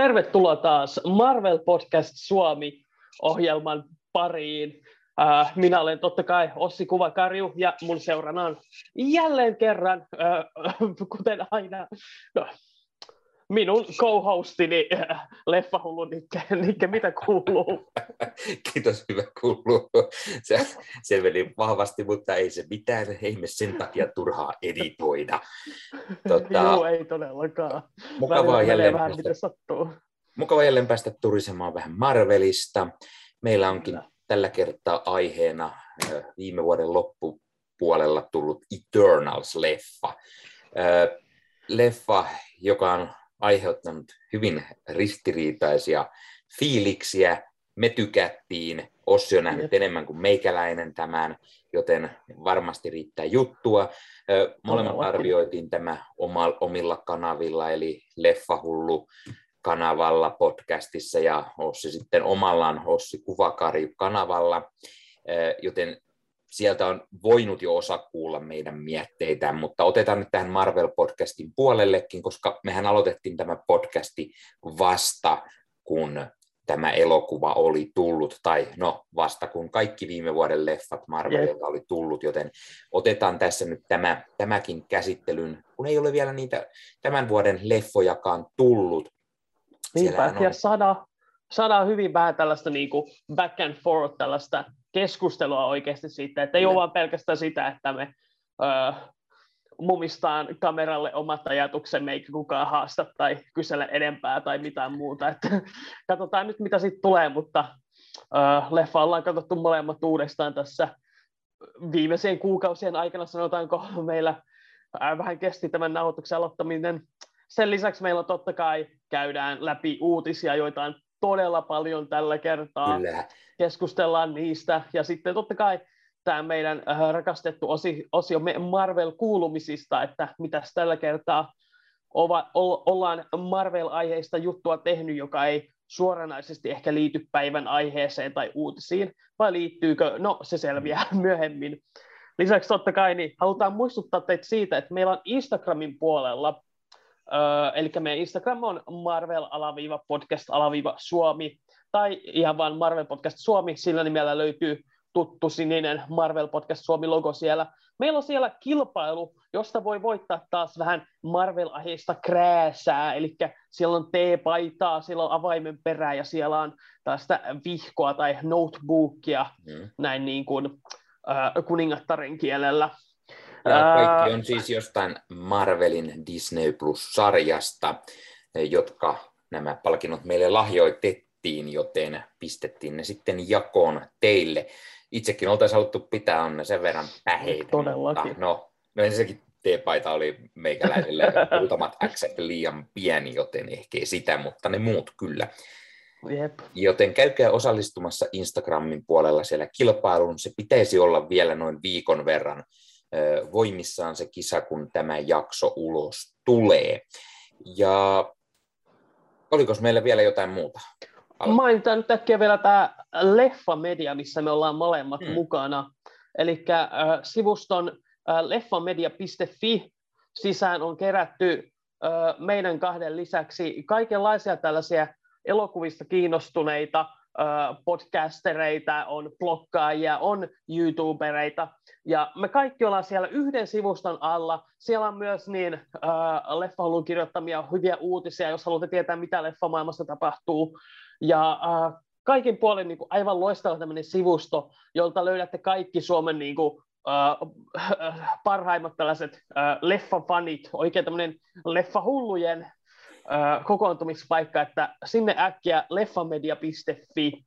tervetuloa taas Marvel Podcast Suomi-ohjelman pariin. Äh, minä olen totta kai Ossi Kuvakarju ja mun seurana on jälleen kerran, äh, kuten aina, no, minun co-hostini äh, Leffahullu Nikke. Nikke, mitä kuuluu? Kiitos, hyvä kuuluu. Se, se meni vahvasti, mutta ei se mitään. Ei me sen takia turhaa editoida. Tota, Joo, ei todellakaan. Mukavaa jälleen, vähän, päästä, sattuu. mukavaa jälleen päästä turisemaan vähän Marvelista. Meillä onkin Kyllä. tällä kertaa aiheena viime vuoden loppupuolella tullut Eternals-leffa. Leffa, joka on aiheuttanut hyvin ristiriitaisia fiiliksiä. Me tykättiin, Ossi on nähnyt enemmän kuin meikäläinen tämän, joten varmasti riittää juttua. Molemmat arvioitiin tämä omilla kanavilla, eli Leffahullu kanavalla podcastissa ja Ossi sitten omallaan Ossi Kuvakari kanavalla, joten sieltä on voinut jo osa kuulla meidän mietteitä, mutta otetaan nyt tähän Marvel-podcastin puolellekin, koska mehän aloitettiin tämä podcasti vasta, kun tämä elokuva oli tullut, tai no vasta kun kaikki viime vuoden leffat Marvelilta oli tullut, joten otetaan tässä nyt tämä, tämäkin käsittelyn, kun ei ole vielä niitä tämän vuoden leffojakaan tullut. Niinpä, on... ja sada, saadaan hyvin vähän tällaista niin kuin back and forth, tällaista keskustelua oikeasti siitä, että ei ole vaan pelkästään sitä, että me öö, mumistaan kameralle omat ajatuksemme, eikä kukaan haasta tai kysele enempää tai mitään muuta. Että, katsotaan nyt, mitä sitten tulee, mutta öö, leffa ollaan katsottu molemmat uudestaan tässä viimeisien kuukausien aikana, sanotaanko meillä vähän kesti tämän nauhoituksen aloittaminen. Sen lisäksi meillä on totta kai käydään läpi uutisia, joita on todella paljon tällä kertaa. Kyllä. Keskustellaan niistä. Ja sitten totta kai tämä meidän äh, rakastettu osi, osio Marvel-kuulumisista, että mitä tällä kertaa ova, ollaan Marvel-aiheista juttua tehnyt, joka ei suoranaisesti ehkä liity päivän aiheeseen tai uutisiin, vai liittyykö? No, se selviää myöhemmin. Lisäksi totta kai niin halutaan muistuttaa teitä siitä, että meillä on Instagramin puolella Öö, eli meidän Instagram on marvel-podcast-suomi, tai ihan vain Marvel Podcast Suomi, sillä nimellä löytyy tuttu sininen Marvel Podcast Suomi-logo siellä. Meillä on siellä kilpailu, josta voi voittaa taas vähän Marvel-aiheista krääsää, eli siellä on T-paitaa, siellä on avaimen perää ja siellä on tällaista vihkoa tai notebookia, mm. näin niin kuin äh, kuningattaren kielellä. Ja kaikki on siis jostain Marvelin Disney Plus-sarjasta, jotka nämä palkinnot meille lahjoitettiin, joten pistettiin ne sitten jakoon teille. Itsekin oltaisiin haluttu pitää on sen verran päheitä. Todellakin. Mutta no, no ensinnäkin T-paita oli meikäläiselle muutamat X liian pieni, joten ehkä ei sitä, mutta ne muut kyllä. Jep. Joten käykää osallistumassa Instagramin puolella siellä kilpailuun. Se pitäisi olla vielä noin viikon verran voimissaan se kisa, kun tämä jakso ulos tulee. Ja oliko meillä vielä jotain muuta? Mainitaan nyt äkkiä vielä tämä Leffa-media, missä me ollaan molemmat hmm. mukana. Eli äh, sivuston äh, leffamedia.fi sisään on kerätty äh, meidän kahden lisäksi kaikenlaisia tällaisia elokuvista kiinnostuneita podcastereita, on bloggaajia, on youtubereita, ja me kaikki ollaan siellä yhden sivuston alla. Siellä on myös niin äh, leffahalun kirjoittamia hyviä uutisia, jos haluatte tietää, mitä leffamaailmassa tapahtuu. Ja äh, kaikin puolin niin kuin, aivan loistava tämmöinen sivusto, jolta löydätte kaikki Suomen niin kuin, äh, parhaimmat tällaiset äh, leffafanit, oikein tämmöinen leffahullujen kokoontumispaikka, että sinne äkkiä leffamedia.fi.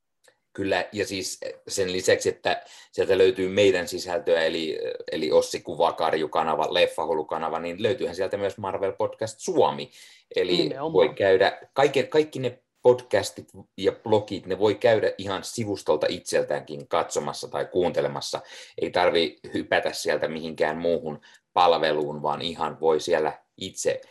Kyllä, ja siis sen lisäksi, että sieltä löytyy meidän sisältöä, eli, eli Ossi Kuvakarju-kanava, Leffahulu-kanava, niin löytyyhän sieltä myös Marvel Podcast Suomi. Eli Nimenomaan. voi käydä, kaikki, kaikki ne podcastit ja blogit, ne voi käydä ihan sivustolta itseltäänkin katsomassa tai kuuntelemassa. Ei tarvi hypätä sieltä mihinkään muuhun palveluun, vaan ihan voi siellä itse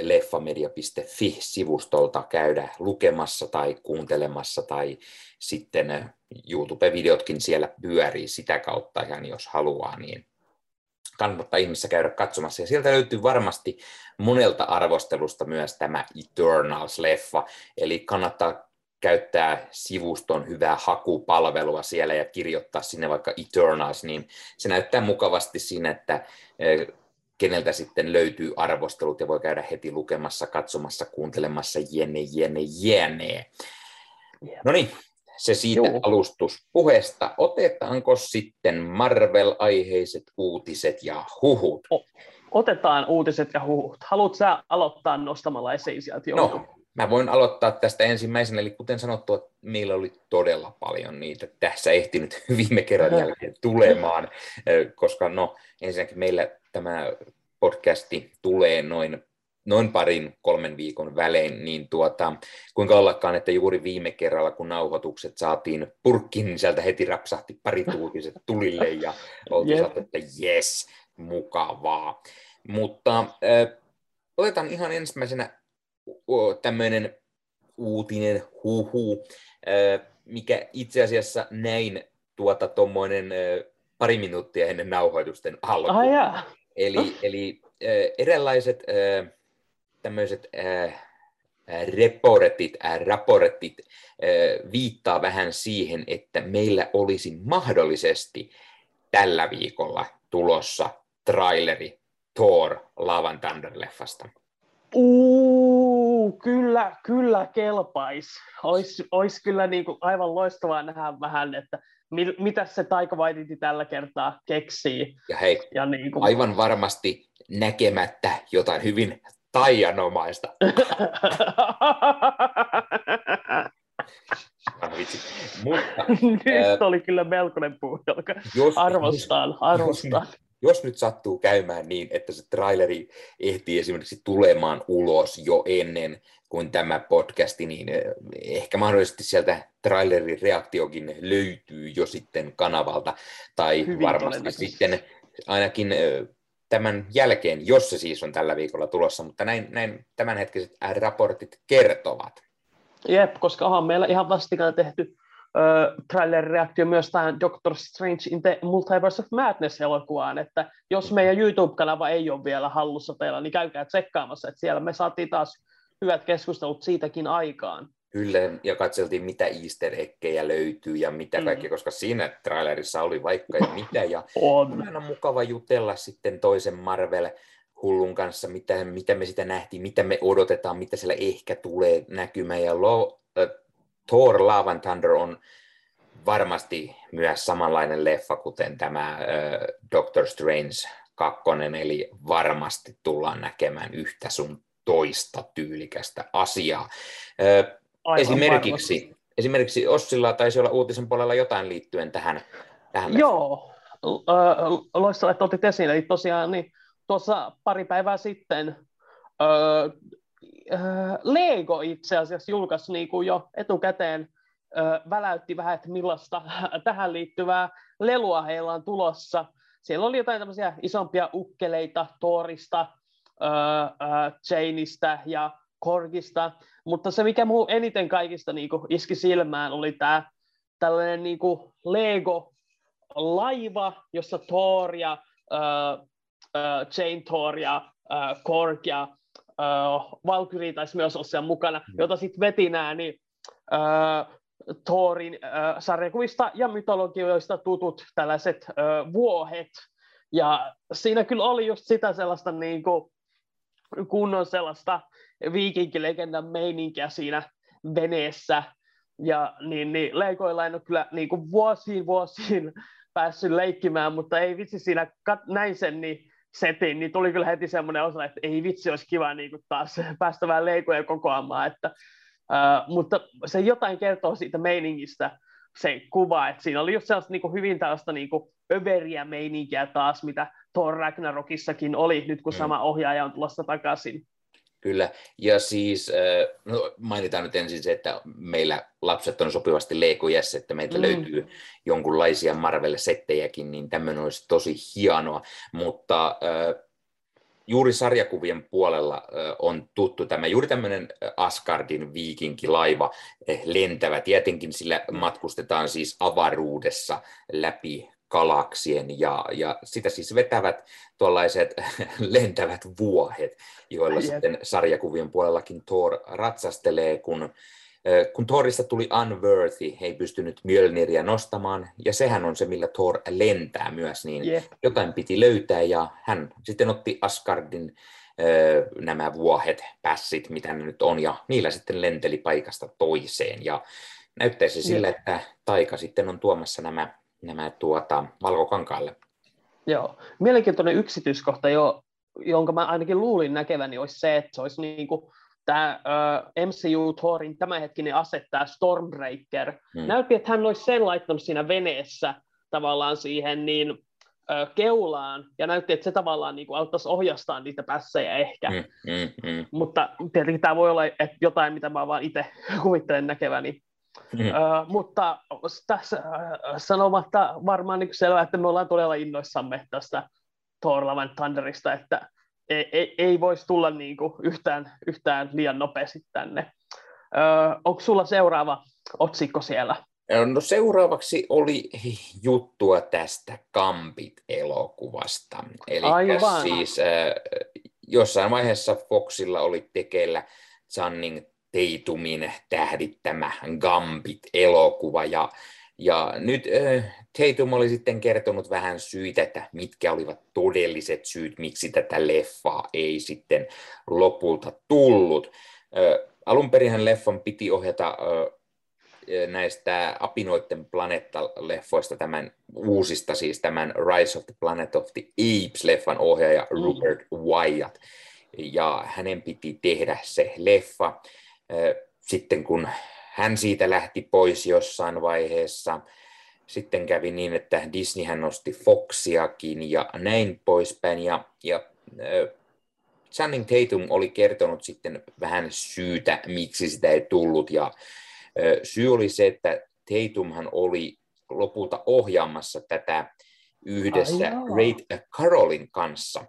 leffamedia.fi-sivustolta käydä lukemassa tai kuuntelemassa tai sitten YouTube-videotkin siellä pyörii sitä kautta ihan jos haluaa, niin kannattaa ihmissä käydä katsomassa. Ja sieltä löytyy varmasti monelta arvostelusta myös tämä Eternals-leffa, eli kannattaa käyttää sivuston hyvää hakupalvelua siellä ja kirjoittaa sinne vaikka Eternals, niin se näyttää mukavasti siinä, että eh, keneltä sitten löytyy arvostelut ja voi käydä heti lukemassa, katsomassa, kuuntelemassa, jene, jene, jene. No niin, se siitä Joo. alustuspuheesta. Otetaanko sitten Marvel-aiheiset uutiset ja huhut? Otetaan uutiset ja huhut. Haluatko sä aloittaa nostamalla esiin sieltä No, mä voin aloittaa tästä ensimmäisenä. Eli kuten sanottu, meillä oli todella paljon niitä tässä ehtinyt viime kerran jälkeen tulemaan, koska no ensinnäkin meillä tämä podcasti tulee noin noin parin, kolmen viikon välein, niin tuota, kuinka ollakaan, että juuri viime kerralla, kun nauhoitukset saatiin purkkiin, niin sieltä heti rapsahti pari tuutiset tulille ja oltiin yep. että jes, mukavaa. Mutta äh, otetaan ihan ensimmäisenä tämmöinen uutinen huhu, äh, mikä itse asiassa näin tuota tuommoinen äh, pari minuuttia ennen nauhoitusten alkua. Ah, yeah. Eli, eli äh, erilaiset äh, tämmöiset äh, reportit, äh, raportit äh, viittaa vähän siihen, että meillä olisi mahdollisesti tällä viikolla tulossa traileri Thor Love Thunder-leffasta. Uu, kyllä, kyllä kelpais. Olisi ois kyllä niinku aivan loistavaa nähdä vähän, että mit, mitä se Taika Waititi tällä kertaa keksii. Ja hei, ja niinku... aivan varmasti näkemättä jotain hyvin taianomaista. vitsi. Mutta, nyt oli kyllä melkoinen puujalka. Jos, arvostaan, arvostaan. Jos, nyt sattuu käymään niin, että se traileri ehtii esimerkiksi tulemaan ulos jo ennen kuin tämä podcasti, niin ehkä mahdollisesti sieltä trailerin reaktiokin löytyy jo sitten kanavalta, tai Hyvin varmasti sitten ainakin tämän jälkeen, jos se siis on tällä viikolla tulossa, mutta näin, näin tämänhetkiset raportit kertovat. Jep, koska onhan meillä ihan vastikään tehty uh, trailer-reaktio myös tähän Doctor Strange in the Multiverse of Madness-elokuvaan, että jos meidän YouTube-kanava ei ole vielä hallussa teillä, niin käykää tsekkaamassa, että siellä me saatiin taas hyvät keskustelut siitäkin aikaan. Kyllä, ja katseltiin, mitä easter eggejä löytyy ja mitä mm. kaikki, koska siinä trailerissa oli vaikka ja mitä, ja on. on mukava jutella sitten toisen Marvel hullun kanssa, mitä, mitä me sitä nähtiin, mitä me odotetaan, mitä siellä ehkä tulee näkymään, ja Lo, äh, Thor Love and Thunder on varmasti myös samanlainen leffa, kuten tämä äh, Doctor Strange 2, eli varmasti tullaan näkemään yhtä sun toista tyylikästä asiaa. Äh, Aivan esimerkiksi, varmasti. esimerkiksi Ossilla taisi olla uutisen puolella jotain liittyen tähän. tähän Joo, äh, loistava, että otit esiin. Eli tosiaan niin, tuossa pari päivää sitten äh, Lego itse asiassa julkaisi niin kuin jo etukäteen äh, väläytti vähän, että millaista tähän liittyvää lelua heillä on tulossa. Siellä oli jotain tämmöisiä isompia ukkeleita Torista, äh, äh, ja Korgista, mutta se mikä muu eniten kaikista niin kuin, iski silmään oli tämä tällainen niin kuin Lego-laiva, jossa Thor ja Jane Thor ja Korg ja uh, Valkyrie taisi myös olla siellä mukana, mm. jota sitten veti nämä niin, uh, Thorin uh, sarjakuvista ja mytologioista tutut tällaiset uh, vuohet. Ja siinä kyllä oli just sitä sellaista niin kuin, kunnon sellaista viikinkilegendan meininkiä siinä veneessä. Ja niin, niin leikoilla en ole kyllä niin kuin vuosiin vuosiin päässyt leikkimään, mutta ei vitsi siinä, kat, näin sen niin setin, niin tuli kyllä heti semmoinen osa, että ei vitsi, olisi kiva niin kuin taas päästä vähän leikoja kokoamaan, että, uh, mutta se jotain kertoo siitä meiningistä, se kuva, että siinä oli just sellaista niin kuin hyvin tällaista niin kuin överiä meininkiä taas, mitä Thor Ragnarokissakin oli, nyt kun mm. sama ohjaaja on tulossa takaisin. Kyllä, ja siis no mainitaan nyt ensin se, että meillä lapset on sopivasti leikojässä, että meiltä mm. löytyy jonkunlaisia Marvel-settejäkin, niin tämmöinen olisi tosi hienoa, mutta juuri sarjakuvien puolella on tuttu tämä, juuri tämmöinen Asgardin viikinkilaiva eh, lentävä, tietenkin sillä matkustetaan siis avaruudessa läpi galaksien ja, ja sitä siis vetävät tuollaiset lentävät vuohet, joilla Jep. sitten sarjakuvien puolellakin Thor ratsastelee, kun kun Thorista tuli Unworthy, he ei pystynyt Mjölniriä nostamaan, ja sehän on se, millä Thor lentää myös, niin yeah. jotain piti löytää, ja hän sitten otti Asgardin nämä vuohet, pässit, mitä ne nyt on, ja niillä sitten lenteli paikasta toiseen, ja näyttäisi sillä, että taika sitten on tuomassa nämä, nämä tuota, valkokankaalle. Joo, mielenkiintoinen yksityiskohta, jo, jonka mä ainakin luulin näkeväni, olisi se, että se olisi niin kuin tämä uh, MCU Thorin tämänhetkinen ase, tämä Stormbreaker, hmm. näytti, että hän olisi sen laittanut siinä veneessä tavallaan siihen niin uh, keulaan, ja näytti, että se tavallaan niin kuin, auttaisi ohjastaa niitä pässejä ehkä. Hmm, hmm, hmm. Mutta tietenkin tämä voi olla että jotain, mitä mä vaan itse kuvittelen näkeväni. Hmm. Uh, mutta tässä uh, sanomatta varmaan niin selvää, että me ollaan todella innoissamme tästä Thor Love Thunderista, että ei, ei, ei voisi tulla niin kuin yhtään, yhtään liian nopeasti tänne. Öö, onko sulla seuraava otsikko siellä? No seuraavaksi oli juttua tästä Gambit-elokuvasta. Eli siis äh, jossain vaiheessa Foxilla oli tekeillä Channing Tatumin tähdittämä Gambit-elokuva, ja ja nyt äh, Tatum oli sitten kertonut vähän syitä, että mitkä olivat todelliset syyt, miksi tätä leffaa ei sitten lopulta tullut. Äh, alun perin leffan piti ohjata äh, näistä Apinoiden planeetta-leffoista, tämän uusista siis tämän Rise of the Planet of the Apes-leffan ohjaaja mm. Rupert Wyatt. Ja hänen piti tehdä se leffa. Sitten kun hän siitä lähti pois jossain vaiheessa. Sitten kävi niin, että Disney hän nosti Foxiakin ja näin poispäin. Ja, ja äh, Channing Tatum oli kertonut sitten vähän syytä, miksi sitä ei tullut. Ja äh, syy oli se, että Tatumhan oli lopulta ohjaamassa tätä yhdessä Ray Carolin kanssa.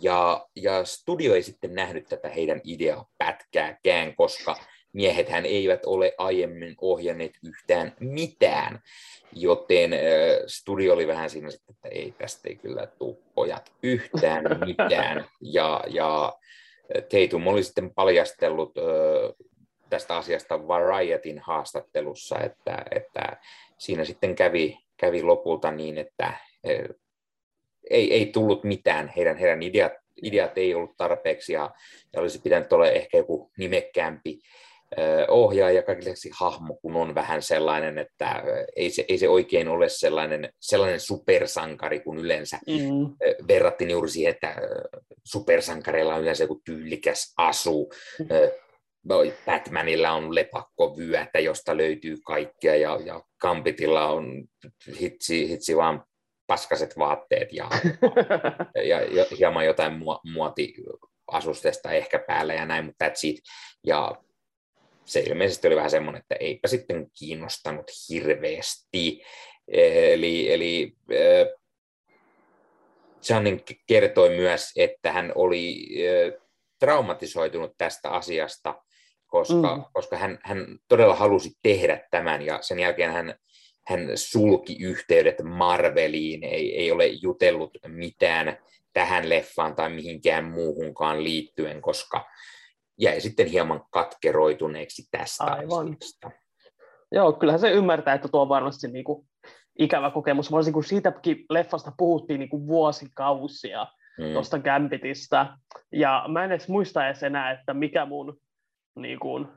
Ja, ja studio ei sitten nähnyt tätä heidän ideaa pätkääkään, koska miehethän eivät ole aiemmin ohjanneet yhtään mitään, joten studio oli vähän siinä sitten, että ei tästä ei kyllä tule pojat yhtään mitään. Ja, ja Tatum oli sitten paljastellut tästä asiasta Varietin haastattelussa, että, että siinä sitten kävi, kävi lopulta niin, että ei, ei tullut mitään, heidän, heidän ideat, ideat ei ollut tarpeeksi ja, ja olisi pitänyt olla ehkä joku nimekkäämpi ohjaaja kaikille hahmo, kun on vähän sellainen, että ei se, ei se oikein ole sellainen, sellainen supersankari kuin yleensä. Mm. Verrattiin juuri siihen, että supersankareilla on yleensä joku tyylikäs asu. Mm. Batmanilla on lepakkovyötä, josta löytyy kaikkea, ja, ja Gambitilla on hitsi, hitsi vaan paskaset vaatteet ja, ja, ja hieman jotain muotiasustesta ehkä päällä ja näin, mutta that's it. Ja se ilmeisesti oli vähän semmoinen, että eipä sitten kiinnostanut hirveästi. Eli, eli Channing kertoi myös, että hän oli traumatisoitunut tästä asiasta, koska, mm. koska hän, hän todella halusi tehdä tämän ja sen jälkeen hän, hän sulki yhteydet Marveliin, ei, ei ole jutellut mitään tähän leffaan tai mihinkään muuhunkaan liittyen, koska jäi sitten hieman katkeroituneeksi tästä Aivan. asiasta. Joo, kyllähän se ymmärtää, että tuo on varmasti niin kuin ikävä kokemus, varsinkin kun siitäkin leffasta puhuttiin niin kuin vuosikausia hmm. tuosta Gambitista, ja mä en edes muista edes enää, että mikä mun niin kuin,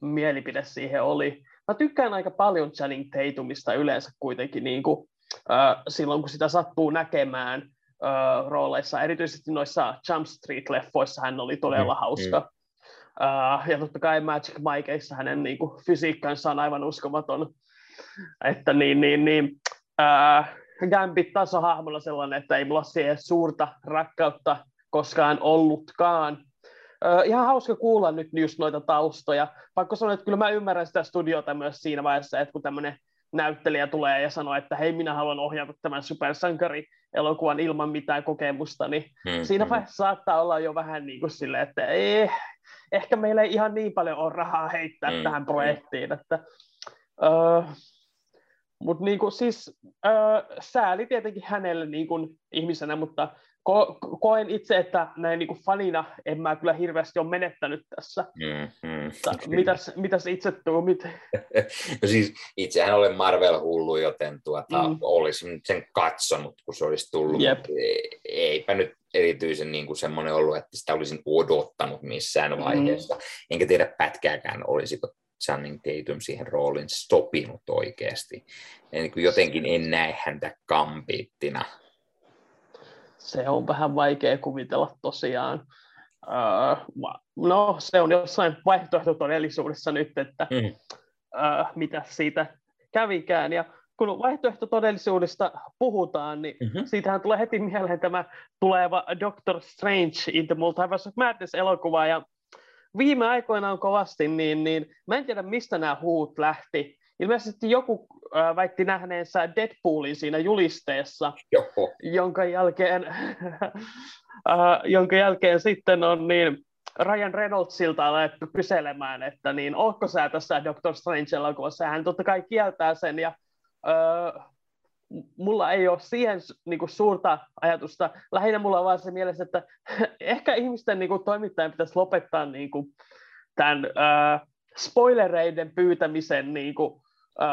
mielipide siihen oli. Mä tykkään aika paljon Channing Tatumista yleensä kuitenkin niin kuin, äh, silloin, kun sitä sattuu näkemään äh, rooleissa, erityisesti noissa Jump Street-leffoissa hän oli todella hmm. hauska. Hmm Uh, ja totta kai Magic Mikeissa hänen niin kuin, fysiikkansa on aivan uskomaton. Että niin, niin, niin, uh, Gambit taas on hahmolla sellainen, että ei mulla siihen suurta rakkautta koskaan ollutkaan. Uh, ihan hauska kuulla nyt just noita taustoja. Pakko sanoa, että kyllä mä ymmärrän sitä studiota myös siinä vaiheessa, että kun tämmöinen näyttelijä tulee ja sanoo, että hei, minä haluan ohjata tämän supersankari-elokuvan ilman mitään kokemusta, niin hmm, siinä vaiheessa saattaa olla jo vähän niin kuin silleen, että ei, ehkä meillä ei ihan niin paljon ole rahaa heittää mm. tähän projektiin. Että, uh, Mutta niinku, siis äh, sääli tietenkin hänelle niinku, ihmisenä, mutta ko- koen itse, että näin niin kuin fanina en mä kyllä hirveästi ole menettänyt tässä. Mm, mm, mitäs, mitäs itse tuumit? no siis itsehän olen Marvel-hullu, joten tuota, mm. olisin nyt sen katsonut, kun se olisi tullut. Yep. Eipä nyt erityisen niin kuin semmoinen ollut, että sitä olisin odottanut missään mm. vaiheessa. Mm. Enkä tiedä pätkääkään, olisiko Channing Tatum siihen roolin sopinut oikeasti. Jotenkin en näe häntä kampittina se on vähän vaikea kuvitella tosiaan. Uh, no, se on jossain vaihtoehtotodellisuudessa nyt, että mm. uh, mitä siitä kävikään. Ja kun vaihtoehtotodellisuudesta puhutaan, niin mm-hmm. siitähän tulee heti mieleen tämä tuleva Doctor Strange in the Multiverse of Madness-elokuva. Ja viime aikoina on kovasti, niin, niin mä en tiedä, mistä nämä huut lähti. Ilmeisesti joku äh, väitti nähneensä Deadpoolin siinä julisteessa, jonka jälkeen, äh, jonka jälkeen sitten on niin Ryan Reynoldsilta alettu kyselemään, että niin, onko sä tässä Doctor Strange-elokuvassa, hän totta kai kieltää sen, ja äh, mulla ei ole siihen niin kuin, suurta ajatusta. Lähinnä mulla on vaan se mielessä, että ehkä ihmisten niin kuin, toimittajien pitäisi lopettaa niin kuin, tämän äh, spoilereiden pyytämisen niin kuin,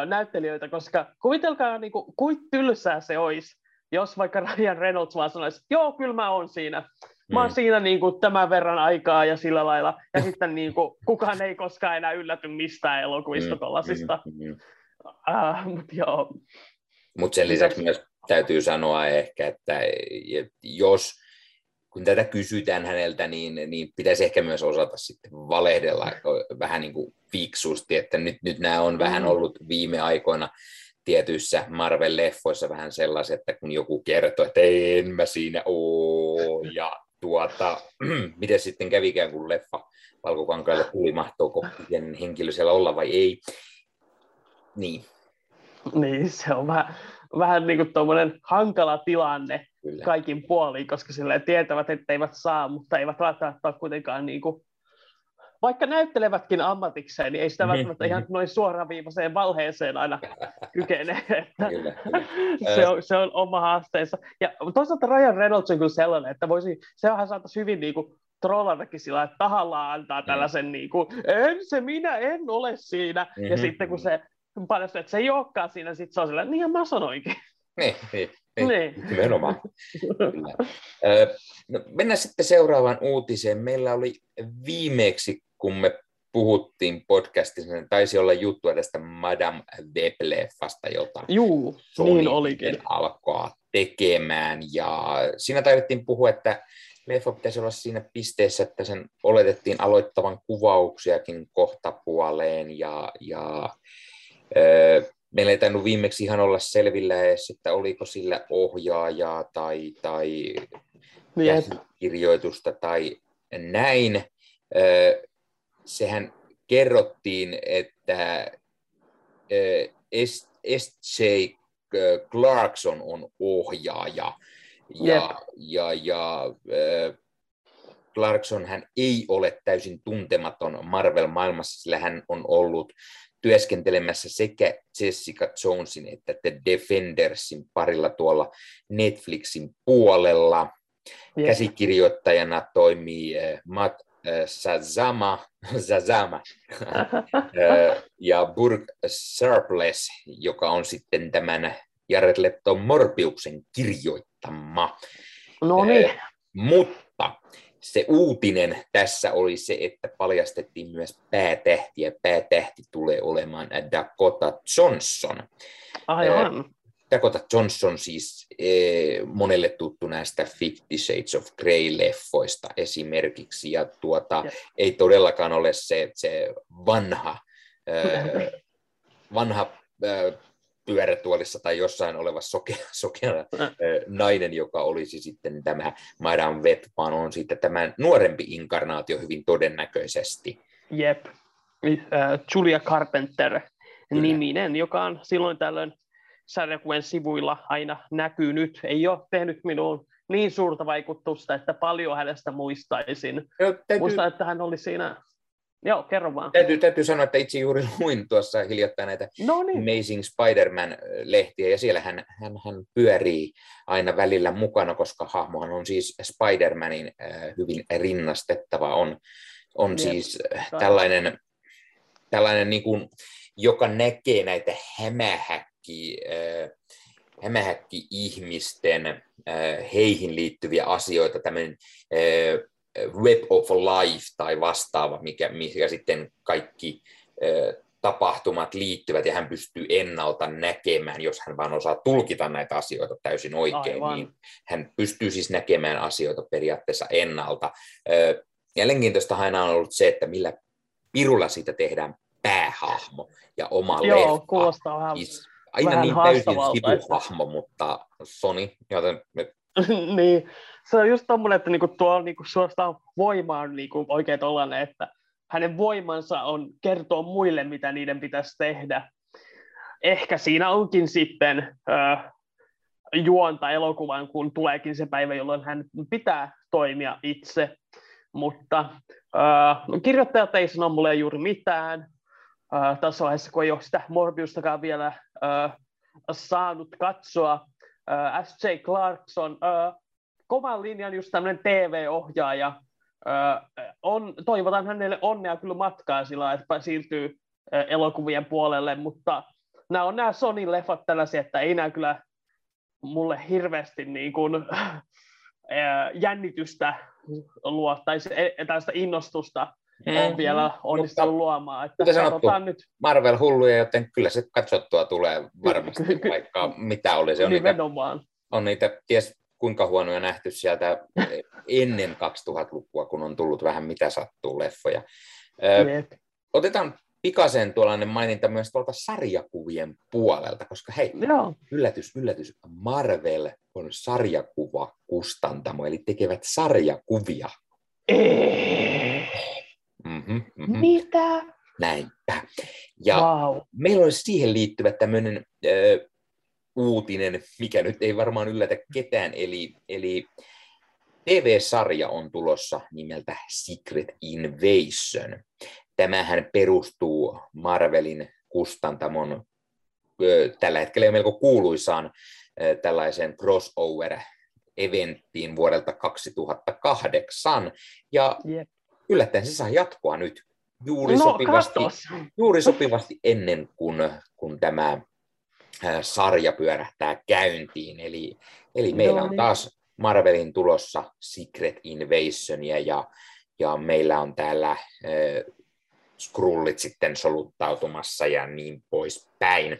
näyttelijöitä, koska kuvitelkaa, niin kuin, kuin tylsää se olisi, jos vaikka Ryan Reynolds vaan sanoisi, joo, kyllä mä oon siinä. Mä oon mm. siinä niin kuin, tämän verran aikaa ja sillä lailla. Ja sitten niin kuin, kukaan ei koskaan enää ylläty mistään elokuvista mm, tollasista. Mm, mm. Uh, Mutta joo. Mut sen lisäksi myös täytyy sanoa ehkä, että jos kun tätä kysytään häneltä, niin, niin pitäisi ehkä myös osata sitten valehdella vähän niin kuin fiksusti, että nyt, nyt nämä on vähän mm. ollut viime aikoina tietyissä Marvel-leffoissa vähän sellaiset, että kun joku kertoo, että en mä siinä oo, ja tuota, miten sitten kävikään, kun leffa valkokankaille tuli, mahtooko henkilö siellä olla vai ei. Niin. Niin, se on vähän, vähän niin kuin hankala tilanne Kyllä. kaikin puoliin, koska sille tietävät, että eivät saa, mutta eivät välttämättä ole kuitenkaan niin kuin, vaikka näyttelevätkin ammatikseen, niin ei sitä mm-hmm. välttämättä ihan noin suoraviivaiseen valheeseen aina kykene. Että kyllä, kyllä. se, on, se on oma haasteensa. Ja toisaalta Ryan Reynolds on kyllä sellainen, että voisi, sehän saataisiin hyvin niin kuin, trollatakin sillä, että tahallaan antaa mm. tällaisen, niin kuin, en se minä, en ole siinä. Mm-hmm. Ja sitten kun se paljastuu, että se ei olekaan siinä, sitten se on sillä, niin mä sanoinkin. Niin, niin. Niin, nimenomaan. No, mennään sitten seuraavaan uutiseen. Meillä oli viimeksi, kun me puhuttiin podcastissa, niin taisi olla juttu tästä Madame Web-leffasta, jota Juu, Sony niin olikin. alkaa tekemään. Ja siinä taidettiin puhua, että leffa pitäisi olla siinä pisteessä, että sen oletettiin aloittavan kuvauksiakin kohtapuoleen ja, ja meillä ei tainnut viimeksi ihan olla selvillä edes, että oliko sillä ohjaajaa tai, tai kirjoitusta tai näin. Sehän kerrottiin, että S.J. Clarkson on ohjaaja. Ja, ja, ja Clarkson hän ei ole täysin tuntematon Marvel-maailmassa, sillä hän on ollut työskentelemässä sekä Jessica Jonesin että The Defendersin parilla tuolla Netflixin puolella. Yeah. Käsikirjoittajana toimii äh, Matt äh, Sazama, Sazama äh, ja Burg Surplus, joka on sitten tämän Jared Leto Morbiuksen kirjoittama. No niin. Mutta se uutinen tässä oli se, että paljastettiin myös päätähti, ja päätähti tulee olemaan Dakota Johnson. Aivan. Dakota Johnson siis monelle tuttu näistä Fifty Shades of Grey-leffoista esimerkiksi, ja tuota, ja. ei todellakaan ole se, se vanha, vanha pyörätuolissa tai jossain oleva sokea, sokea äh. nainen, joka olisi sitten tämä Madame Web, vaan on sitten tämä nuorempi inkarnaatio hyvin todennäköisesti. Jep, äh, Julia Carpenter Kyllä. niminen, joka on silloin tällöin sarjakuvien sivuilla aina näkynyt. Ei ole tehnyt minuun niin suurta vaikutusta, että paljon hänestä muistaisin. Täytyy... Muistan, että hän oli siinä Joo, kerro vaan. Täytyy, täytyy sanoa, että itse juuri luin tuossa hiljattain näitä no niin. Amazing Spider-Man-lehtiä, ja siellä hän, hän, hän pyörii aina välillä mukana, koska hahmohan on siis Spider-Manin äh, hyvin rinnastettava, on, on Jep. siis äh, tällainen, tällainen niin kuin, joka näkee näitä hämähäkki, äh, hämähäkki-ihmisten äh, heihin liittyviä asioita, tämmöinen äh, web of life tai vastaava, mikä, mikä sitten kaikki tapahtumat liittyvät ja hän pystyy ennalta näkemään, jos hän vaan osaa tulkita näitä asioita täysin oikein, Aivan. niin hän pystyy siis näkemään asioita periaatteessa ennalta. Mielenkiintoista aina on ollut se, että millä pirulla siitä tehdään päähahmo ja oma Joo, leffa. kuulostaa vähän, siis aina vähän niin täysin sivuhahmo, mutta Sony, joten niin, se on just tommonen, että niinku tuo niinku suorastaan voima niinku oikein tollanen, että hänen voimansa on kertoa muille, mitä niiden pitäisi tehdä. Ehkä siinä onkin sitten äh, juonta elokuvan, kun tuleekin se päivä, jolloin hän pitää toimia itse. Mutta äh, kirjoittajat ei sano mulle juuri mitään. Äh, tässä vaiheessa, kun ei ole sitä Morbiustakaan vielä äh, saanut katsoa. S.J. Clarkson, äh, kovan linjan just tämmöinen TV-ohjaaja, on, toivotan hänelle onnea kyllä matkaa sillä että siirtyy elokuvien puolelle, mutta nämä on nämä Sony-leffat tällaisia, että ei nämä kyllä mulle hirveästi niin kuin, jännitystä luo, tai e, tällaista innostusta mm. on vielä onnistunut mutta, luomaan. Että kuten sanottu, nyt... Marvel-hulluja, joten kyllä se katsottua tulee varmasti, vaikka mitä oli. Se on niitä, on niitä ties kuinka huonoja nähty sieltä ennen 2000-lukua, kun on tullut vähän mitä sattuu leffoja. Yep. Otetaan pikaisen tuollainen maininta myös tuolta sarjakuvien puolelta, koska hei, Joo. yllätys, yllätys, Marvel on sarjakuva kustantamo, eli tekevät sarjakuvia. Mm-hmm, mm-hmm. Mitä? Näinpä. Ja wow. meillä olisi siihen liittyvä tämmöinen uutinen, mikä nyt ei varmaan yllätä ketään, eli, eli TV-sarja on tulossa nimeltä Secret Invasion. Tämähän perustuu Marvelin kustantamon tällä hetkellä jo melko kuuluisaan tällaisen crossover-eventtiin vuodelta 2008. Ja yep. yllättäen se saa jatkoa nyt juuri, no, sopivasti, juuri sopivasti ennen kuin, kun tämä sarja pyörähtää käyntiin. Eli, eli meillä on taas Marvelin tulossa Secret Invasionia ja, ja meillä on täällä äh, Skrullit sitten soluttautumassa ja niin poispäin.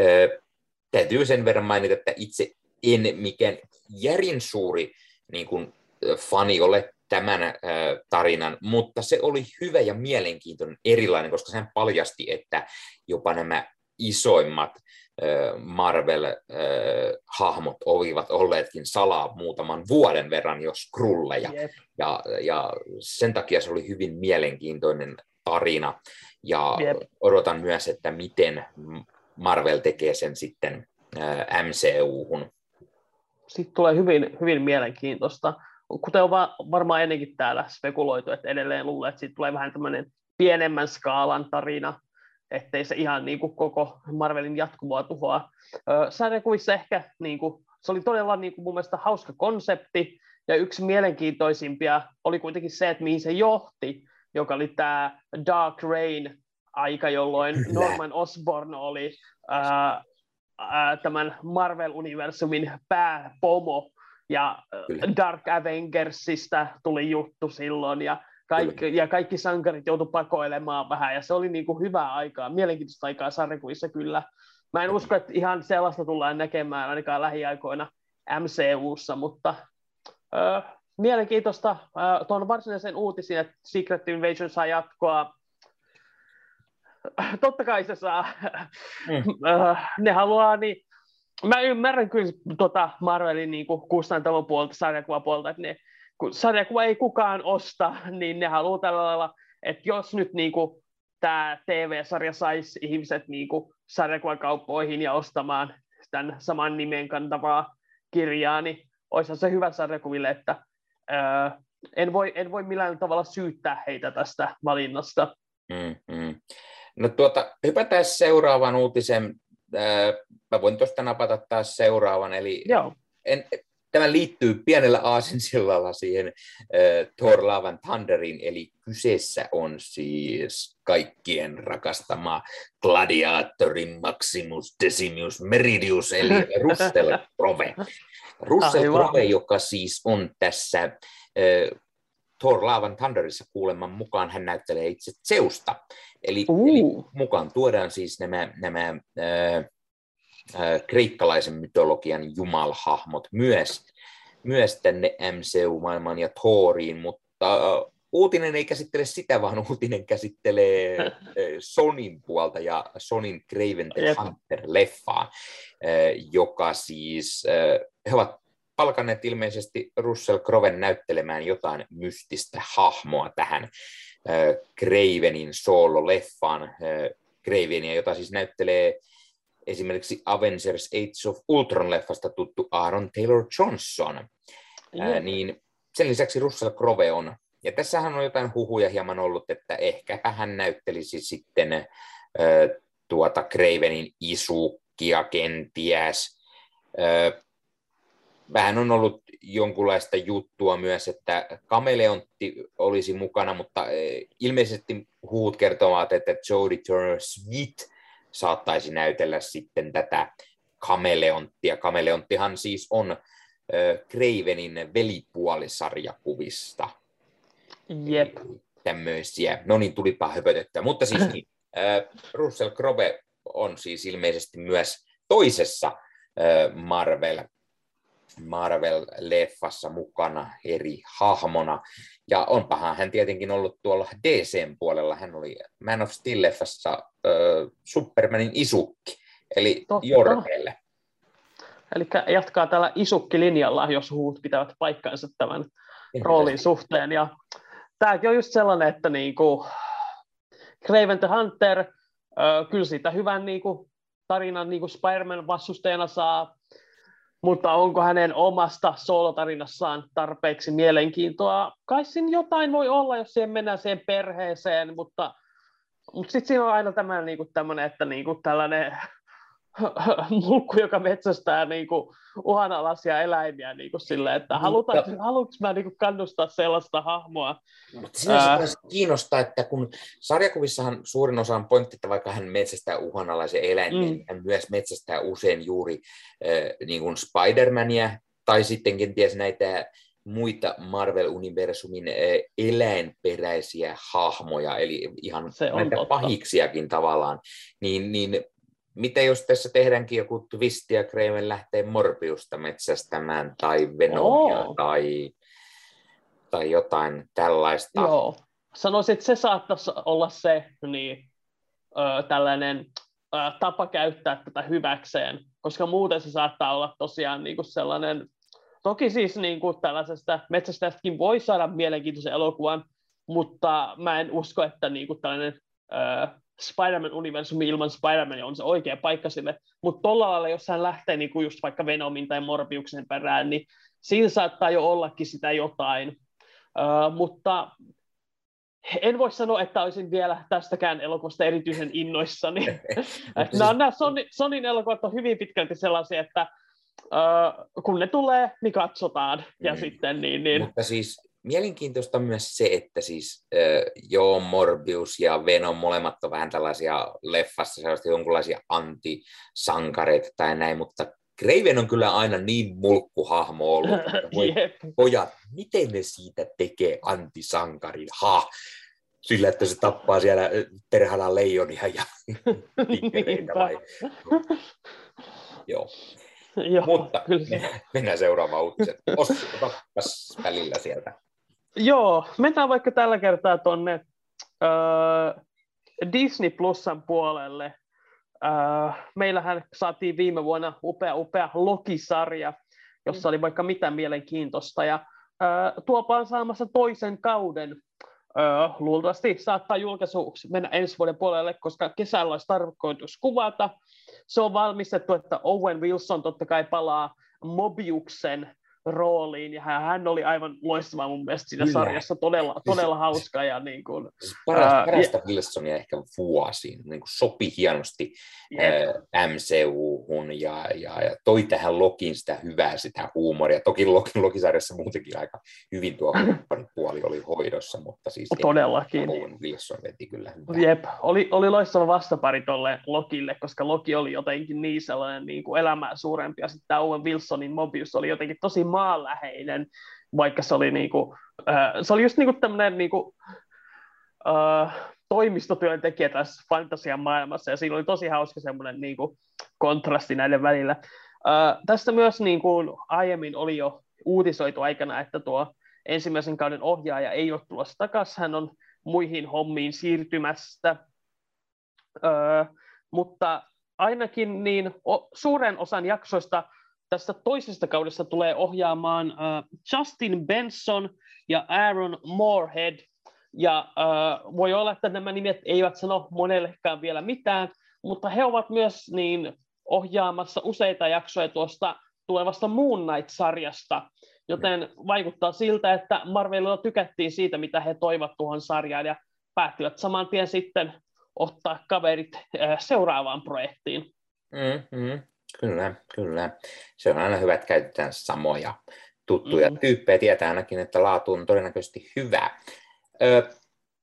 Äh, täytyy sen verran mainita, että itse en mikään järin suuri niin kuin, fani ole tämän äh, tarinan, mutta se oli hyvä ja mielenkiintoinen erilainen, koska sen paljasti, että jopa nämä isoimmat Marvel-hahmot olivat olleetkin salaa muutaman vuoden verran jo skrulleja. Yep. Ja, ja sen takia se oli hyvin mielenkiintoinen tarina. Ja yep. odotan myös, että miten Marvel tekee sen sitten MCU-hun. Sitten tulee hyvin, hyvin mielenkiintoista. Kuten on varmaan ennenkin täällä spekuloitu, että edelleen luulee, että siitä tulee vähän tämmöinen pienemmän skaalan tarina, ettei se ihan niin kuin koko Marvelin jatkumoa tuhoa. Sarjakuvissa ehkä niin kuin, se oli todella niin kuin mun mielestä hauska konsepti, ja yksi mielenkiintoisimpia oli kuitenkin se, että mihin se johti, joka oli tämä Dark Reign aika, jolloin Norman Osborn oli ää, ää, tämän Marvel-universumin pääpomo, ja Kyllä. Dark Avengersista tuli juttu silloin, ja kaikki, ja kaikki sankarit joutu pakoilemaan vähän, ja se oli niin kuin hyvää aikaa, mielenkiintoista aikaa sarjakuvissa kyllä. Mä en usko, että ihan sellaista tullaan näkemään ainakaan lähiaikoina MCUssa, mutta ö, mielenkiintoista ö, tuon varsinaisen uutisen, että Secret Invasion saa jatkoa. Totta kai se saa. Mm. ne haluaa, niin mä ymmärrän kyllä tota Marvelin niin kustantamon puolta, sarjakuvapuolta, että ne kun sarjakuva ei kukaan osta, niin ne haluaa tällä lailla, että jos nyt niin kuin, tämä TV-sarja saisi ihmiset niin kuin, sarjakuvakauppoihin ja ostamaan tämän saman nimen kantavaa kirjaa, niin olisi se hyvä sarjakuville, että öö, en, voi, en voi millään tavalla syyttää heitä tästä valinnasta. Mm, mm. No tuota, hypätään seuraavan uutisen. Mä voin tuosta napata taas seuraavan, eli Joo. En, tämä liittyy pienellä aasinsillalla siihen äh, Thor Love Thunderin, eli kyseessä on siis kaikkien rakastama gladiaattori Maximus Decimus Meridius, eli Russell Crowe. Russell Crowe, joka siis on tässä äh, Thor Love Thunderissa kuuleman mukaan, hän näyttelee itse Zeusta. Eli, uh. eli mukaan tuodaan siis nämä, nämä äh, kreikkalaisen mytologian jumalhahmot myös, myös tänne MCU-maailmaan ja Thoriin, mutta uutinen ei käsittele sitä, vaan uutinen käsittelee Sonin puolta ja Sonin Craven the Hunter-leffaa, joka siis, he ovat palkanneet ilmeisesti Russell Crowen näyttelemään jotain mystistä hahmoa tähän Cravenin solo-leffaan. Cravenia, jota siis näyttelee esimerkiksi Avengers Age of Ultron-leffasta tuttu Aaron Taylor Johnson, ää, niin sen lisäksi Russell Crowe on. Ja tässähän on jotain huhuja hieman ollut, että ehkä hän näyttelisi sitten ää, tuota Cravenin isukkia kenties. Ää, vähän on ollut jonkunlaista juttua myös, että kameleontti olisi mukana, mutta ilmeisesti huut kertovat, että Jodie Turner-Smith saattaisi näytellä sitten tätä kameleonttia. Kameleonttihan siis on äh, Cravenin velipuolisarjakuvista. Jep. Tämmöisiä. No niin, tulipa höpötettyä. Mutta siis niin, äh, Russell Crowe on siis ilmeisesti myös toisessa äh, Marvel Marvel-leffassa mukana eri hahmona. Ja onpahan hän tietenkin ollut tuolla DCn puolella. Hän oli Man of Steel-leffassa äh, Supermanin isukki, eli Totta. Eli jatkaa tällä isukki-linjalla, jos huut pitävät paikkansa tämän roolin suhteen. Ja tämäkin on just sellainen, että niinku, Craven the Hunter, äh, kyllä siitä hyvän niinku, tarinan niinku Spider-Man vastustajana saa mutta onko hänen omasta soolotarinassaan tarpeeksi mielenkiintoa? Kai siinä jotain voi olla, jos siihen mennään siihen perheeseen, mutta, mutta sitten siinä on aina tämä, niin kuin, tämmöinen, että niin kuin, tällainen mulkku, joka metsästää niin kuin, uhanalaisia eläimiä niin kuin silleen, että halutaan, haluanko mä niin kuin, kannustaa sellaista hahmoa. Mutta sinänsä Ää... kiinnostaa, että kun sarjakuvissahan suurin osa on pointti, että vaikka hän metsästää uhanalaisia eläimiä, mm. niin hän myös metsästää usein juuri äh, niin kuin Spider-Mania tai sitten kenties näitä muita Marvel-universumin eläinperäisiä hahmoja, eli ihan Se näitä totta. pahiksiakin tavallaan, niin, niin mitä jos tässä tehdäänkin joku twisti ja Kraven lähtee Morbiusta metsästämään tai Venomia oh. tai, tai jotain tällaista? Joo. Sanoisin, että se saattaisi olla se niin, ö, tällainen ö, tapa käyttää tätä hyväkseen, koska muuten se saattaa olla tosiaan niin kuin sellainen, toki siis niin kuin tällaisesta metsästäjästäkin voi saada mielenkiintoisen elokuvan, mutta mä en usko, että niin kuin tällainen ö, Spider-Man-universumi ilman Spider-Mania on se oikea paikka sille, mutta tuolla lailla, jos hän lähtee niin kuin just vaikka Venomin tai Morbiuksen perään, niin siinä saattaa jo ollakin sitä jotain. Uh, mutta en voi sanoa, että olisin vielä tästäkään elokuvasta erityisen innoissani. nämä, nämä Sony, Sonin elokuvat on hyvin pitkälti sellaisia, että uh, kun ne tulee, niin katsotaan. Ja mm. sitten niin, niin... Mutta siis mielenkiintoista myös se, että siis äh, joo, Morbius ja Venom molemmat on vähän tällaisia leffassa sellaisia jonkinlaisia antisankareita tai näin, mutta Craven on kyllä aina niin mulkkuhahmo ollut, että voi, pojat, miten ne siitä tekee antisankarin? Ha! Sillä, että se tappaa siellä perhana leijonia ja vai? Joo. Joo, Mutta kyllä. mennään seuraavaan uutiseen. Ossi, välillä sieltä. Joo, mennään vaikka tällä kertaa tuonne äh, Disney Plusan puolelle. Äh, meillähän saatiin viime vuonna upea, upea Loki-sarja, jossa oli vaikka mitä mielenkiintoista. Ja äh, tuopa on saamassa toisen kauden. Äh, luultavasti saattaa julkaisuksi mennä ensi vuoden puolelle, koska kesällä olisi tarkoitus kuvata. Se on valmistettu, että Owen Wilson totta kai palaa Mobiuksen rooliin, ja hän oli aivan loistava mun mielestä siinä Kyllä. sarjassa, todella, todella hauska. Ja niin kuin, siis parasta, ää, parasta ja, Wilsonia ehkä vuosiin, niin kuin sopi hienosti ää, MCU-hun ja, ja, ja toi tähän Lokiin sitä hyvää, sitä huumoria. Toki Lokin, Lokisarjassa muutenkin aika hyvin tuo puoli oli hoidossa, mutta siis Todellakin. Owen Wilson veti kyllä hyvää. Jep, oli, oli loistava vastapari tolle Lokille, koska Loki oli jotenkin niin sellainen niin kuin elämää suurempi, ja sitten Owen Wilsonin Mobius oli jotenkin tosi maanläheinen, vaikka se oli, niinku, äh, se oli just niinku tämmöinen niinku, äh, toimistotyöntekijä tässä fantasian maailmassa, ja siinä oli tosi hauska semmoinen niinku, kontrasti näiden välillä. Äh, tästä myös niin kuin aiemmin oli jo uutisoitu aikana, että tuo ensimmäisen kauden ohjaaja ei ole tulossa takaisin, hän on muihin hommiin siirtymästä, äh, mutta ainakin niin o, suuren osan jaksoista tästä toisesta kaudesta tulee ohjaamaan uh, Justin Benson ja Aaron Moorhead. Ja uh, voi olla, että nämä nimet eivät sano monellekaan vielä mitään, mutta he ovat myös niin ohjaamassa useita jaksoja tuosta tulevasta Moon Knight-sarjasta, joten vaikuttaa siltä, että Marvelilla tykättiin siitä, mitä he toivat tuohon sarjaan, ja päättivät saman tien sitten ottaa kaverit uh, seuraavaan projektiin. Mm-hmm. Kyllä, kyllä. Se on aina hyvä, että käytetään samoja tuttuja mm-hmm. tyyppejä. Tietää ainakin, että laatu on todennäköisesti hyvä.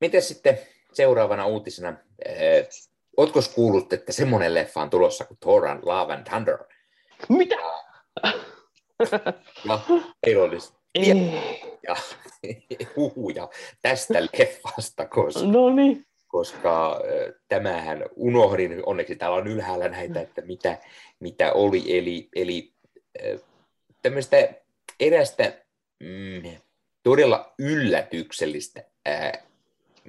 Miten sitten seuraavana uutisena, ö, ootko kuullut, että semmoinen leffa on tulossa kuin Thor and Love and Thunder? Mitä? No, ei olisi ja huhuja tästä leffasta, koska no niin koska tämähän unohdin, onneksi täällä on ylhäällä näitä, että mitä, mitä oli, eli, eli tämmöistä erästä mm, todella yllätyksellistä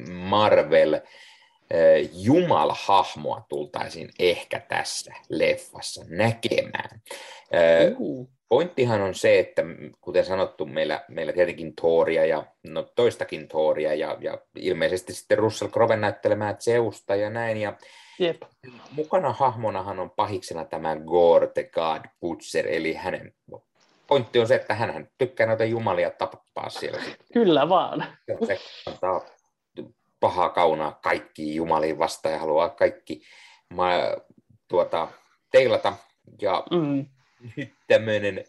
Marvel jumalhahmoa tultaisiin ehkä tässä leffassa näkemään. Uh pointtihan on se, että kuten sanottu, meillä, meillä tietenkin Thoria ja no, toistakin Thoria ja, ja ilmeisesti sitten Russell Crowe näyttelemää Zeusta ja näin. Ja Jep. Mukana hahmonahan on pahiksena tämä Gore the God Butcher, eli hänen pointti on se, että hän tykkää noita jumalia tappaa siellä. Kyllä vaan. Se antaa pahaa kaunaa kaikki jumaliin vastaan ja haluaa kaikki ma, tuota, teilata. Ja mm tämmöinen,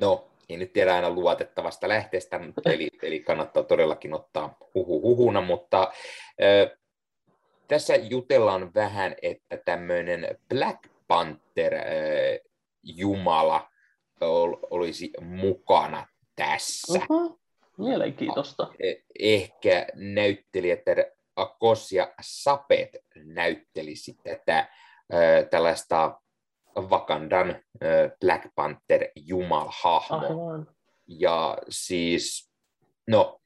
no ei nyt tiedä aina luotettavasta lähteestä, eli, eli kannattaa todellakin ottaa huhu huhuna, mutta tässä jutellaan vähän, että tämmöinen Black Panther Jumala olisi mukana tässä. Uh-huh. Mielenkiintoista. E, ehkä näyttelijät Akos ja Sapet näyttelisi tätä tällaista Wakandan Black Panther jumalhahmo. Ja siis, no,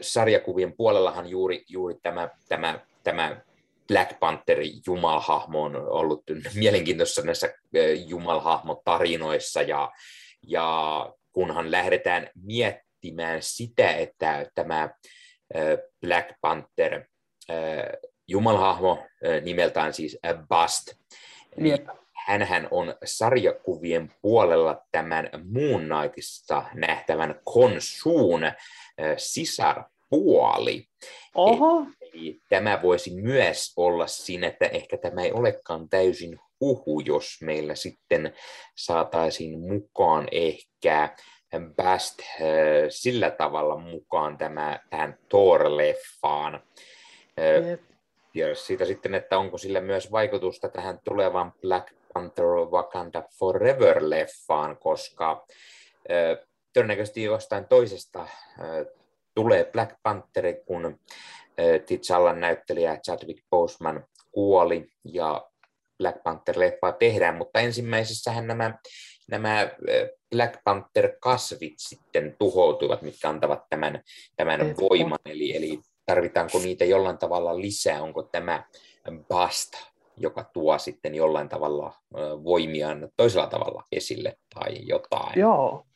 sarjakuvien puolellahan juuri, juuri tämä, tämä, tämä Black Pantherin jumalhahmo on ollut mielenkiintoista näissä jumalhahmotarinoissa. Ja, ja kunhan lähdetään miettimään sitä, että tämä Black Panther jumalhahmo nimeltään siis Bast, niin hänhän on sarjakuvien puolella tämän Moon Knightissa nähtävän Konsuun sisarpuoli. Oho. Eli tämä voisi myös olla siinä, että ehkä tämä ei olekaan täysin huhu, jos meillä sitten saataisiin mukaan ehkä Bast sillä tavalla mukaan tämä, tähän Thor-leffaan. Yep. Ja siitä sitten, että onko sillä myös vaikutusta tähän tulevaan Black Panther Wakanda Forever-leffaan, koska todennäköisesti jostain toisesta tulee Black Panther, kun T'Challan näyttelijä Chadwick Boseman kuoli ja Black Panther-leffaa tehdään, mutta ensimmäisessähän nämä, nämä Black Panther-kasvit sitten tuhoutuivat, mitkä antavat tämän, tämän voiman, eli, eli tarvitaanko niitä jollain tavalla lisää, onko tämä Bast joka tuo sitten jollain tavalla voimiaan toisella tavalla esille tai jotain. Joo,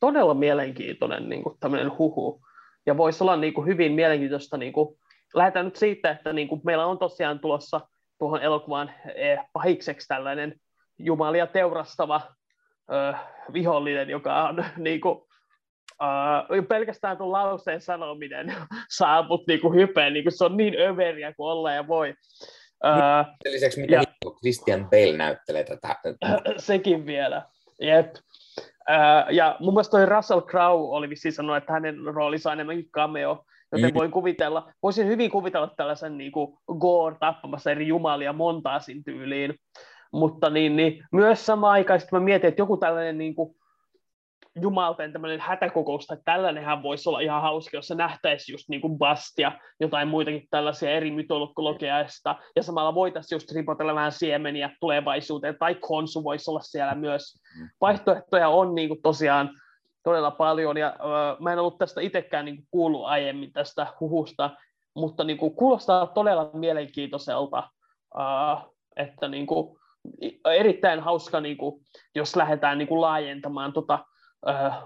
todella mielenkiintoinen niin kuin tämmöinen huhu. Ja voisi olla niin kuin hyvin mielenkiintoista, niin kuin, lähdetään nyt siitä, että niin kuin meillä on tosiaan tulossa tuohon elokuvaan eh, pahikseksi tällainen jumalia teurastava uh, vihollinen, joka on niin kuin, uh, pelkästään tuon lauseen sanominen saa mut niin hypeen, niin se on niin överiä kuin olla ja voi. Uh, lisäksi miten ja, Christian Bale näyttelee tätä. Sekin vielä, jep. Ja mun mielestä toi Russell Crowe oli vissiin sanonut, että hänen roolinsa on enemmänkin cameo, joten mm. voin kuvitella, voisin hyvin kuvitella tällaisen niin kuin Gore tappamassa eri jumalia montaasin tyyliin, mutta niin, niin, myös samaan aikaan mä mietin, että joku tällainen niin kuin, jumalten tämmöinen hätäkokous, tai tällainenhän voisi olla ihan hauska, jos se nähtäisi just niin kuin Bastia, jotain muitakin tällaisia eri mytologiaista, ja samalla voitaisiin just ripotella vähän siemeniä tulevaisuuteen, tai Konsu voisi olla siellä myös. Mm. Vaihtoehtoja on niin kuin tosiaan todella paljon, ja uh, mä en ollut tästä itsekään niin kuin kuullut aiemmin tästä huhusta, mutta niin kuin, kuulostaa todella mielenkiintoiselta, uh, että niin kuin, erittäin hauska, niin kuin, jos lähdetään niin kuin laajentamaan tota,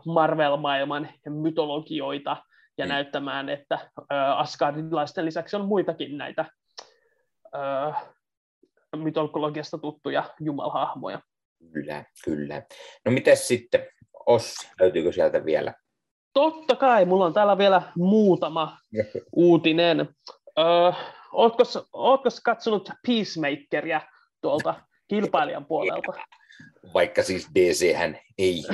Marvel-maailman mytologioita ja mm. näyttämään, että Asgardilaisten lisäksi on muitakin näitä mytologiasta tuttuja jumalhahmoja. Kyllä, kyllä. No miten sitten, Ossi, löytyykö sieltä vielä? Totta kai, mulla on täällä vielä muutama uutinen. Öö, ootko, ootko katsonut Peacemakeria tuolta kilpailijan puolelta? Vaikka siis DC hän ei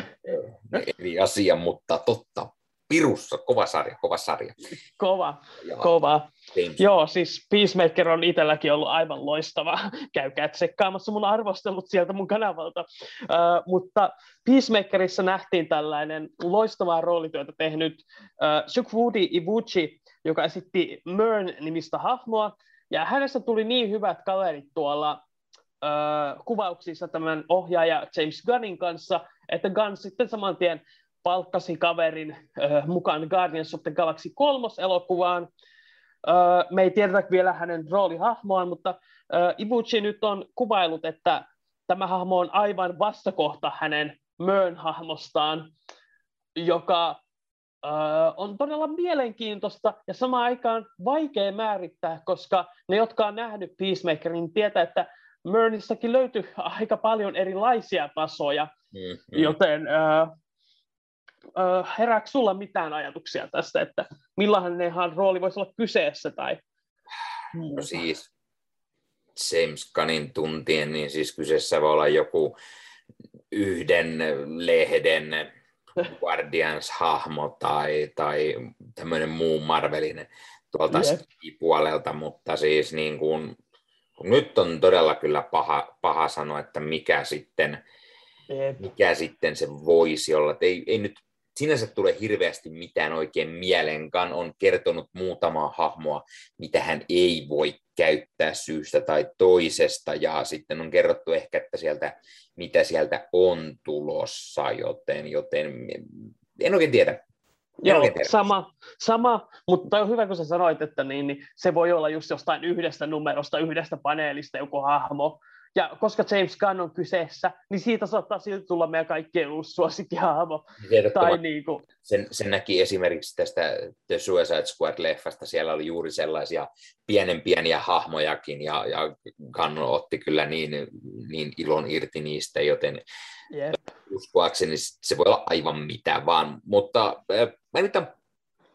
eri asia, mutta totta. Pirussa, kova sarja, kova sarja. Kova, ja kova. James. Joo, siis Peacemaker on itselläkin ollut aivan loistava. Käykää tsekkaamassa mun arvostelut sieltä mun kanavalta. Uh, mutta Peacemakerissa nähtiin tällainen loistavaa roolityötä tehnyt uh, Shukwoodi Ibuchi, joka esitti Mern-nimistä hahmoa, ja hänestä tuli niin hyvät kaverit tuolla kuvauksissa tämän ohjaaja James Gunnin kanssa, että Gunn sitten saman tien palkkasi kaverin uh, mukaan Guardians of the Galaxy kolmos elokuvaan. Uh, me ei tiedetä vielä hänen roolihahmoaan, mutta uh, Ibuchi nyt on kuvailut, että tämä hahmo on aivan vastakohta hänen Mön-hahmostaan, joka uh, on todella mielenkiintoista ja samaan aikaan vaikea määrittää, koska ne, jotka on nähnyt Peacemakerin, tietää, että Mörnissäkin löytyy aika paljon erilaisia tasoja, mm, mm. joten äh, äh, herääkö sulla mitään ajatuksia tästä, että millainen rooli voisi olla kyseessä? Tai... No siis James Gunnin tuntien, niin siis kyseessä voi olla joku yhden lehden Guardians-hahmo tai, tai tämmöinen muu Marvelin tuolta yep. puolelta, mutta siis niin kuin nyt on todella kyllä paha, paha sanoa, että mikä sitten, mikä sitten se voisi olla. Et ei, ei nyt sinänsä tule hirveästi mitään oikein mielenkaan. On kertonut muutamaa hahmoa, mitä hän ei voi käyttää syystä tai toisesta, ja sitten on kerrottu ehkä, että sieltä, mitä sieltä on tulossa, joten, joten en oikein tiedä. Joo, sama, sama, mutta on hyvä, kun sä sanoit, että niin, niin se voi olla just jostain yhdestä numerosta, yhdestä paneelista joku hahmo, ja koska James Gunn on kyseessä, niin siitä saattaa silti tulla meidän kaikkien uusi suosikkihahmo. Tai niin kuin... sen, sen näki esimerkiksi tästä The Suicide Squad-leffasta, siellä oli juuri sellaisia pienen pieniä hahmojakin, ja, ja Gunn otti kyllä niin, niin ilon irti niistä, joten yep. uskoakseni se voi olla aivan mitä vaan. Mutta äh, mä nyt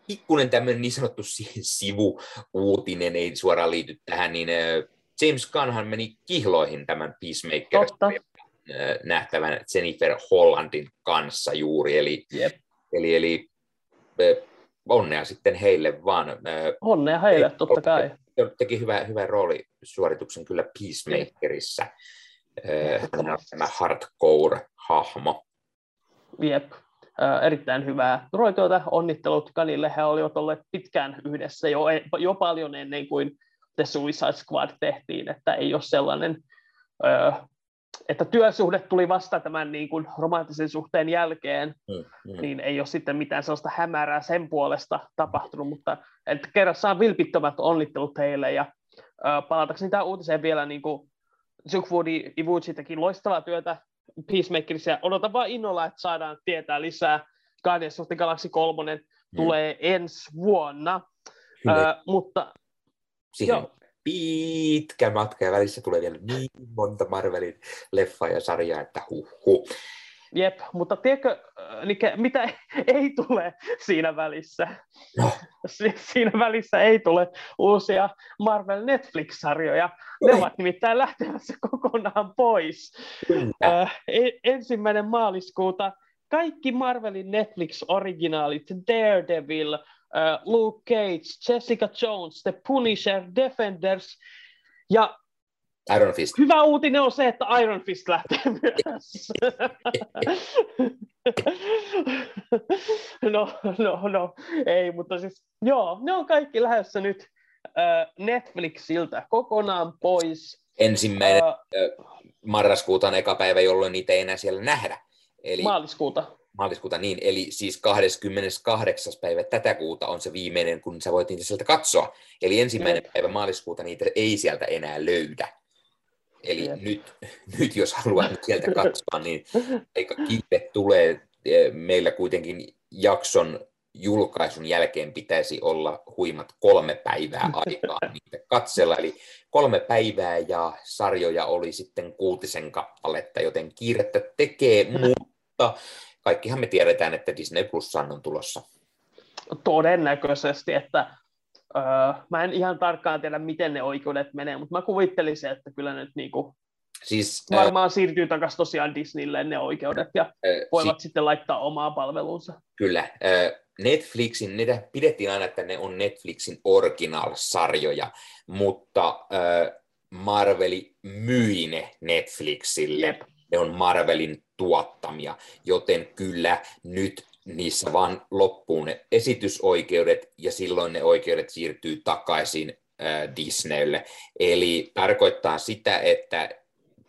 pikkuinen tämmöinen niin sanottu sivu-uutinen, ei suoraan liity tähän, niin äh, James Gunnhan meni kihloihin tämän Peacemaker nähtävän Jennifer Hollandin kanssa juuri, eli, yep. eli, eli onnea sitten heille vaan. Onnea heille, he, totta kai. Teki hyvä, hyvä rooli-suorituksen kyllä Peacemakerissa. Hän on tämä hardcore-hahmo. Jep, erittäin hyvää roitoita. Onnittelut Kanille. He olivat olleet pitkään yhdessä jo, jo paljon ennen kuin The Suicide Squad tehtiin, että ei ole sellainen, että työsuhde tuli vasta tämän niin kuin romanttisen suhteen jälkeen, mm, mm. niin ei ole sitten mitään sellaista hämärää sen puolesta tapahtunut, mutta että kerrassaan vilpittömät onnittelut heille, ja palatakseni tähän uutiseen vielä, niin kuin Zukwoodi Iwuchi teki loistavaa työtä Peacemakerissa, ja odotan vaan innolla, että saadaan tietää lisää. Guardians of the Galaxy 3 mm. tulee ensi vuonna, uh, mutta Siihen Joo. pitkä matka ja välissä tulee vielä niin monta Marvelin leffaa ja sarjaa, että huh, huh. Jep, mutta tiedätkö, mitä ei tule siinä välissä? No. Siinä välissä ei tule uusia Marvel Netflix-sarjoja. Ne ovat nimittäin lähtemässä kokonaan pois. Äh, ensimmäinen maaliskuuta kaikki Marvelin Netflix-originaalit, Daredevil, uh, Luke Cage, Jessica Jones, The Punisher, Defenders ja Iron Fist. Hyvä uutinen on se, että Iron Fist lähtee myös. no, no, no, ei, mutta siis joo, ne on kaikki lähdössä nyt uh, Netflixiltä kokonaan pois. Ensimmäinen uh, marraskuuta on eka päivä, jolloin niitä ei enää siellä nähdä. Eli, maaliskuuta. Maaliskuuta, niin. Eli siis 28. päivä tätä kuuta on se viimeinen, kun sä voit niitä sieltä katsoa. Eli ensimmäinen päivä maaliskuuta niitä ei sieltä enää löydä. Eli nyt, nyt jos haluat sieltä katsoa, niin aika kiipe tulee. Meillä kuitenkin jakson julkaisun jälkeen pitäisi olla huimat kolme päivää aikaa niitä katsella. Eli kolme päivää ja sarjoja oli sitten kuutisen kappaletta, joten kiirettä tekee, mutta kaikkihan me tiedetään, että Disney Plus on tulossa. Todennäköisesti, että öö, mä en ihan tarkkaan tiedä, miten ne oikeudet menee, mutta mä kuvittelisin, että kyllä nyt niinku, siis, varmaan äh, siirtyy takaisin tosiaan Disneylle ne oikeudet ja äh, voivat si- sitten laittaa omaa palvelunsa. Kyllä. Äh, Netflixin, niitä pidettiin aina, että ne on Netflixin original-sarjoja, mutta äh, Marveli myi ne Netflixille. Jep. Ne on Marvelin tuottamia, joten kyllä nyt niissä vaan loppuu ne esitysoikeudet ja silloin ne oikeudet siirtyy takaisin äh, Disneylle. Eli tarkoittaa sitä, että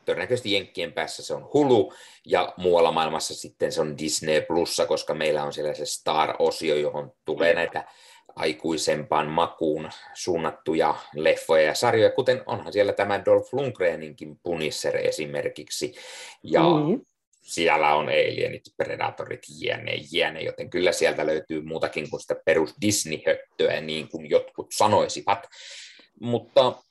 todennäköisesti Jenkkien päässä se on Hulu ja muualla maailmassa sitten se on Disney Plussa, koska meillä on siellä se Star-osio, johon tulee näitä aikuisempaan makuun suunnattuja leffoja ja sarjoja, kuten onhan siellä tämä Dolph Lundgreninkin Punisher esimerkiksi. Ja mm siellä on alienit, predatorit, jne, jne, joten kyllä sieltä löytyy muutakin kuin sitä perus Disney-höttöä, niin kuin jotkut sanoisivat. Mutta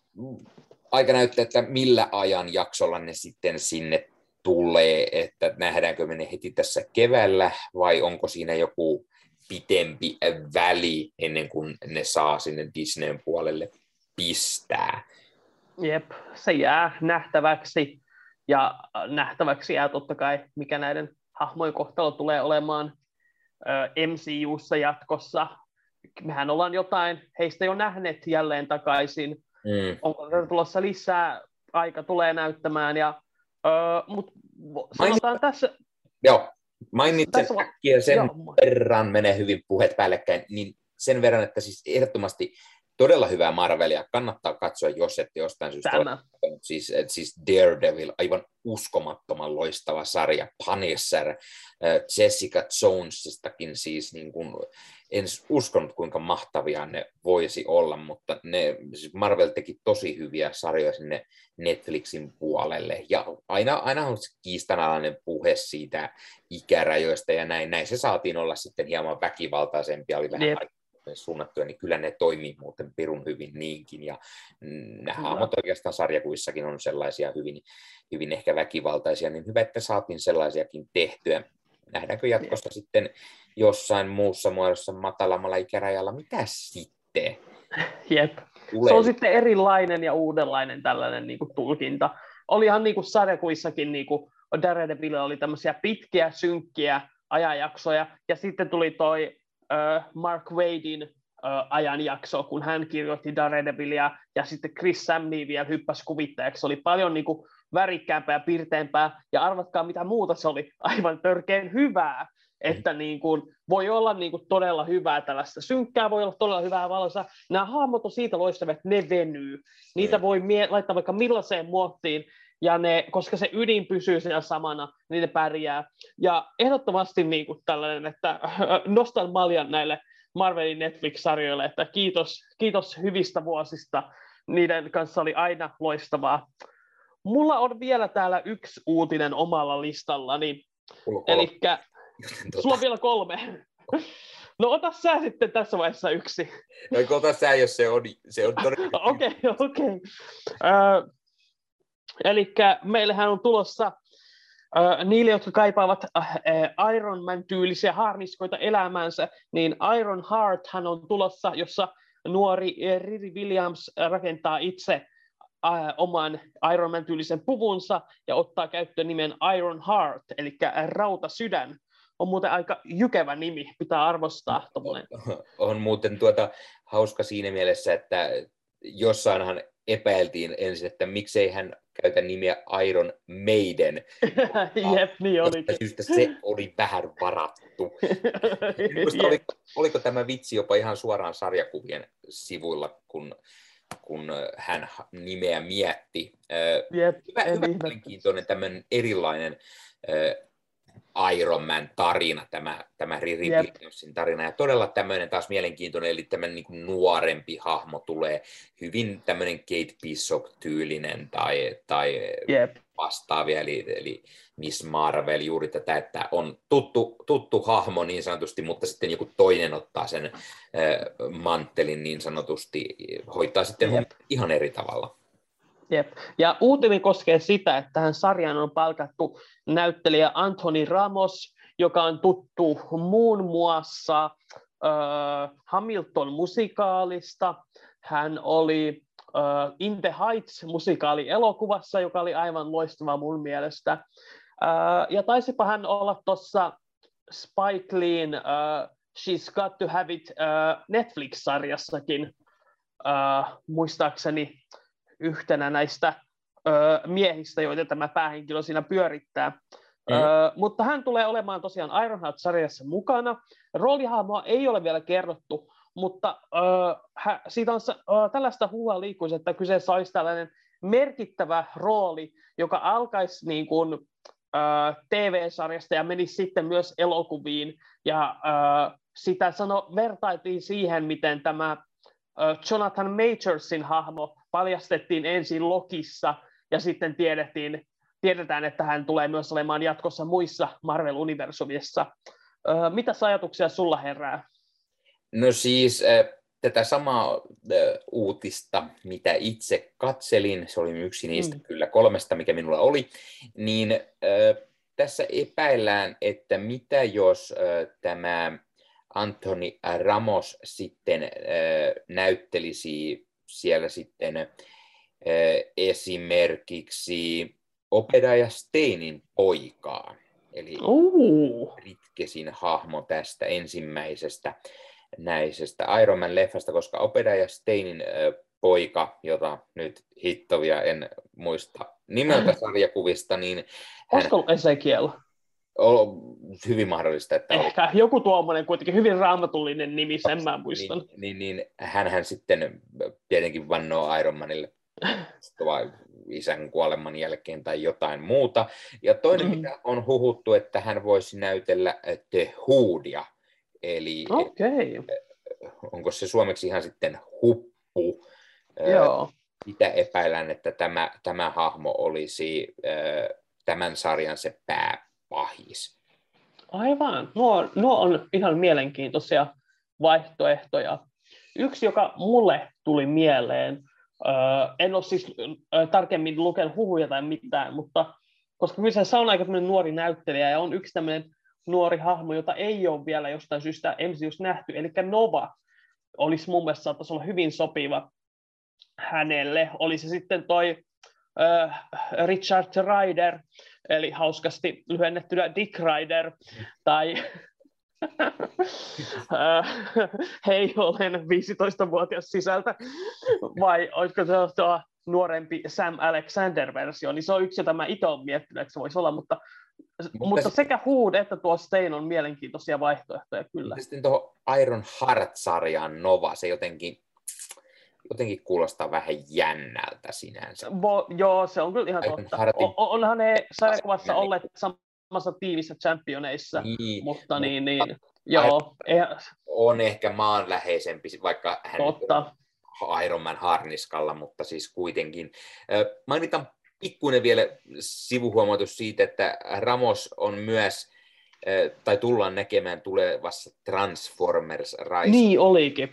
aika näyttää, että millä ajan jaksolla ne sitten sinne tulee, että nähdäänkö me ne heti tässä keväällä vai onko siinä joku pitempi väli ennen kuin ne saa sinne Disneyn puolelle pistää. Jep, se jää nähtäväksi ja nähtäväksi jää totta kai, mikä näiden hahmojen kohtalo tulee olemaan MCUssa jatkossa. Mehän ollaan jotain heistä jo nähneet jälleen takaisin. Mm. Onko tulossa lisää? Aika tulee näyttämään. Ja, uh, mut sanotaan Mainit... tässä... Joo, mainitsen äkkiä sen Joo. verran, menee hyvin puheet päällekkäin, niin sen verran, että siis ehdottomasti todella hyvää Marvelia. Kannattaa katsoa, jos ette jostain syystä Tämä. ole siis, siis Daredevil, aivan uskomattoman loistava sarja. Punisher, äh, Jessica Jonesistakin siis niin kuin, en uskonut kuinka mahtavia ne voisi olla, mutta ne, siis Marvel teki tosi hyviä sarjoja sinne Netflixin puolelle. Ja aina, aina on kiistanalainen puhe siitä ikärajoista ja näin. Näin se saatiin olla sitten hieman väkivaltaisempia, oli vähän yep suunnattuja, niin kyllä ne toimii muuten pirun hyvin niinkin. Ja nämä hahmot oikeastaan sarjakuissakin on sellaisia hyvin, hyvin ehkä väkivaltaisia, niin hyvä, että saatiin sellaisiakin tehtyä. Nähdäänkö jatkossa Jep. sitten jossain muussa muodossa matalammalla ikärajalla? Mitä sitten? Jep. Tulee. Se on sitten erilainen ja uudenlainen tällainen niin kuin tulkinta. Olihan niin kuin sarjakuissakin, niin kuin Daredevil oli tämmöisiä pitkiä, synkkiä ajanjaksoja, ja sitten tuli toi Mark Wadein ajanjakso, kun hän kirjoitti Daredevilia, ja sitten Chris Samney vielä hyppäsi kuvittajaksi. Se oli paljon niin kuin, värikkäämpää ja pirteämpää, ja arvatkaa mitä muuta se oli, aivan törkeen hyvää, että niin kuin, voi olla niin kuin, todella hyvää tällaista synkkää, voi olla todella hyvää valossa. Nämä hahmot on siitä loistavia, että ne venyy. Niitä mm. voi mie- laittaa vaikka millaiseen muottiin, ja ne, koska se ydin pysyy siellä samana, niin ne pärjää. Ja ehdottomasti niin kuin tällainen, että nostan maljan näille Marvelin Netflix-sarjoille, että kiitos, kiitos hyvistä vuosista. Niiden kanssa oli aina loistavaa. Mulla on vielä täällä yksi uutinen omalla listallani. Eli sulla on vielä kolme. No ota sä sitten tässä vaiheessa yksi. No ota sä, jos se on, se on todella... Okei, okei. Okay, okay. Eli meillähän on tulossa Uh, niille, jotka kaipaavat uh, Iron Man-tyylisiä harniskoita elämäänsä, niin Iron Heart hän on tulossa, jossa nuori Riri Williams rakentaa itse uh, oman Iron Man-tyylisen puvunsa ja ottaa käyttöön nimen Iron Heart, eli rauta sydän. On muuten aika jykevä nimi, pitää arvostaa. On, on muuten tuota hauska siinä mielessä, että jossainhan epäiltiin ensin, että miksei hän käytä nimeä Iron Maiden. Jep, niin oli. Syystä se oli vähän varattu. oli, oliko tämä vitsi jopa ihan suoraan sarjakuvien sivuilla, kun, kun hän nimeä mietti. Jep, hyvä, hyvä mielenkiintoinen tämmöinen erilainen Iron Man tarina, tämä, tämä Riri yep. Williamsin tarina. Ja todella tämmöinen taas mielenkiintoinen, eli tämmöinen niin nuorempi hahmo tulee, hyvin tämmöinen Kate Bishop-tyylinen tai, tai yep. vastaavia, eli, eli Miss Marvel, juuri tätä, että on tuttu, tuttu hahmo niin sanotusti, mutta sitten joku toinen ottaa sen äh, manttelin niin sanotusti, hoitaa sitten yep. ihan eri tavalla. Jep. Ja uutinen koskee sitä, että tähän sarjaan on palkattu näyttelijä Anthony Ramos, joka on tuttu muun muassa äh, Hamilton-musikaalista. Hän oli äh, In the Heights-musikaali-elokuvassa, joka oli aivan loistava mun mielestä. Äh, ja taisipa hän olla tuossa Spike Leen uh, She's Got to Have It uh, Netflix-sarjassakin, uh, muistaakseni yhtenä näistä ö, miehistä, joita tämä päähenkilö siinä pyörittää. Mm. Ö, mutta hän tulee olemaan tosiaan Ironheart-sarjassa mukana. Roolihahmoa ei ole vielä kerrottu, mutta ö, hä, siitä on ö, tällaista huua liikkuisi, että kyseessä olisi tällainen merkittävä rooli, joka alkaisi niin kuin, ö, TV-sarjasta ja menisi sitten myös elokuviin. Ja ö, sitä sano, vertailtiin siihen, miten tämä Jonathan Majorsin hahmo paljastettiin ensin Lokissa ja sitten tiedettiin, tiedetään, että hän tulee myös olemaan jatkossa muissa Marvel-universumissa. Mitä ajatuksia sulla herää? No siis tätä samaa uutista, mitä itse katselin, se oli yksi niistä mm. kyllä kolmesta, mikä minulla oli, niin tässä epäillään, että mitä jos tämä Anthony Ramos sitten näyttelisi siellä sitten esimerkiksi Opedaja Steinin poikaa, eli uh. Ritkesin hahmo tästä ensimmäisestä näisestä Iron Man-leffasta, koska Opedaja Steinin poika, jota nyt hittovia en muista nimeltä sarjakuvista, niin... Olisiko hän... Hyvin mahdollista, että... Ehkä oli. joku tuommoinen kuitenkin hyvin raamatullinen nimi, sen mä muistan. Niin, niin, niin hän sitten tietenkin vannoo Ironmanille isän kuoleman jälkeen tai jotain muuta. Ja toinen, mm. mitä on huhuttu, että hän voisi näytellä The Hoodia. Eli okay. onko se suomeksi ihan sitten huppu? Joo. Mitä epäillään, että tämä, tämä hahmo olisi tämän sarjan se pää pahis. Aivan. Nuo, nuo on ihan mielenkiintoisia vaihtoehtoja. Yksi, joka mulle tuli mieleen, en ole siis tarkemmin lukenut huhuja tai mitään, mutta koska kyseessä on aika nuori näyttelijä ja on yksi tämmöinen nuori hahmo, jota ei ole vielä jostain syystä just nähty, eli Nova olisi mun mielestä saattaisi olla hyvin sopiva hänelle. Oli se sitten toi Richard Ryder, eli hauskasti lyhennettynä Dick Ryder, tai hei, olen 15-vuotias sisältä, vai olisiko se tuo nuorempi Sam Alexander-versio, niin se on yksi, jota mä itse olen miettinyt, että se voisi olla, mutta, mutta, mutta sekä Hood että tuo Stein on mielenkiintoisia vaihtoehtoja kyllä. Sitten tuohon Iron Heart-sarjaan Nova, se jotenkin jotenkin kuulostaa vähän jännältä sinänsä. Bo, joo, se on kyllä ihan totta. Hartin... On, onhan ne sarjakuvassa olleet samassa tiivissä championeissa, niin, mutta niin, niin, joo. Eihän... On ehkä maanläheisempi, vaikka hän totta. on Iron Man harniskalla, mutta siis kuitenkin. Mainitan pikkuinen vielä sivuhuomautus siitä, että Ramos on myös tai tullaan näkemään tulevassa Transformers Rise. Niin olikin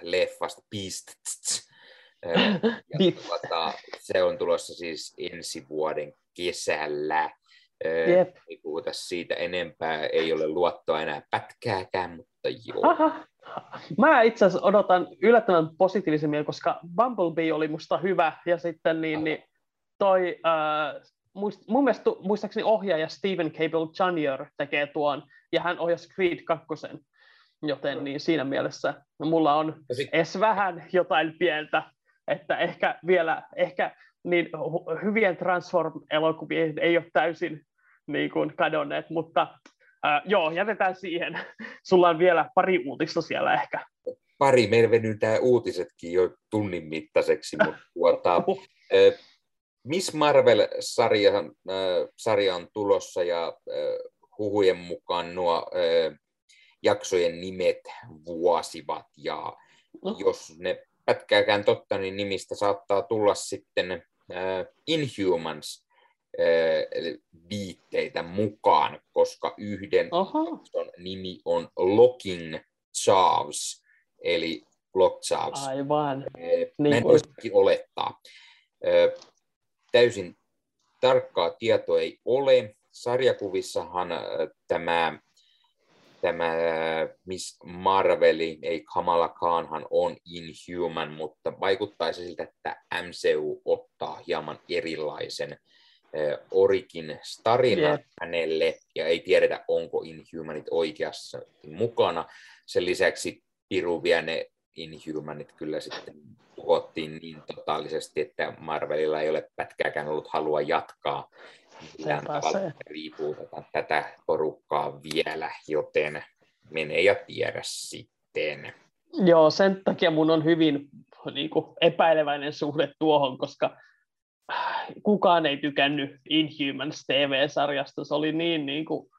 leffasta Beast. Ja tuota, se on tulossa siis ensi vuoden kesällä. Jep. Ei puhuta siitä enempää, ei ole luottoa enää pätkääkään, mutta joo. Aha. Mä itse asiassa odotan yllättävän positiivisemmin, koska Bumblebee oli musta hyvä, ja sitten niin, niin toi, äh, muist, mun mielestä muistaakseni ohjaaja Stephen Cable Jr. tekee tuon, ja hän ohjasi Creed 2. Joten niin siinä mielessä mulla on edes vähän jotain pientä, että ehkä vielä, ehkä niin hyvien Transform-elokuvien ei ole täysin niin kuin kadonneet, mutta äh, joo, jätetään siihen. Sulla on vielä pari uutista siellä ehkä. Pari, meillä venytään uutisetkin jo tunnin mittaiseksi, mutta tuota, äh, Miss Marvel-sarja äh, sarja on tulossa ja äh, huhujen mukaan nuo äh, jaksojen nimet vuosivat ja no. jos ne pätkääkään totta, niin nimistä saattaa tulla sitten äh, Inhumans äh, viitteitä mukaan, koska yhden jakson nimi on Locking Charles, eli Block Charles. Aivan. Äh, niin voisikin olettaa. Äh, täysin tarkkaa tietoa ei ole. Sarjakuvissahan äh, tämä tämä Miss Marveli, ei Kamala Khanhan on Inhuman, mutta vaikuttaisi siltä, että MCU ottaa hieman erilaisen Orikin starina yeah. hänelle, ja ei tiedetä, onko Inhumanit oikeassa mukana. Sen lisäksi Piru vie ne Inhumanit kyllä sitten tuhottiin niin totaalisesti, että Marvelilla ei ole pätkääkään ollut halua jatkaa millään tavalla riipuuteta tätä porukkaa vielä, joten mene ja tiedä sitten. Joo, sen takia mun on hyvin niin kuin, epäileväinen suhde tuohon, koska kukaan ei tykännyt Inhumans TV-sarjasta. Se oli niin, niin kuin,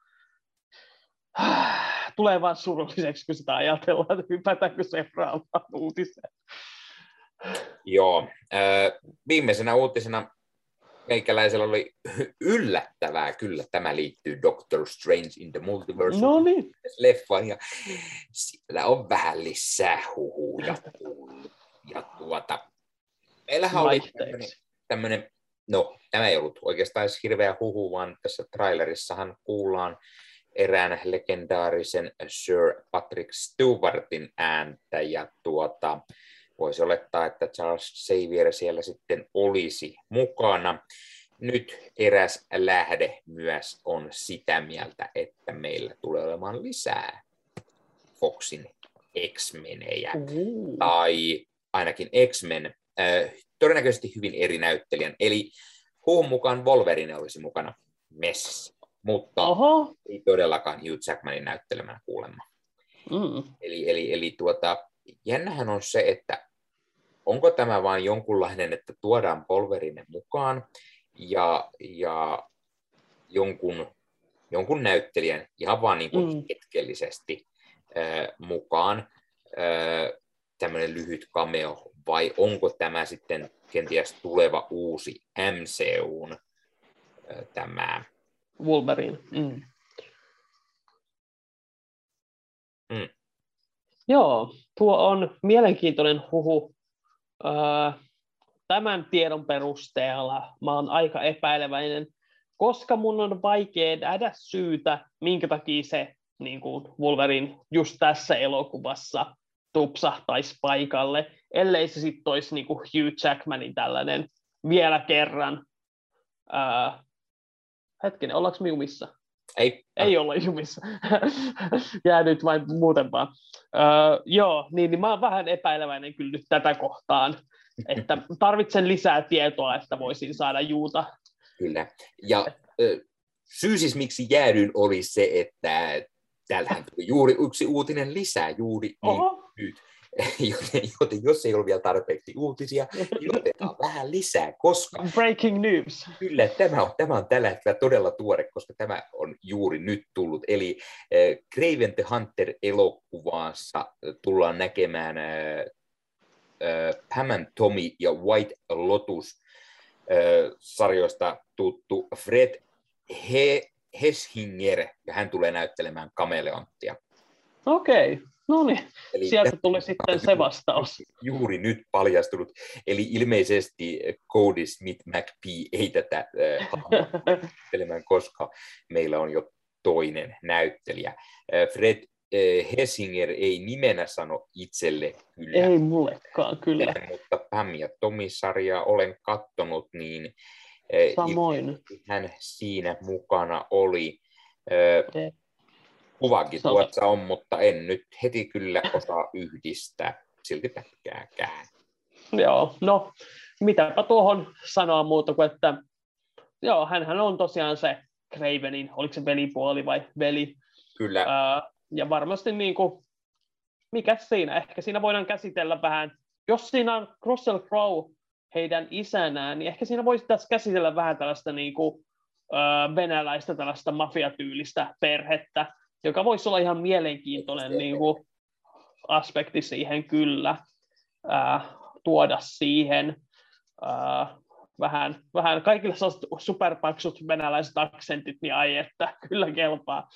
tulee vaan surulliseksi, kun sitä ajatellaan, että hypätäänkö seuraavaan uutiseen. Joo. Äh, viimeisenä uutisena meikäläisellä oli yllättävää kyllä, tämä liittyy Doctor Strange in the Multiverse no niin. leffaan, ja siellä on vähän lisää huhuja Ja tuota, meillähän oli tämmöinen, tämmöinen, no tämä ei ollut oikeastaan edes hirveä huhu, vaan tässä trailerissahan kuullaan erään legendaarisen Sir Patrick Stewartin ääntä, ja tuota, voisi olettaa, että Charles Xavier siellä sitten olisi mukana. Nyt eräs lähde myös on sitä mieltä, että meillä tulee olemaan lisää Foxin X-menejä, mm. tai ainakin X-Men, äh, todennäköisesti hyvin eri näyttelijän. Eli huun mukaan Wolverine olisi mukana messissä, mutta Oho. ei todellakaan Hugh Jackmanin näyttelemänä kuulemma. Mm. Eli, eli, eli tuota, jännähän on se, että onko tämä vain jonkunlainen, että tuodaan polverinen mukaan ja, ja jonkun, jonkun näyttelijän ihan vaan niin kuin mm. hetkellisesti äh, mukaan äh, tämmöinen lyhyt cameo, vai onko tämä sitten kenties tuleva uusi MCUn äh, tämä Wolverine. Mm. Mm. Joo, tuo on mielenkiintoinen huhu tämän tiedon perusteella mä oon aika epäileväinen, koska mun on vaikea nähdä syytä, minkä takia se niin kuin Wolverine just tässä elokuvassa tupsahtaisi paikalle, ellei se sitten olisi niin kuin Hugh Jackmanin tällainen vielä kerran. Ää, hetkinen, ollaanko me jumissa? Ei. Ei olla jumissa. Jää nyt vain muuten vaan. Öö, joo, niin, niin mä oon vähän epäileväinen kyllä nyt tätä kohtaan, että tarvitsen lisää tietoa, että voisin saada juuta. Kyllä, ja syy siis miksi jäädyin oli se, että täällähän tuli juuri yksi uutinen lisää juuri niin nyt. Joten, joten jos ei ole vielä tarpeeksi uutisia, niin otetaan vähän lisää, koska... Breaking news. Kyllä, tämä on, tämä on tällä hetkellä todella tuore, koska tämä on juuri nyt tullut. Eli äh, Craven the Hunter-elokuvaassa äh, tullaan näkemään äh, äh, Pam and Tommy ja White Lotus äh, sarjoista tuttu Fred He- Heshinger, ja hän tulee näyttelemään kameleonttia. Okei. Okay. No niin, sieltä tuli sitten se vastaus. Juuri nyt paljastunut. Eli ilmeisesti Cody Smith McPhee ei tätä äh, koska meillä on jo toinen näyttelijä. Äh, Fred Hessinger ei nimenä sano itselle kyllä. Ei mullekaan kyllä. Mutta Pam ja Tomi-sarjaa olen kattonut, niin Samoin. hän siinä mukana oli. Äh, Kuvakin tuossa on, mutta en nyt heti kyllä osaa yhdistää silti pätkääkään. Joo, no mitäpä tuohon sanoa muuta kuin, että joo, hän on tosiaan se Cravenin, oliko se velipuoli vai veli. Kyllä. Ää, ja varmasti niin kuin, mikä siinä, ehkä siinä voidaan käsitellä vähän, jos siinä on Russell Crowe heidän isänään, niin ehkä siinä voisi tässä käsitellä vähän tällaista niin kuin, ää, venäläistä tällaista mafiatyylistä perhettä, joka voisi olla ihan mielenkiintoinen niin kuin, aspekti siihen kyllä ää, tuoda siihen. Ää, vähän, vähän kaikille superpaksut venäläiset aksentit, niin ai että kyllä kelpaa.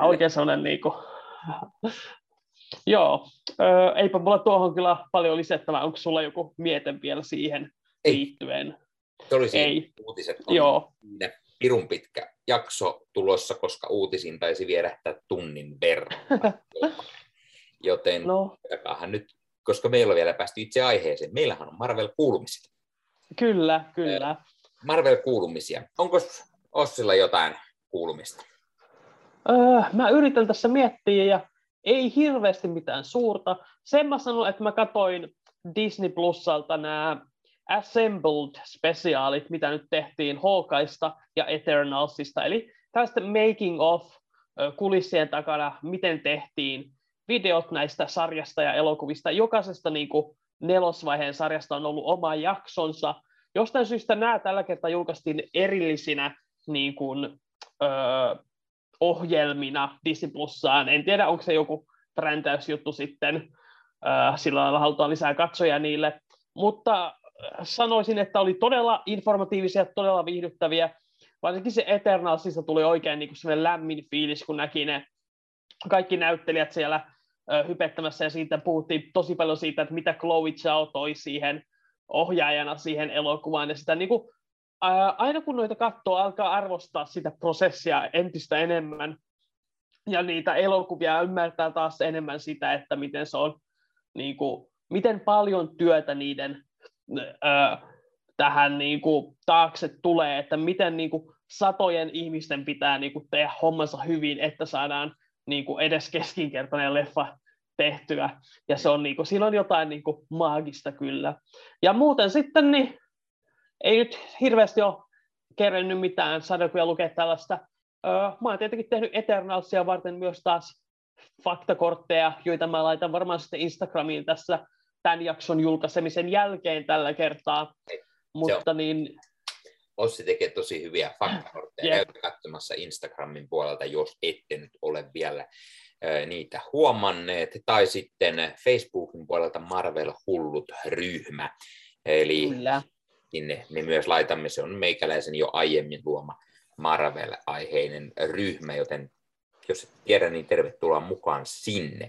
Oikein sellainen niin kuin, Joo, öö, eipä mulla tuohon kyllä paljon lisättävää. Onko sulla joku miete vielä siihen Ei. liittyen? Se Ei. uutiset. On Joo. Pirun pitkä jakso tulossa, koska uutisiin taisi vierähtää tunnin verran. Joten no. nyt, koska meillä on vielä päästy itse aiheeseen. Meillähän on Marvel-kuulumiset. Kyllä, kyllä. Marvel-kuulumisia. Onko Ossilla jotain kuulumista? Öö, mä yritän tässä miettiä ja ei hirveästi mitään suurta. Sen mä sanon, että mä katoin Disney Plusalta nämä Assembled-spesiaalit, mitä nyt tehtiin Hawkeista ja Eternalsista, eli tästä making of kulissien takana, miten tehtiin videot näistä sarjasta ja elokuvista. Jokaisesta niin kuin, nelosvaiheen sarjasta on ollut oma jaksonsa. Jostain syystä nämä tällä kertaa julkaistiin erillisinä niin kuin, ö, ohjelmina Disney Plussaan. En tiedä, onko se joku präntäysjuttu sitten, sillä lailla halutaan lisää katsoja niille. Mutta sanoisin, että oli todella informatiivisia, todella viihdyttäviä. Varsinkin se Eternalsista tuli oikein niin kuin lämmin fiilis, kun näki ne kaikki näyttelijät siellä hypettämässä ja siitä puhuttiin tosi paljon siitä, että mitä Chloe Zhao toi siihen ohjaajana siihen elokuvaan ja sitä niin kuin, ää, aina kun noita katsoo, alkaa arvostaa sitä prosessia entistä enemmän ja niitä elokuvia ymmärtää taas enemmän sitä, että miten se on niin kuin, miten paljon työtä niiden tähän niin kuin, taakse tulee, että miten niin kuin, satojen ihmisten pitää niin kuin, tehdä hommansa hyvin, että saadaan niin kuin, edes keskinkertainen leffa tehtyä. Ja se on, niin kuin, siinä on jotain niin kuin, maagista kyllä. Ja muuten sitten niin, ei nyt hirveästi ole kerennyt mitään sarjakuja lukea tällaista. Öö, mä oon tietenkin tehnyt Eternalsia varten myös taas faktakortteja, joita mä laitan varmaan sitten Instagramiin tässä tämän jakson julkaisemisen jälkeen tällä kertaa. Mutta niin... Ossi tekee tosi hyviä faktakortteja. Yeah. katsomassa Instagramin puolelta, jos ette nyt ole vielä niitä huomanneet. Tai sitten Facebookin puolelta Marvel Hullut ryhmä. Eli Kyllä. Sinne me myös laitamme, se on meikäläisen jo aiemmin luoma Marvel-aiheinen ryhmä, joten jos et tiedä, niin tervetuloa mukaan sinne.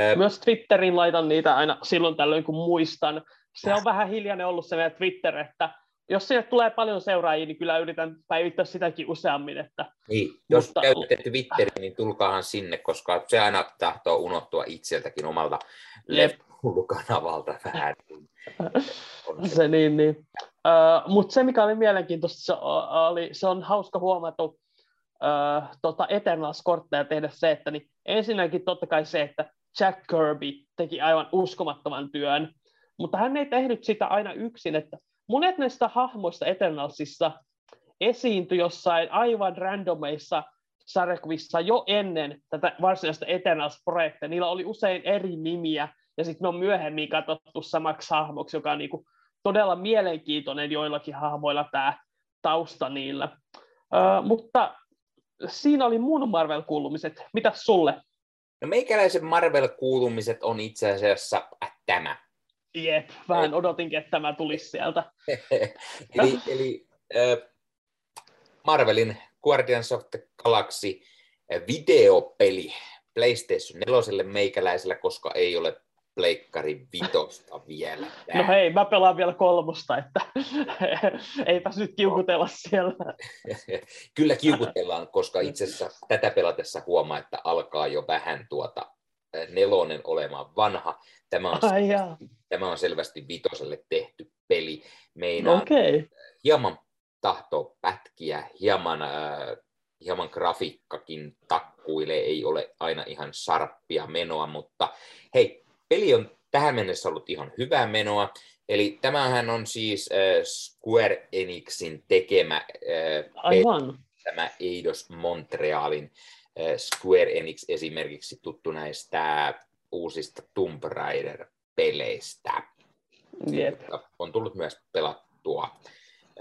Jep. Myös Twitterin laitan niitä aina silloin tällöin, kun muistan. Se on vähän hiljainen ollut se meidän Twitter, että jos sinne tulee paljon seuraajia, niin kyllä yritän päivittää sitäkin useammin. Että, niin, jos mutta... käytätte Twitteriä, niin tulkaahan sinne, koska se aina tahtoo unohtua itseltäkin omalta kanavalta vähän. se niin, niin. Uh, Mutta se, mikä oli mielenkiintoista, se, oli, se on hauska huomata uh, tota Eternals-kortteja tehdä se, että niin ensinnäkin totta kai se, että Jack Kirby teki aivan uskomattoman työn, mutta hän ei tehnyt sitä aina yksin, että monet näistä hahmoista Eternalsissa esiintyi jossain aivan randomeissa sarjakuvissa jo ennen tätä varsinaista Eternals-projektia. Niillä oli usein eri nimiä, ja sitten ne on myöhemmin katsottu samaksi hahmoksi, joka on niinku todella mielenkiintoinen joillakin hahmoilla tämä tausta niillä. Uh, mutta siinä oli mun Marvel-kuulumiset. Mitäs sulle? No meikäläisen Marvel-kuulumiset on itse asiassa tämä. Jep, vähän odotinkin, että tämä tulisi sieltä. eli eli äh, Marvelin Guardians of the Galaxy videopeli PlayStation 4 meikäläisellä, koska ei ole Pleikkari vitosta vielä. Tää. No hei, mä pelaan vielä kolmosta, että eipä nyt kiukutella siellä. Kyllä kiukutellaan, koska itse asiassa tätä pelatessa huomaa, että alkaa jo vähän tuota nelonen olemaan vanha. Tämä on, Ai tämä on selvästi vitoselle tehty peli. Meinaa okay. hieman tahto pätkiä, hieman, äh, hieman grafiikkakin takkuilee, ei ole aina ihan sarppia menoa, mutta hei, peli on tähän mennessä ollut ihan hyvää menoa. Eli tämähän on siis äh, Square Enixin tekemä äh, Aivan. tämä Eidos Montrealin äh, Square Enix esimerkiksi tuttu näistä uusista Tomb Raider-peleistä. Yep. On tullut myös pelattua.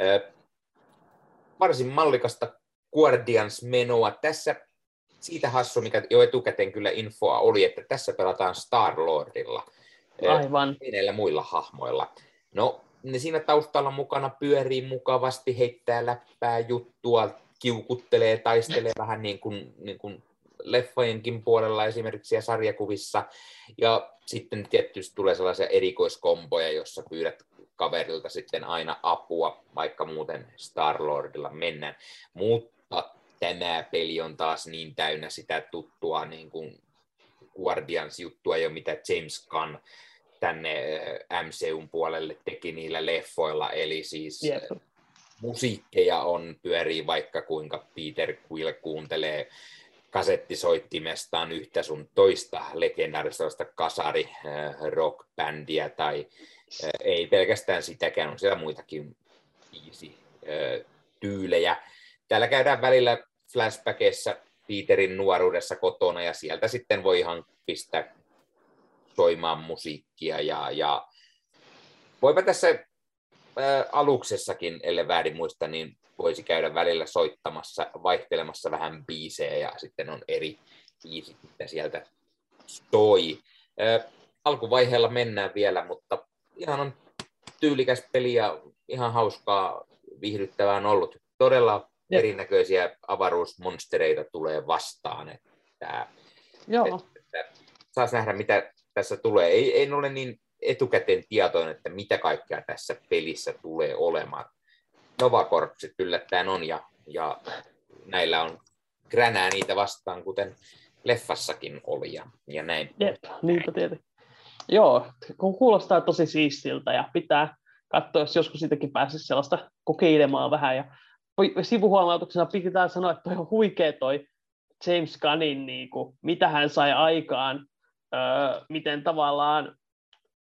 Äh, varsin mallikasta Guardians-menoa. Tässä siitä hassu, mikä jo etukäteen kyllä infoa oli, että tässä pelataan Star-Lordilla. Aivan. Pienellä muilla hahmoilla. No, ne siinä taustalla mukana pyörii mukavasti, heittää läppää juttua, kiukuttelee, taistelee vähän niin kuin, niin kuin leffojenkin puolella esimerkiksi ja sarjakuvissa. Ja sitten tietysti tulee sellaisia erikoiskomboja, jossa pyydät kaverilta sitten aina apua, vaikka muuten Star-Lordilla mennään. Mutta tämä peli on taas niin täynnä sitä tuttua niin kuin Guardians-juttua jo, mitä James Gunn tänne äh, MCUn puolelle teki niillä leffoilla, eli siis yep. Äh, musiikkeja on, pyörii vaikka kuinka Peter Quill kuuntelee kasettisoittimestaan yhtä sun toista legendaarista kasari äh, rockbändiä tai ei pelkästään sitäkään, on siellä muitakin tyylejä. Täällä käydään välillä flashbackissa Peterin nuoruudessa kotona ja sieltä sitten voi ihan pistää soimaan musiikkia ja, ja voipa tässä ää, aluksessakin, ellei väärin muista, niin voisi käydä välillä soittamassa, vaihtelemassa vähän biisejä ja sitten on eri biisit, mitä sieltä soi. Ää, alkuvaiheella mennään vielä, mutta ihan on tyylikäs peli ja ihan hauskaa viihdyttävää on ollut. Todella Jep. erinäköisiä avaruusmonstereita tulee vastaan. Että, Joo. Että, saas nähdä, mitä tässä tulee. Ei, ei ole niin etukäteen tietoinen, että mitä kaikkea tässä pelissä tulee olemaan. Novakorpsit yllättäen on ja, ja näillä on kränää niitä vastaan, kuten leffassakin oli ja, ja näin. Jep, niinpä tietenkin. Joo, kun kuulostaa tosi siistiltä ja pitää katsoa, jos joskus siitäkin pääsisi sellaista kokeilemaan vähän. Ja sivuhuomautuksena pitää sanoa, että toi on huikea toi James Gunnin, niin kuin, mitä hän sai aikaan, öö, miten tavallaan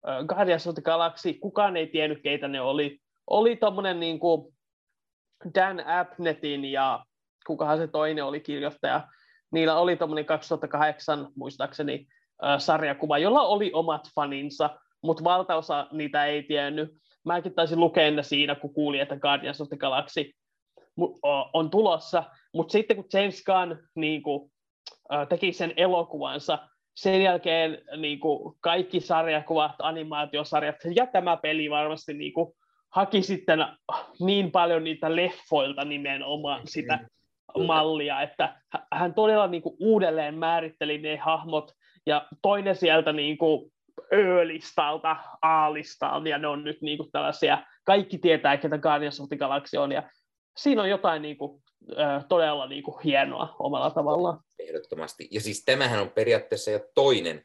öö, Guardians of the Galaxy, kukaan ei tiennyt, keitä ne oli. Oli tommonen niin kuin Dan Abnettin ja kukahan se toinen oli kirjoittaja, niillä oli tommonen 2008 muistaakseni sarjakuva, jolla oli omat faninsa, mutta valtaosa niitä ei tiennyt. Mäkin taisin lukea ne siinä, kun kuulin, että Guardians of the Galaxy on tulossa, mutta sitten kun James Gunn niin kuin, teki sen elokuvansa, sen jälkeen niin kuin, kaikki sarjakuvat, animaatiosarjat ja tämä peli varmasti niin kuin, haki sitten niin paljon niitä leffoilta nimenomaan sitä mallia, että hän todella niin kuin, uudelleen määritteli ne hahmot ja toinen sieltä niin kuin Ö-listalta, A-listalta, ja ne on nyt niin kuin tällaisia, kaikki tietää, ketä Guardians of the Galaxy on, ja siinä on jotain niin kuin, todella niin kuin hienoa omalla tavallaan. Ehdottomasti. Ja siis tämähän on periaatteessa jo toinen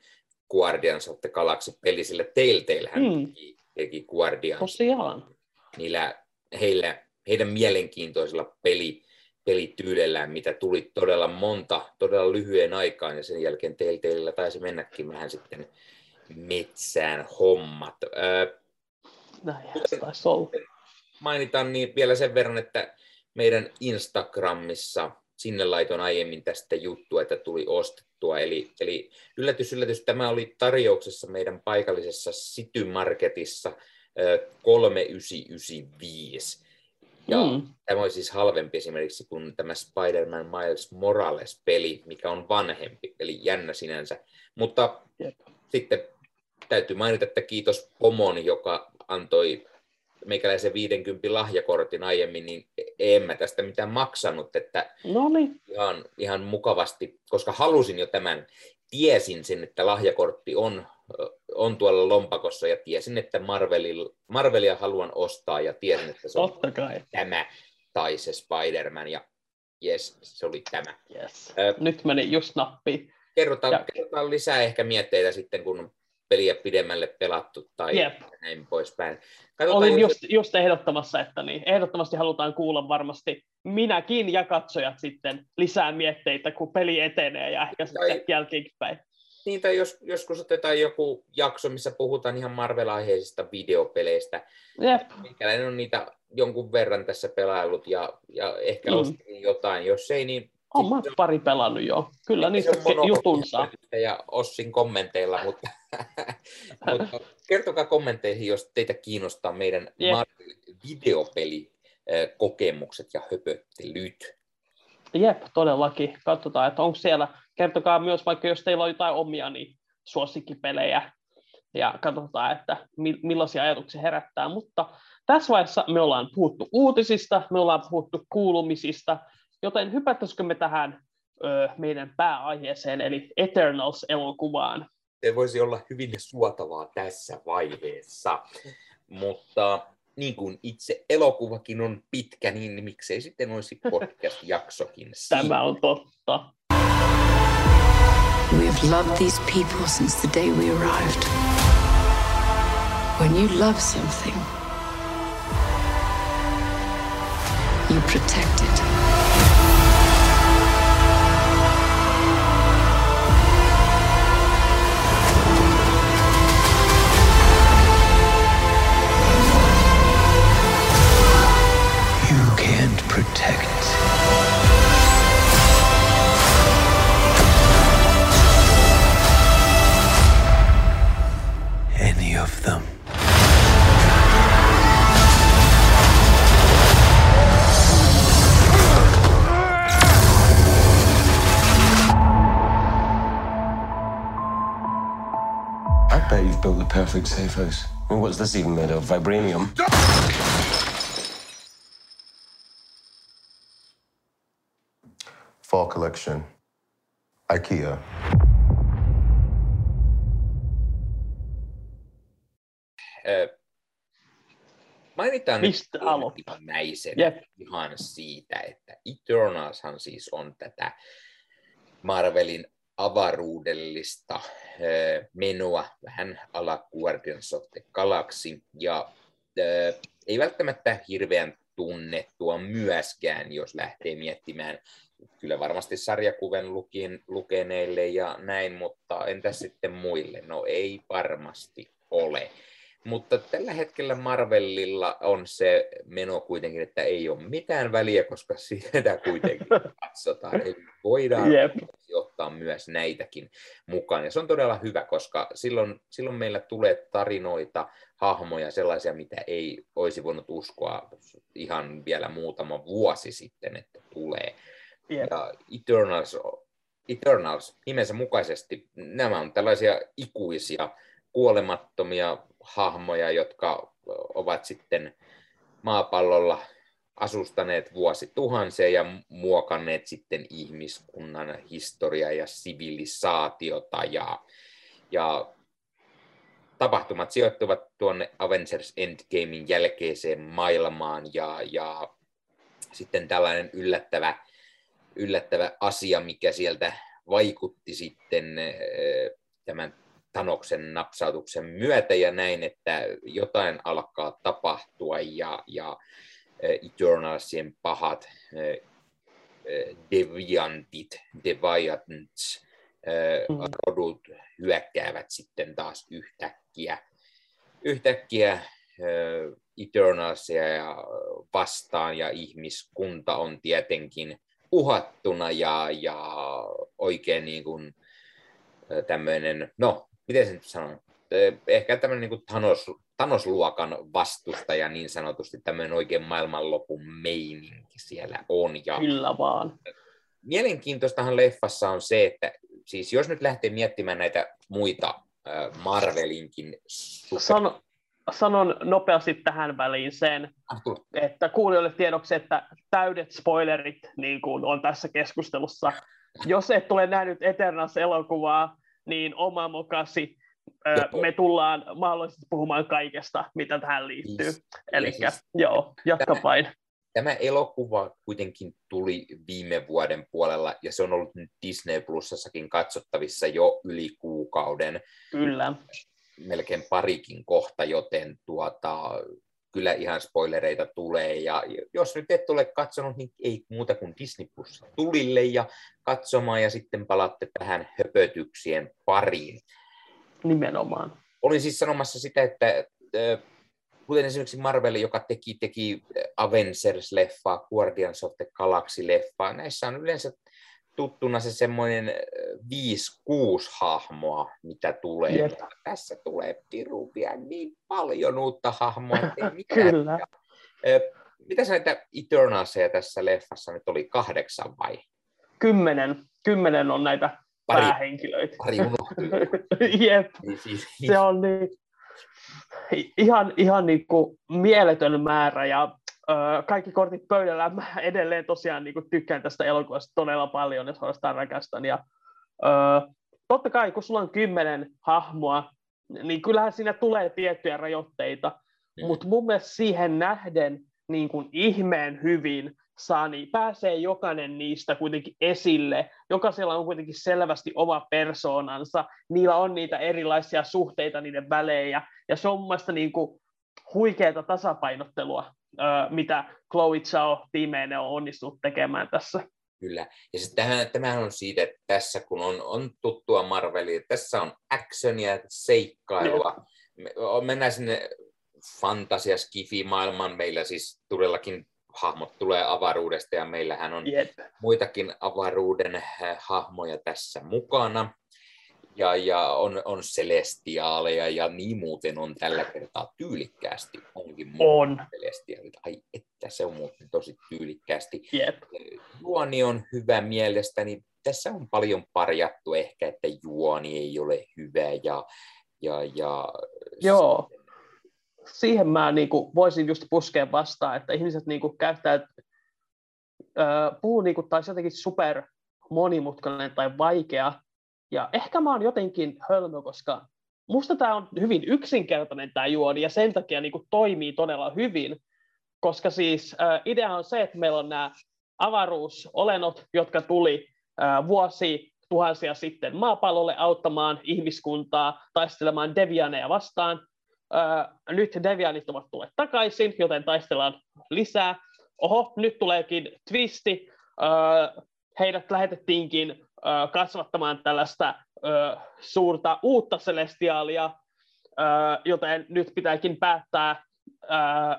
Guardians of the Galaxy-peli, sillä Telltalehän mm. teki, teki Guardians. Tosiaan. Niillä, heillä, heidän mielenkiintoisilla peli, pelityylellään, mitä tuli todella monta, todella lyhyen aikaan, ja sen jälkeen Telltaleilla taisi mennäkin vähän sitten metsään hommat. Näin, taisi olla. Mainitaan niin vielä sen verran, että meidän Instagramissa, sinne laitoin aiemmin tästä juttua, että tuli ostettua. Eli, eli yllätys, yllätys, tämä oli tarjouksessa meidän paikallisessa City Marketissa 3995. Ja mm. tämä on siis halvempi esimerkiksi kuin tämä Spider-Man Miles Morales-peli, mikä on vanhempi, eli jännä sinänsä. Mutta yep. sitten täytyy mainita, että kiitos Pomon, joka antoi meikäläisen 50 lahjakortin aiemmin, niin en mä tästä mitään maksanut, että Noniin. ihan, ihan mukavasti, koska halusin jo tämän tiesin sen, että lahjakortti on, on tuolla lompakossa ja tiesin, että Marvelil, Marvelia haluan ostaa ja tiesin, että se on Totta kai. tämä tai se Spider-Man ja yes, se oli tämä. Yes. Äh, Nyt meni just nappiin. Kerrotaan, ja... kerrotaan lisää ehkä mietteitä sitten, kun peliä pidemmälle pelattu tai yep. näin poispäin. Katsotaan Olin just, just ehdottamassa, että niin, ehdottomasti halutaan kuulla varmasti minäkin ja katsojat sitten lisää mietteitä, kun peli etenee ja ehkä tai, sitten jälkeenpäin. Niin, tai jos, joskus otetaan joku jakso, missä puhutaan ihan Marvel-aiheisista videopeleistä. Jep. Mikäläinen on niitä jonkun verran tässä pelailut ja, ja ehkä mm. ostin jotain. Jos ei, niin on mä pari pelannut jo. Kyllä niistä jutunsa. Ja Ossin kommenteilla, mutta, mutta kertokaa kommentteihin, jos teitä kiinnostaa meidän yep. videopelikokemukset ja höpöttelyt. Jep, todellakin. Katsotaan, että onko siellä, kertokaa myös vaikka jos teillä on jotain omia niin suosikkipelejä ja katsotaan, että millaisia ajatuksia herättää. Mutta tässä vaiheessa me ollaan puhuttu uutisista, me ollaan puhuttu kuulumisista, Joten hypättäisikö me tähän ö, meidän pääaiheeseen, eli Eternals-elokuvaan? Se voisi olla hyvin suotavaa tässä vaiheessa, mutta niin kuin itse elokuvakin on pitkä, niin miksei sitten olisi podcast-jaksokin Tämä on totta. We've loved these people since the day we arrived. When you love something, you protect it. protect. Any of them. I bet you've built the perfect safe house. Well, what's this even made of? Vibranium? Fall collection. IKEA. mainitaan Mistä nyt yep. ihan siitä, että Eternalshan siis on tätä Marvelin avaruudellista menoa vähän ala Guardians of the Galaxy, ja ei välttämättä hirveän tunnettua myöskään, jos lähtee miettimään kyllä varmasti sarjakuven lukin, lukeneille ja näin, mutta entä sitten muille? No ei varmasti ole. Mutta tällä hetkellä Marvelilla on se meno kuitenkin, että ei ole mitään väliä, koska sitä kuitenkin katsotaan. Eli voidaan yep. ottaa myös näitäkin mukaan. Ja se on todella hyvä, koska silloin, silloin meillä tulee tarinoita, hahmoja, sellaisia, mitä ei olisi voinut uskoa ihan vielä muutama vuosi sitten, että tulee. Yep. Ja Eternals, Eternals nimensä mukaisesti, nämä on tällaisia ikuisia, kuolemattomia hahmoja, jotka ovat sitten maapallolla asustaneet vuosituhansia ja muokanneet sitten ihmiskunnan historiaa ja sivilisaatiota ja, ja tapahtumat sijoittuvat tuonne Avengers Endgamein jälkeiseen maailmaan ja, ja sitten tällainen yllättävä, yllättävä asia, mikä sieltä vaikutti sitten tämän Tanoksen napsautuksen myötä ja näin, että jotain alkaa tapahtua ja, ja Eternalsien pahat deviantit, deviants, mm. rodut hyökkäävät sitten taas yhtäkkiä, yhtäkkiä Eternalsia ja vastaan ja ihmiskunta on tietenkin uhattuna ja, ja oikein niin kuin tämmöinen, no miten sen sanon, ehkä tämmöinen niin Thanos, Thanos-luokan vastustaja niin sanotusti, tämmöinen oikein maailmanlopun meininki siellä on. Ja Kyllä vaan. Mielenkiintoistahan leffassa on se, että siis jos nyt lähtee miettimään näitä muita Marvelinkin Sano, sanon nopeasti tähän väliin sen, että kuulijoille tiedoksi, että täydet spoilerit niin kuin on tässä keskustelussa. Jos et ole nähnyt Eternals-elokuvaa, niin oma mokasi. Me tullaan mahdollisesti puhumaan kaikesta, mitä tähän liittyy. Eli siis, joo, jatka vain. Tämä elokuva kuitenkin tuli viime vuoden puolella, ja se on ollut nyt Disney Plusassakin katsottavissa jo yli kuukauden. Kyllä. Melkein parikin kohta, joten tuota, kyllä ihan spoilereita tulee. Ja jos nyt et ole katsonut, niin ei muuta kuin Disney Plus tulille ja katsomaan, ja sitten palatte tähän höpötyksien pariin. Nimenomaan. Olin siis sanomassa sitä, että kuten esimerkiksi Marvel, joka teki, teki Avengers-leffaa, Guardians of the Galaxy-leffaa, näissä on yleensä tuttuna se semmoinen 5-6 hahmoa, mitä tulee. Yep. Tässä tulee pirupia niin paljon uutta hahmoa, Kyllä. Ja, mitä sä näitä Eternalseja tässä leffassa nyt oli, kahdeksan vai? Kymmenen. Kymmenen on näitä pari, päähenkilöitä. Pari Jep, niin, siis, se on niin, ihan, ihan niin kuin mieletön määrä ja kaikki kortit pöydällä. Mä edelleen tosiaan niin kuin tykkään tästä elokuvasta todella paljon ja suorastaan rakastan. Ja, ö, totta kai, kun sulla on kymmenen hahmoa, niin kyllähän siinä tulee tiettyjä rajoitteita, mm. mutta mun mielestä siihen nähden niin kuin ihmeen hyvin saa, niin pääsee jokainen niistä kuitenkin esille. Jokaisella on kuitenkin selvästi oma persoonansa. Niillä on niitä erilaisia suhteita niiden välejä. Ja se on mun mielestä niin kuin huikeaa tasapainottelua, mitä Chloe Zhao tiimeen on onnistunut tekemään tässä. Kyllä. Ja sitten tämähän, tämähän on siitä, että tässä kun on, on tuttua Marvelia, tässä on actionia, seikkailua. Me, mennään sinne fantasia skifi maailman meillä siis todellakin hahmot tulee avaruudesta ja meillähän on yep. muitakin avaruuden eh, hahmoja tässä mukana. Ja, ja on, on celestiaaleja ja niin muuten on tällä kertaa tyylikkäästi. Onkin on. celestiaalit. Ai että se on muuten tosi tyylikkäästi. Yep. Juoni on hyvä mielestäni. Tässä on paljon parjattu ehkä, että juoni ei ole hyvä ja, ja, ja Joo siihen mä niin kuin, voisin just puskea vastaan, että ihmiset niin kuin, käyttää, äh, puhuu niin kuin, tai jotenkin super monimutkainen tai vaikea, ja ehkä mä oon jotenkin hölmö, koska musta tämä on hyvin yksinkertainen tämä juoni, ja sen takia niin kuin, toimii todella hyvin, koska siis äh, idea on se, että meillä on nämä avaruusolennot, jotka tuli äh, vuosi tuhansia sitten maapallolle auttamaan ihmiskuntaa taistelemaan devianeja vastaan, Öö, nyt Devianit ovat tulleet takaisin, joten taistellaan lisää. Oho, nyt tuleekin twisti. Öö, heidät lähetettiinkin kasvattamaan tällaista suurta uutta celestiaalia, joten nyt pitääkin päättää,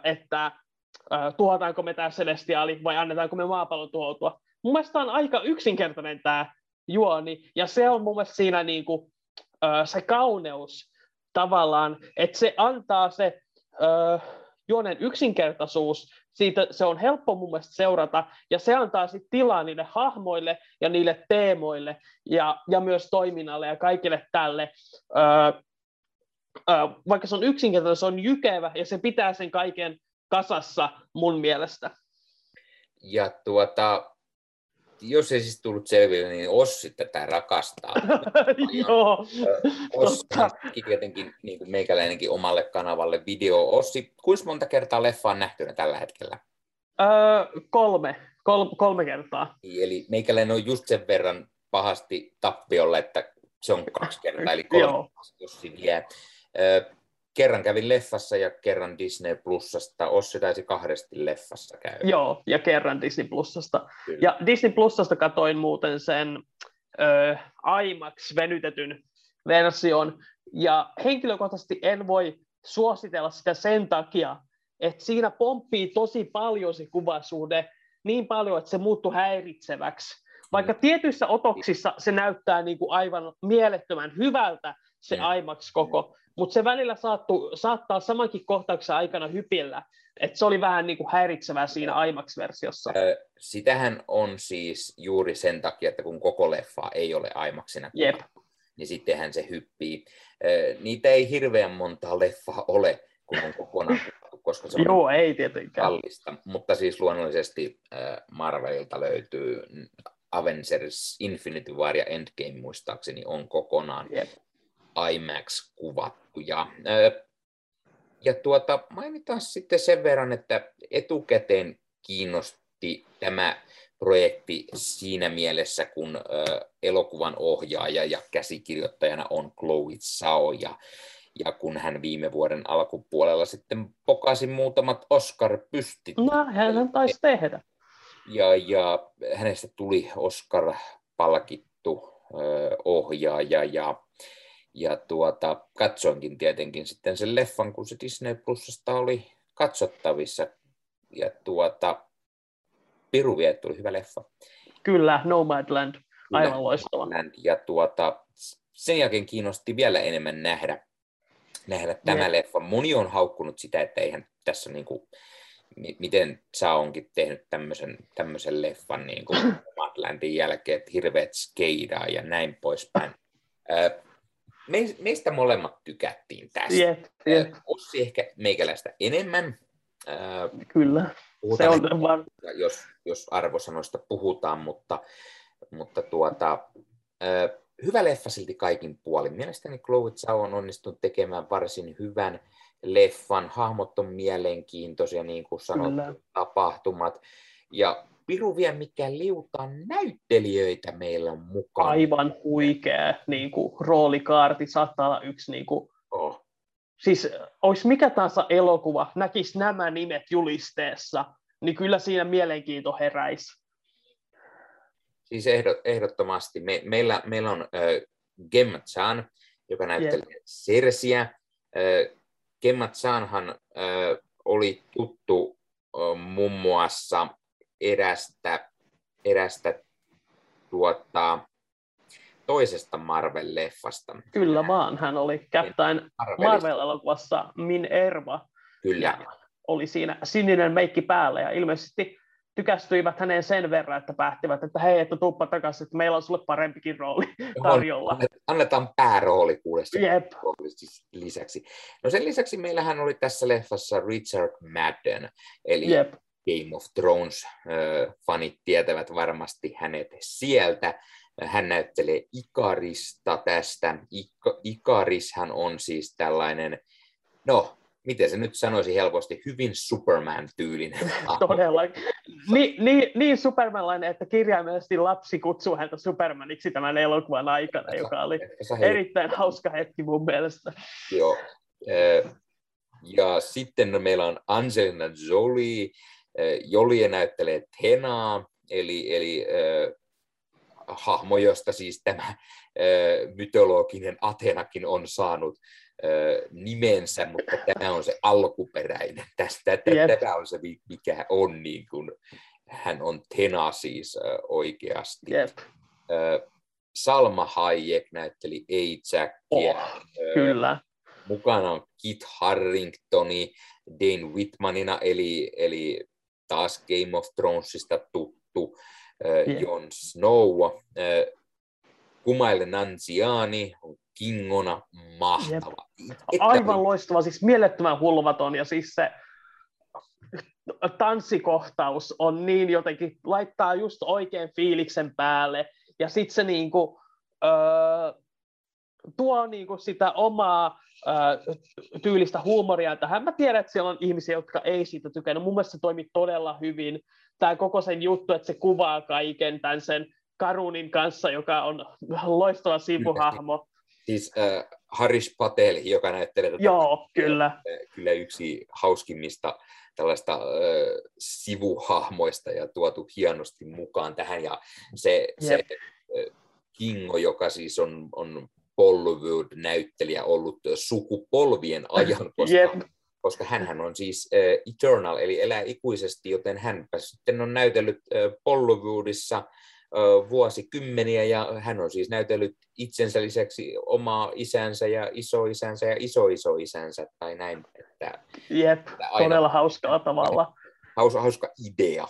että tuhotaanko me tämä celestiaali vai annetaanko me maapallon tuhoutua. Mun mielestä on aika yksinkertainen tämä juoni, ja se on mun mielestä siinä niinku, se kauneus, tavallaan, että se antaa se juonen yksinkertaisuus, siitä se on helppo mun mielestä seurata, ja se antaa sitten tilaa niille hahmoille ja niille teemoille ja, ja myös toiminnalle ja kaikille tälle. Ö, ö, vaikka se on yksinkertainen, se on jykevä ja se pitää sen kaiken kasassa mun mielestä. Ja tuota, jos ei siis tullut selville, niin Ossi tätä rakastaa. Joo. Ossi tietenkin niin kuin meikäläinenkin omalle kanavalle video. Ossi, kuinka monta kertaa leffa on nähtynä tällä hetkellä? Öö, kolme. Kol- kolme kertaa. Eli meikäläinen on just sen verran pahasti tappiolle, että se on kaksi kertaa, eli kolme, Ossi vie kerran kävin leffassa ja kerran Disney Plusasta. Ossi taisi kahdesti leffassa käydä. Joo, ja kerran Disney Plusasta. Kyllä. Ja Disney Plusasta katoin muuten sen ö, IMAX venytetyn version. Ja henkilökohtaisesti en voi suositella sitä sen takia, että siinä pomppii tosi paljon se kuvasuhde, niin paljon, että se muuttuu häiritseväksi. Vaikka mm. tietyissä otoksissa se näyttää niin kuin aivan mielettömän hyvältä, se mm. IMAX koko, mutta se välillä saattu, saattaa samankin kohtauksen aikana hypillä, että se oli vähän niin kuin häiritsevää siinä IMAX-versiossa. sitähän on siis juuri sen takia, että kun koko leffa ei ole IMAXina, Jep. niin sittenhän se hyppii. niitä ei hirveän montaa leffaa ole, kun on kokonaan koska se on Joo, ei tietenkään. kallista. Mutta siis luonnollisesti Marvelilta löytyy Avengers Infinity War ja Endgame muistaakseni on kokonaan Jep. IMAX-kuvattu. Ja, ja tuota, mainitaan sitten sen verran, että etukäteen kiinnosti tämä projekti siinä mielessä, kun elokuvan ohjaaja ja käsikirjoittajana on Chloe Zhao ja, ja kun hän viime vuoden alkupuolella sitten pokasi muutamat Oscar-pystit. No, hän taisi tehdä. Ja, ja hänestä tuli Oscar-palkittu ohjaaja ja, ja tuota, katsoinkin tietenkin sitten sen leffan, kun se Disney Plusasta oli katsottavissa. Ja tuota, Piru vielä tuli hyvä leffa. Kyllä, Nomadland, aivan Kyllä, loistava. Nomadland. Ja tuota, sen jälkeen kiinnosti vielä enemmän nähdä, nähdä tämä yeah. leffa. Moni on haukkunut sitä, että eihän tässä niin kuin, miten sä onkin tehnyt tämmöisen, tämmöisen leffan niin kuin Nomadlandin jälkeen, että hirveät skeidaa ja näin poispäin. Me, meistä molemmat tykättiin tästä. Yep, yep. Ossi ehkä meikäläistä enemmän. Kyllä se on vaan... jos, jos arvosanoista puhutaan, mutta, mutta tuota, hyvä leffa silti kaikin puolin. Mielestäni Chloe Zhao on onnistunut tekemään varsin hyvän leffan. Hahmot on mielenkiintoisia, niin kuin sanottu, tapahtumat. Ja piru vielä mikä liutaan näyttelijöitä meillä on mukaan. Aivan huikea niin kuin, roolikaarti, saattaa olla yksi niin kuin, oh siis olisi mikä tahansa elokuva, näkisi nämä nimet julisteessa, niin kyllä siinä mielenkiinto heräisi. Siis ehdot, ehdottomasti. Me, meillä, meillä on äh, Gemma Chan, joka näyttelee yeah. Sersiä. Äh, Gemma Chanhan äh, oli tuttu äh, muun muassa erästä, erästä tuota, toisesta Marvel-leffasta. Kyllä vaan, hän oli Captain Marvel-elokuvassa Minerva. Kyllä. Ja oli siinä sininen meikki päällä ja ilmeisesti tykästyivät häneen sen verran, että päättivät, että hei, että tuuppa takaisin, että meillä on sulle parempikin rooli tarjolla. Annetaan päärooli kuudessa yep. Lisäksi. No sen lisäksi meillähän oli tässä leffassa Richard Madden, eli yep. Game of Thrones-fanit tietävät varmasti hänet sieltä. Hän näyttelee Ikarista tästä. Ik- Ikarishan on siis tällainen, no, miten se nyt sanoisi helposti, hyvin Superman-tyylinen. Todella. Ni, niin, niin Supermanlainen, että kirjaimellisesti lapsi kutsuu häntä Supermaniksi tämän elokuvan aikana, joka oli erittäin hauska hetki mun mielestä. Joo. Ja sitten meillä on Angelina Jolie. Jolie näyttelee Tenaa, eli, eli hahmo, josta siis tämä mytologinen Atenakin on saanut nimensä, mutta tämä on se alkuperäinen. Tästä. Tämä on se, mikä on, niin kuin, hän on Tena siis oikeasti. Yep. Salma Hayek näytteli A-Jackia. Oh, kyllä. Mukana on Kit Harringtoni, Dane Whitmanina, eli, eli taas Game of Thronesista tuttu yeah. Jon Snow, Kumail Nanziani on Kingona mahtava. Yep. Aivan loistava, siis mielettömän hulvaton ja siis se tanssikohtaus on niin jotenkin, laittaa just oikein fiiliksen päälle ja sitten se niinku, öö, tuo niinku sitä omaa öö, tyylistä huumoria tähän. Mä tiedän, että siellä on ihmisiä, jotka ei siitä tykännyt. Mun mielestä se toimi todella hyvin tämä koko sen juttu, että se kuvaa kaiken tämän sen Karunin kanssa, joka on loistava sivuhahmo. Siis äh, Harish Patel, joka näyttelee tätä. Joo, kyllä. Kyllä yksi hauskimmista tällaista äh, sivuhahmoista ja tuotu hienosti mukaan tähän. Ja se, se äh, Kingo, joka siis on, on Bollywood-näyttelijä ollut sukupolvien ajan, koska yep koska hän on siis uh, eternal, eli elää ikuisesti, joten hän sitten on näytellyt uh, Bollywoodissa uh, vuosikymmeniä, ja hän on siis näytellyt itsensä lisäksi omaa isänsä ja isoisänsä ja isoisoisänsä, tai näin. Että, Jep, että aina, todella hauskalla tavalla. Hauska, hauska idea.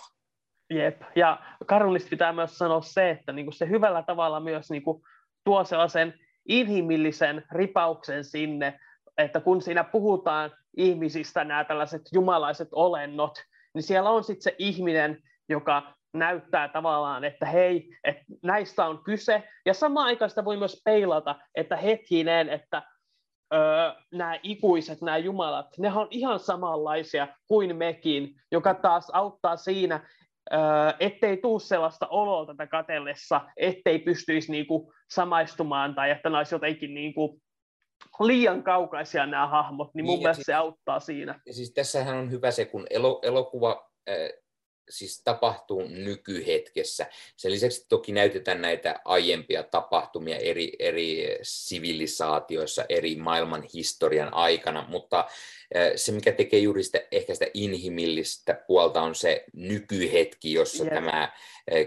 Jep, ja Karunista pitää myös sanoa se, että niinku se hyvällä tavalla myös niinku tuo sellaisen inhimillisen ripauksen sinne, että kun siinä puhutaan ihmisistä, nämä tällaiset jumalaiset olennot, niin siellä on sitten se ihminen, joka näyttää tavallaan, että hei, että näistä on kyse, ja samaan aikaan sitä voi myös peilata, että hetkinen, että öö, nämä ikuiset, nämä jumalat, ne on ihan samanlaisia kuin mekin, joka taas auttaa siinä, ettei tuu sellaista oloa tätä katellessa, ettei pystyisi niinku samaistumaan tai että ne olisi jotenkin niinku liian kaukaisia nämä hahmot, niin mun niin, mielestä siis, se auttaa siinä. Ja siis tässähän on hyvä se, kun elo, elokuva äh, siis tapahtuu nykyhetkessä. Sen lisäksi toki näytetään näitä aiempia tapahtumia eri, eri sivilisaatioissa, eri maailman historian aikana, mutta se, mikä tekee juuri sitä, ehkä sitä inhimillistä puolta, on se nykyhetki, jossa yep. tämä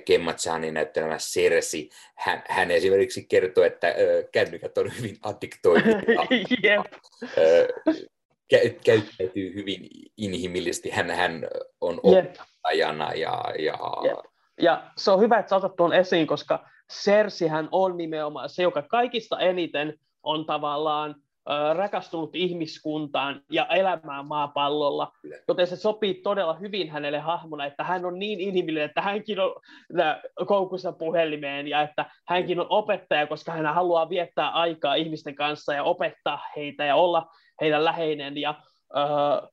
Kemmatsanin näyttelemä Sersi, hän, hän esimerkiksi kertoo, että kännykät on hyvin addiktoituja. yep. Käyttäytyy hyvin inhimillisesti. Hän, hän on yep ajana. Ja, ja... ja se on hyvä, että sä otat tuon esiin, koska Sersihän on nimenomaan se, joka kaikista eniten on tavallaan rakastunut ihmiskuntaan ja elämään maapallolla, joten se sopii todella hyvin hänelle hahmona, että hän on niin inhimillinen, että hänkin on koukussa puhelimeen ja että hänkin on opettaja, koska hän haluaa viettää aikaa ihmisten kanssa ja opettaa heitä ja olla heidän läheinen ja uh,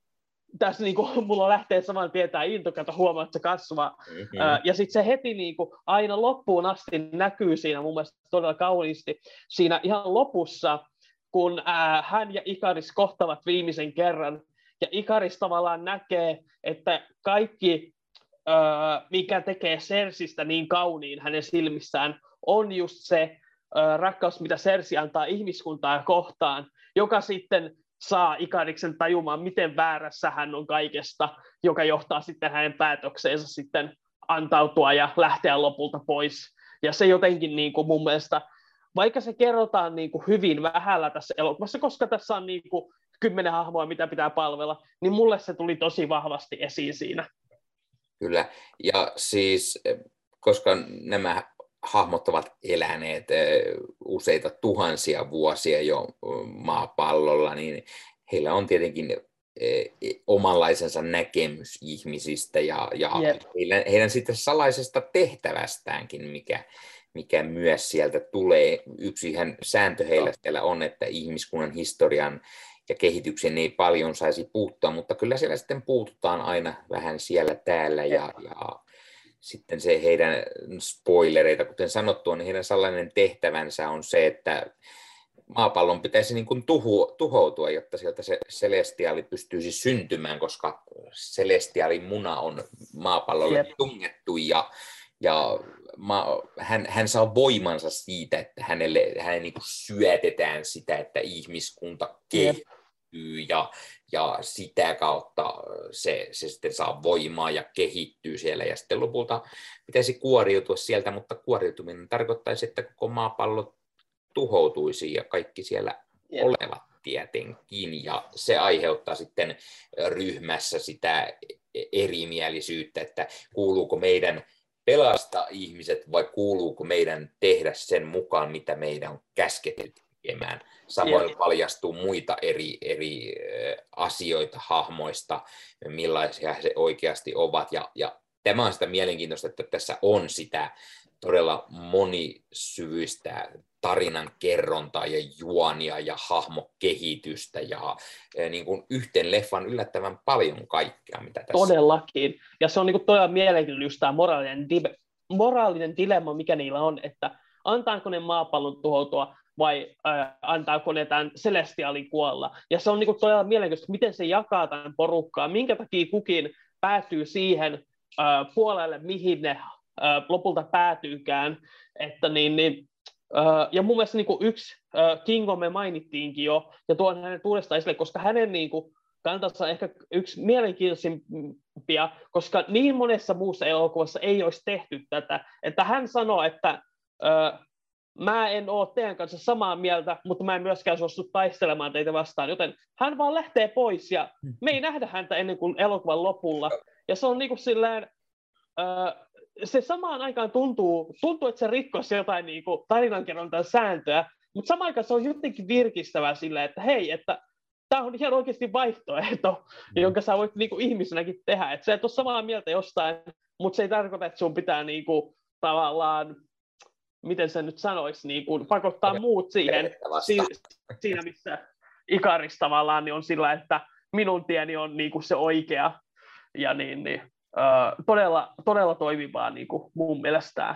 tässä niin kuin, mulla lähtee saman tietää into, kato huomaa, että se kasvaa. Mm-hmm. ja sitten se heti niin kuin, aina loppuun asti näkyy siinä mun mielestä todella kauniisti. Siinä ihan lopussa, kun ää, hän ja Ikaris kohtavat viimeisen kerran, ja Ikaris tavallaan näkee, että kaikki, ää, mikä tekee Sersistä niin kauniin hänen silmissään, on just se ää, rakkaus, mitä Sersi antaa ihmiskuntaa kohtaan, joka sitten saa Ikariksen tajumaan, miten väärässä hän on kaikesta, joka johtaa sitten hänen päätökseensä sitten antautua ja lähteä lopulta pois. Ja se jotenkin niin kuin mun mielestä, vaikka se kerrotaan niin kuin hyvin vähällä tässä elokuvassa, koska tässä on niin kuin kymmenen hahmoa, mitä pitää palvella, niin mulle se tuli tosi vahvasti esiin siinä. Kyllä, ja siis koska nämä hahmot ovat eläneet useita tuhansia vuosia jo maapallolla, niin heillä on tietenkin omanlaisensa näkemys ihmisistä ja, ja yep. heidän, heidän sitten salaisesta tehtävästäänkin, mikä, mikä myös sieltä tulee. Yksi ihan sääntö heillä siellä on, että ihmiskunnan historian ja kehityksen ei paljon saisi puuttua, mutta kyllä siellä sitten puututaan aina vähän siellä täällä ja, ja sitten se heidän spoilereita, kuten sanottu, niin heidän sellainen tehtävänsä on se, että maapallon pitäisi niin kuin tuhu, tuhoutua, jotta sieltä se celestiaali pystyisi syntymään, koska celestiaalin muna on maapallolle yep. tungettu ja, ja ma, hän, hän saa voimansa siitä, että hänelle, hänen niin kuin syötetään sitä, että ihmiskunta kehittyy ja ja sitä kautta se, se sitten saa voimaa ja kehittyy siellä. Ja sitten lopulta pitäisi kuoriutua sieltä, mutta kuoriutuminen tarkoittaisi, että koko maapallo tuhoutuisi ja kaikki siellä yep. olevat tietenkin. Ja se aiheuttaa sitten ryhmässä sitä erimielisyyttä, että kuuluuko meidän pelastaa ihmiset vai kuuluuko meidän tehdä sen mukaan, mitä meidän on käsketty tekemään. Samoin yeah. paljastuu muita eri, eri asioita hahmoista, millaisia he oikeasti ovat. Ja, ja tämä on sitä mielenkiintoista, että tässä on sitä todella monisyvyistä tarinan kerrontaa ja juonia ja hahmokehitystä ja niin kuin yhten leffan yllättävän paljon kaikkea, mitä tässä Todellakin. Ja se on niin kuin todella mielenkiintoinen just tämä moraalinen, di- moraalinen dilemma, mikä niillä on, että antaako ne maapallon tuhoutua vai äh, antaako ne tämän Celestialin kuolla. Ja se on niin kuin todella mielenkiintoista, miten se jakaa tämän porukkaa, minkä takia kukin päätyy siihen äh, puolelle, mihin ne äh, lopulta päätyykään. Että niin, niin, äh, ja mun mielestä niin kuin yksi äh, Kingo me mainittiinkin jo, ja tuon hänen uudestaan esille, koska hänen niin kuin, kantansa on ehkä yksi mielenkiintoisimpia, koska niin monessa muussa elokuvassa ei olisi tehty tätä, että hän sanoo, että äh, mä en ole teidän kanssa samaa mieltä, mutta mä en myöskään suostu taistelemaan teitä vastaan, joten hän vaan lähtee pois ja me ei nähdä häntä ennen kuin elokuvan lopulla. Ja se on niin kuin silleen, se samaan aikaan tuntuu, tuntuu että se rikkoisi jotain niin kuin tarinankerrontaa sääntöä, mutta samaan aikaan se on jotenkin virkistävää silleen, että hei, että tämä on ihan oikeasti vaihtoehto, mm. jonka sä voit niin kuin ihmisenäkin tehdä. Että sä et ole samaa mieltä jostain mutta se ei tarkoita, että sun pitää niinku, tavallaan, miten se nyt sanoisi, niinku, pakottaa okay. muut siihen, si, siinä missä Ikaris tavallaan niin on sillä, että minun tieni on niinku se oikea, ja niin, niin uh, todella, todella toimivaa niinku, mun mielestä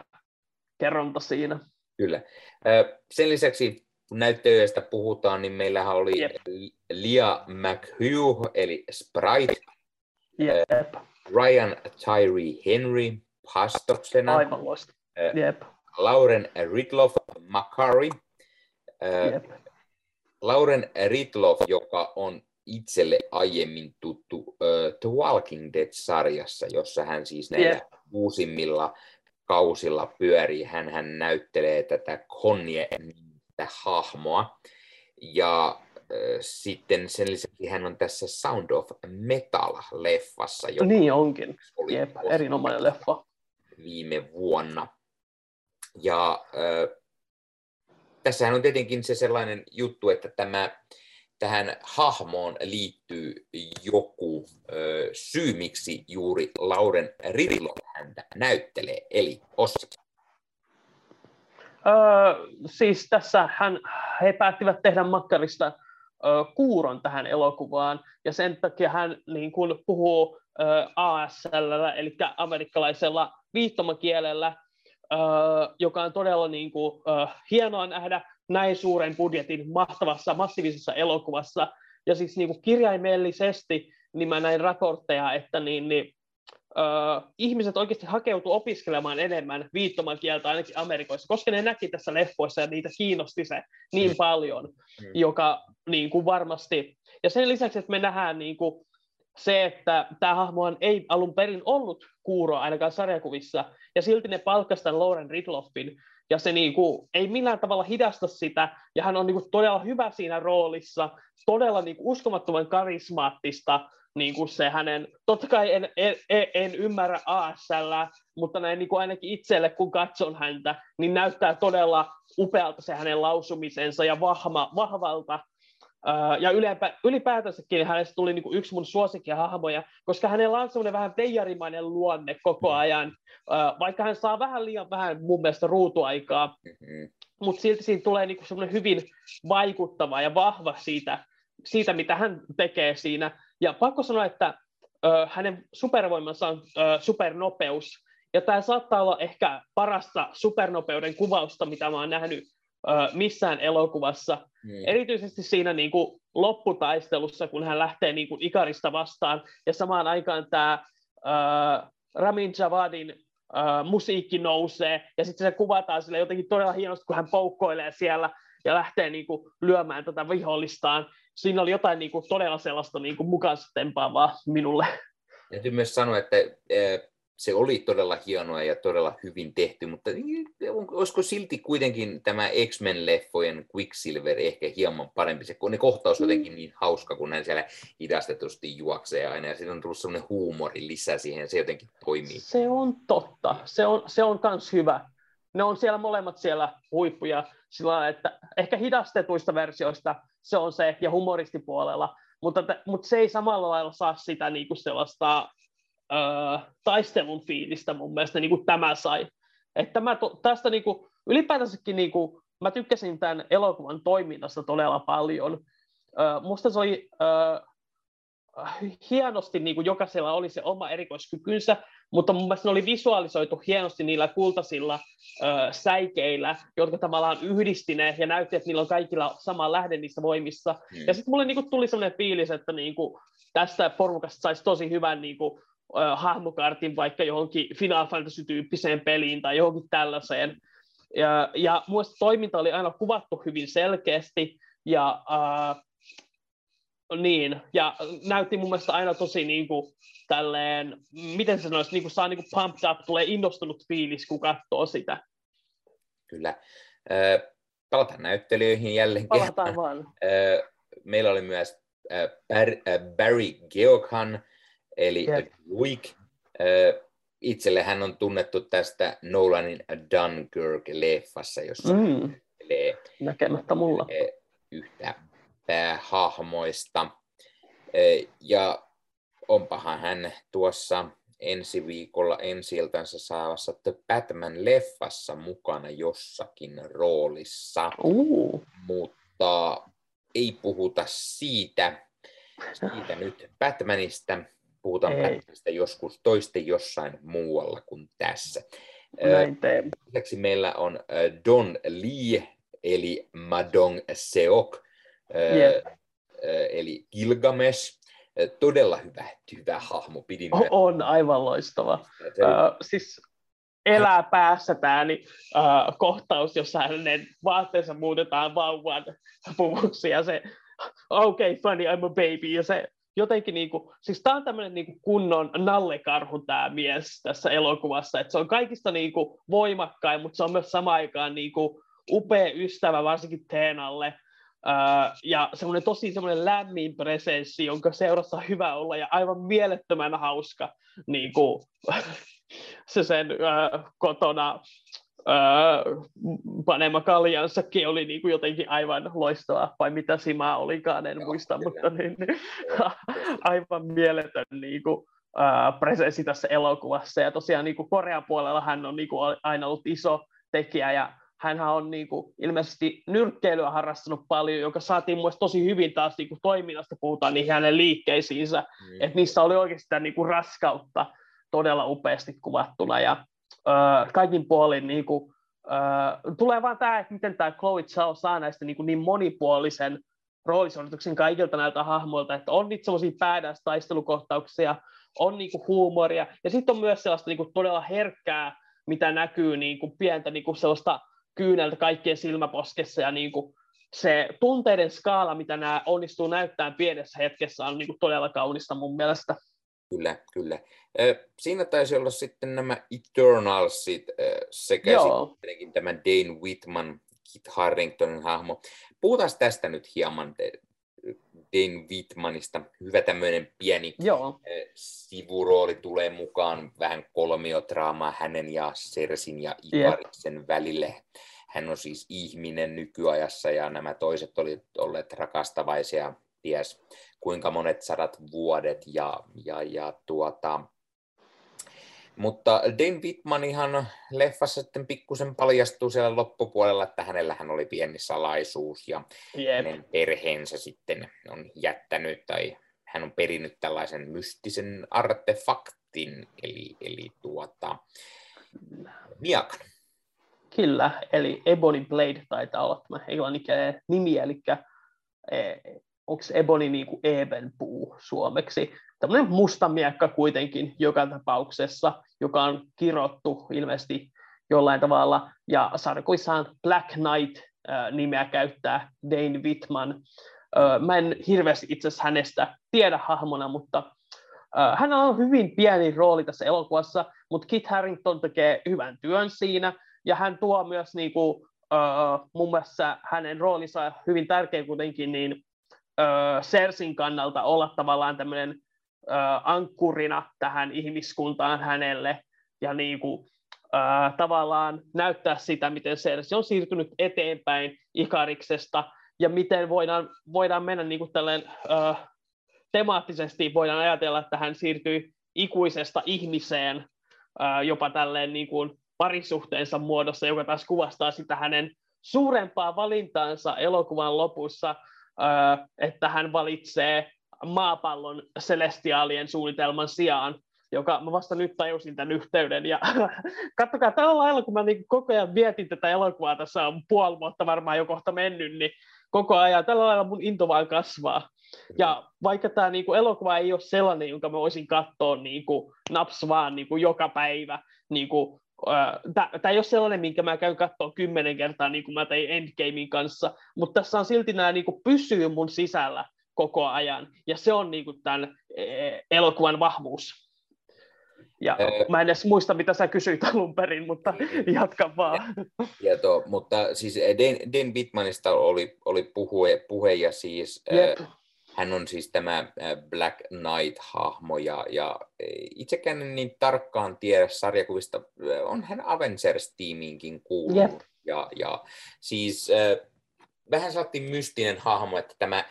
kerronta siinä. Kyllä. Sen lisäksi kun näyttelijöistä puhutaan, niin meillähän oli yep. Lia McHugh, eli Sprite, yep. Ryan Tyree Henry pastoksena, Aivan Yep. Lauren Ridloff Macari, yep. Lauren Ridloff, joka on itselle aiemmin tuttu uh, The Walking Dead-sarjassa, jossa hän siis näillä yep. uusimmilla kausilla pyörii. Hän, hän näyttelee tätä Konje hahmoa. Ja äh, sitten sen lisäksi hän on tässä Sound of Metal-leffassa. Joka niin onkin. Oli Jep, erinomainen leffa. Viime vuonna. Ja äh, tässähän on tietenkin se sellainen juttu, että tämä, tähän hahmoon liittyy joku ö, syy, miksi juuri Lauren Ridlo häntä näyttelee, eli Ossi. Öö, siis tässä hän, he päättivät tehdä makkarista öö, kuuron tähän elokuvaan, ja sen takia hän niin kuin, puhuu öö, ASL, eli amerikkalaisella viittomakielellä, joka on todella niin kuin, öö, hienoa nähdä näin suuren budjetin mahtavassa, massiivisessa elokuvassa, ja siis niin kuin kirjaimellisesti niin mä näin raportteja, että niin, niin Uh, ihmiset oikeasti hakeutu opiskelemaan enemmän viittomakieltä ainakin Amerikoissa, koska ne näki tässä leffoissa ja niitä kiinnosti se niin mm. paljon, mm. joka niin kuin varmasti, ja sen lisäksi, että me nähdään niin kuin, se, että tämä hahmo ei alun perin ollut kuuro ainakaan sarjakuvissa, ja silti ne palkkasivat Lauren Ridloffin, ja se niin kuin, ei millään tavalla hidasta sitä, ja hän on niin kuin, todella hyvä siinä roolissa, todella niin kuin, uskomattoman karismaattista, niin kuin se hänen, totta kai en, en, en ymmärrä ASL, mutta näin niin kuin ainakin itselle, kun katson häntä, niin näyttää todella upealta se hänen lausumisensa ja vahva, vahvalta. Ja ylipä, ylipäätänsäkin hänestä tuli niin kuin yksi mun suosikkihahmoja, koska hänellä on semmoinen vähän teijarimainen luonne koko mm. ajan, vaikka hän saa vähän liian vähän mun mielestä ruutuaikaa, mm-hmm. mutta silti siinä tulee niin semmoinen hyvin vaikuttava ja vahva siitä, siitä, mitä hän tekee siinä. Ja pakko sanoa, että hänen supervoimansa on supernopeus, ja tämä saattaa olla ehkä parasta supernopeuden kuvausta, mitä mä oon nähnyt missään elokuvassa. Mm. Erityisesti siinä niin kuin, lopputaistelussa, kun hän lähtee niin kuin, Ikarista vastaan, ja samaan aikaan tämä Ramin Javadin ö, musiikki nousee, ja sitten se kuvataan sille jotenkin todella hienosti, kun hän poukkoilee siellä, ja lähtee niin kuin, lyömään tätä vihollistaan siinä oli jotain niin kuin, todella sellaista niin kuin, mukaansa tempaavaa minulle. Täytyy myös sanoa, että se oli todella hienoa ja todella hyvin tehty, mutta olisiko silti kuitenkin tämä X-Men-leffojen Quicksilver ehkä hieman parempi, se, kun ne kohtaus on jotenkin niin hauska, kun hän siellä hidastetusti juoksee aina, ja sitten on tullut sellainen huumori lisää siihen, se jotenkin toimii. Se on totta, se on, se on kans hyvä. Ne on siellä molemmat siellä huippuja, sillä että ehkä hidastetuista versioista se on se, ja humoristipuolella, mutta, mutta se ei samalla lailla saa sitä niin kuin sellaista taistelun fiilistä mun mielestä, niin kuin tämä sai. Että mä to, tästä niin kuin, ylipäätänsäkin niin kuin, mä tykkäsin tämän elokuvan toiminnasta todella paljon. Ö, musta se oli ö, hienosti, niin kuin jokaisella oli se oma erikoiskykynsä, mutta mun mielestä ne oli visualisoitu hienosti niillä kultaisilla ö, säikeillä, jotka tavallaan yhdistineet ja näytti, että niillä on kaikilla sama lähde niissä voimissa. Mm. Ja sitten mulle niinku tuli sellainen fiilis, että niinku, tästä porukasta saisi tosi hyvän niinku, hahmokartin vaikka johonkin Final Fantasy-tyyppiseen peliin tai johonkin tällaiseen. Ja, ja muista toiminta oli aina kuvattu hyvin selkeästi, ja äh, niin, ja näytti mun mielestä aina tosi niin kuin, tälleen, miten se sanoisi, niin kuin saa niin kuin pumped up, tulee innostunut fiilis, kun katsoo sitä. Kyllä. palataan näyttelijöihin jälleen Palataan vaan. meillä oli myös Barry Geoghan, eli yep. Luik. itselle hän on tunnettu tästä Nolanin Dunkirk-leffassa, jossa mm. näkemättä mulla yhtä päähahmoista. Ja onpahan hän tuossa ensi viikolla ensi saavassa The Batman-leffassa mukana jossakin roolissa. Uh. Mutta ei puhuta siitä, siitä nyt Batmanista. Puhutaan. Batmanista joskus toisten jossain muualla kuin tässä. Näin teemme. Lisäksi meillä on Don Lee, eli Madong Seok, yep. eli Gilgamesh. Todella hyvä, hyvä hahmo. Pidin on aivan loistava. Se... Uh, siis elää päässä tämä niin, uh, kohtaus, jossa hänen vaatteensa muutetaan vauvan puvuksi ja se, okay, funny, I'm a baby, ja se jotenkin niinku, siis tämä on tämmöinen niinku kunnon nallekarhu tämä mies tässä elokuvassa, että se on kaikista niinku voimakkain, mutta se on myös samaan aikaan niinku upea ystävä, varsinkin Teenalle, Uh, ja semmoinen tosi semmoinen lämmin presenssi, jonka seurassa on hyvä olla ja aivan mielettömän hauska niin kuin, se sen uh, kotona panema kaljansakin oli niin kuin jotenkin aivan loistava, vai mitä Sima olikaan, en Joo, muista, kyllä. mutta niin, niin, aivan mieletön niin kuin, uh, presenssi tässä elokuvassa. Ja tosiaan niin kuin Korean puolella hän on niin kuin aina ollut iso tekijä ja hän on niin kuin, ilmeisesti nyrkkeilyä harrastanut paljon, joka saatiin mun tosi hyvin taas niin kuin toiminnasta, puhutaan niihin hänen liikkeisiinsä, mm. että niissä oli oikeastaan niin kuin raskautta todella upeasti kuvattuna, ja äh, kaikin puolin niin kuin, äh, tulee vaan tämä, että miten tämä Chloe Zhao saa näistä niin, kuin niin monipuolisen roolisuorituksen kaikilta näiltä hahmoilta, että on niitä semmoisia päädäs taistelukohtauksia, on niin kuin huumoria, ja sitten on myös sellaista niin kuin todella herkkää, mitä näkyy niin kuin pientä niin kuin sellaista kyyneltä kaikkien silmäposkessa ja niin kuin se tunteiden skaala, mitä nämä onnistuu näyttämään pienessä hetkessä, on niin kuin todella kaunista mun mielestä. Kyllä, kyllä. Siinä taisi olla sitten nämä Eternalsit sekä Joo. tämä Dane Whitman, Kit Harringtonin hahmo. Puhutaan tästä nyt hieman Dane Whitmanista. Hyvä tämmöinen pieni Joo. sivurooli tulee mukaan, vähän kolmiotraamaa hänen ja Sersin ja Ikariksen yep. välille. Hän on siis ihminen nykyajassa ja nämä toiset olivat olleet rakastavaisia ties kuinka monet sadat vuodet ja, ja, ja tuota, mutta Dane Whitman ihan leffassa sitten pikkusen paljastuu siellä loppupuolella, että hänellähän oli pieni salaisuus ja yep. hänen perheensä sitten on jättänyt tai hän on perinnyt tällaisen mystisen artefaktin, eli, eli tuota, miakan. Kyllä, eli Ebony Blade taitaa olla tämä englanninkielinen nimi, eli e, onko Ebony niin kuin ebenpuu suomeksi. Tämmöinen musta miekka kuitenkin joka tapauksessa, joka on kirottu ilmeisesti jollain tavalla, ja sarkuissaan Black Knight-nimeä käyttää Dane Whitman. Mä en hirveästi itse asiassa hänestä tiedä hahmona, mutta hän on hyvin pieni rooli tässä elokuvassa, mutta Kit Harington tekee hyvän työn siinä, ja hän tuo myös niin kuin, mun mielestä hänen roolinsa hyvin tärkeä kuitenkin niin, Sersin kannalta olla tavallaan tämmöinen ankkurina tähän ihmiskuntaan hänelle ja niin kuin, uh, tavallaan näyttää sitä, miten Sersi on siirtynyt eteenpäin Ikariksesta ja miten voidaan, voidaan mennä niin kuin tälleen, uh, temaattisesti voidaan ajatella, että hän siirtyi ikuisesta ihmiseen uh, jopa tälleen niin kuin parisuhteensa muodossa, joka taas kuvastaa sitä hänen suurempaa valintaansa elokuvan lopussa, että hän valitsee maapallon celestiaalien suunnitelman sijaan, joka mä vasta nyt tajusin tämän yhteyden. Ja kattokaa, tällä lailla, kun mä niin koko ajan vietin tätä elokuvaa, tässä on puoli vuotta varmaan jo kohta mennyt, niin koko ajan tällä lailla mun into vaan kasvaa. Ja vaikka tämä niin kuin, elokuva ei ole sellainen, jonka mä voisin katsoa niin kuin, naps vaan niin kuin, joka päivä, niin kuin, Tämä ei ole sellainen, minkä mä käyn katsoa kymmenen kertaa, niin kuin mä tein Endgamein kanssa, mutta tässä on silti nämä niin kuin pysyy mun sisällä koko ajan, ja se on niin kuin tämän e, elokuvan vahvuus. Ja öö, mä en edes muista, mitä sä kysyit alun perin, mutta jatka vaan. Tieto, mutta siis Dan, Dan Bitmanista oli, oli puhe, puhe ja siis Jep hän on siis tämä Black Knight-hahmo, ja, ja itsekään en niin tarkkaan tiedä sarjakuvista, on hän Avengers-tiimiinkin kuulunut. Yep. Ja, ja siis äh, vähän saatiin mystinen hahmo, että tämä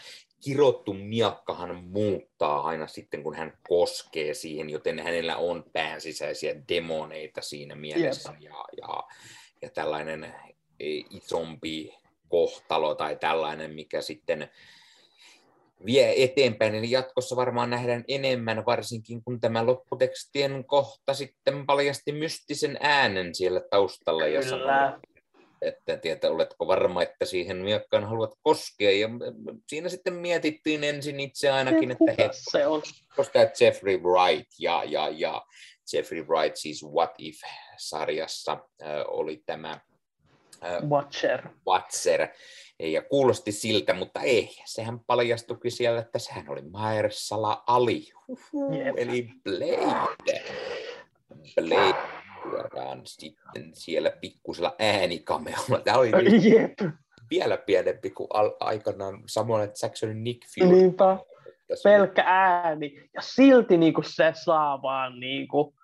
kirottu miakkahan muuttaa aina sitten, kun hän koskee siihen, joten hänellä on päänsisäisiä demoneita siinä mielessä. Yep. Ja, ja, ja tällainen e, isompi kohtalo tai tällainen, mikä sitten vie eteenpäin, niin jatkossa varmaan nähdään enemmän, varsinkin kun tämä lopputekstien kohta sitten paljasti mystisen äänen siellä taustalla ja sanoi, että tiedä, oletko varma, että siihen miakkaan haluat koskea. Ja siinä sitten mietittiin ensin itse ainakin, että he, se on? koska Jeffrey Wright ja, ja, ja Jeffrey Wright siis What If-sarjassa äh, oli tämä äh, Watcher. Watcher. Ja kuulosti siltä, mutta ei. Sehän paljastukin siellä, että sehän oli Maersala Ali. Yep. Eli Blade. Blade suoraan sitten siellä pikkusella äänikamealla. Tämä oli Jep. vielä pienempi kuin al- aikanaan Samuel Jacksonin Nick Fury. Niinpä. Pelkkä ääni. Ja silti niin kuin se saa vaan niin kuin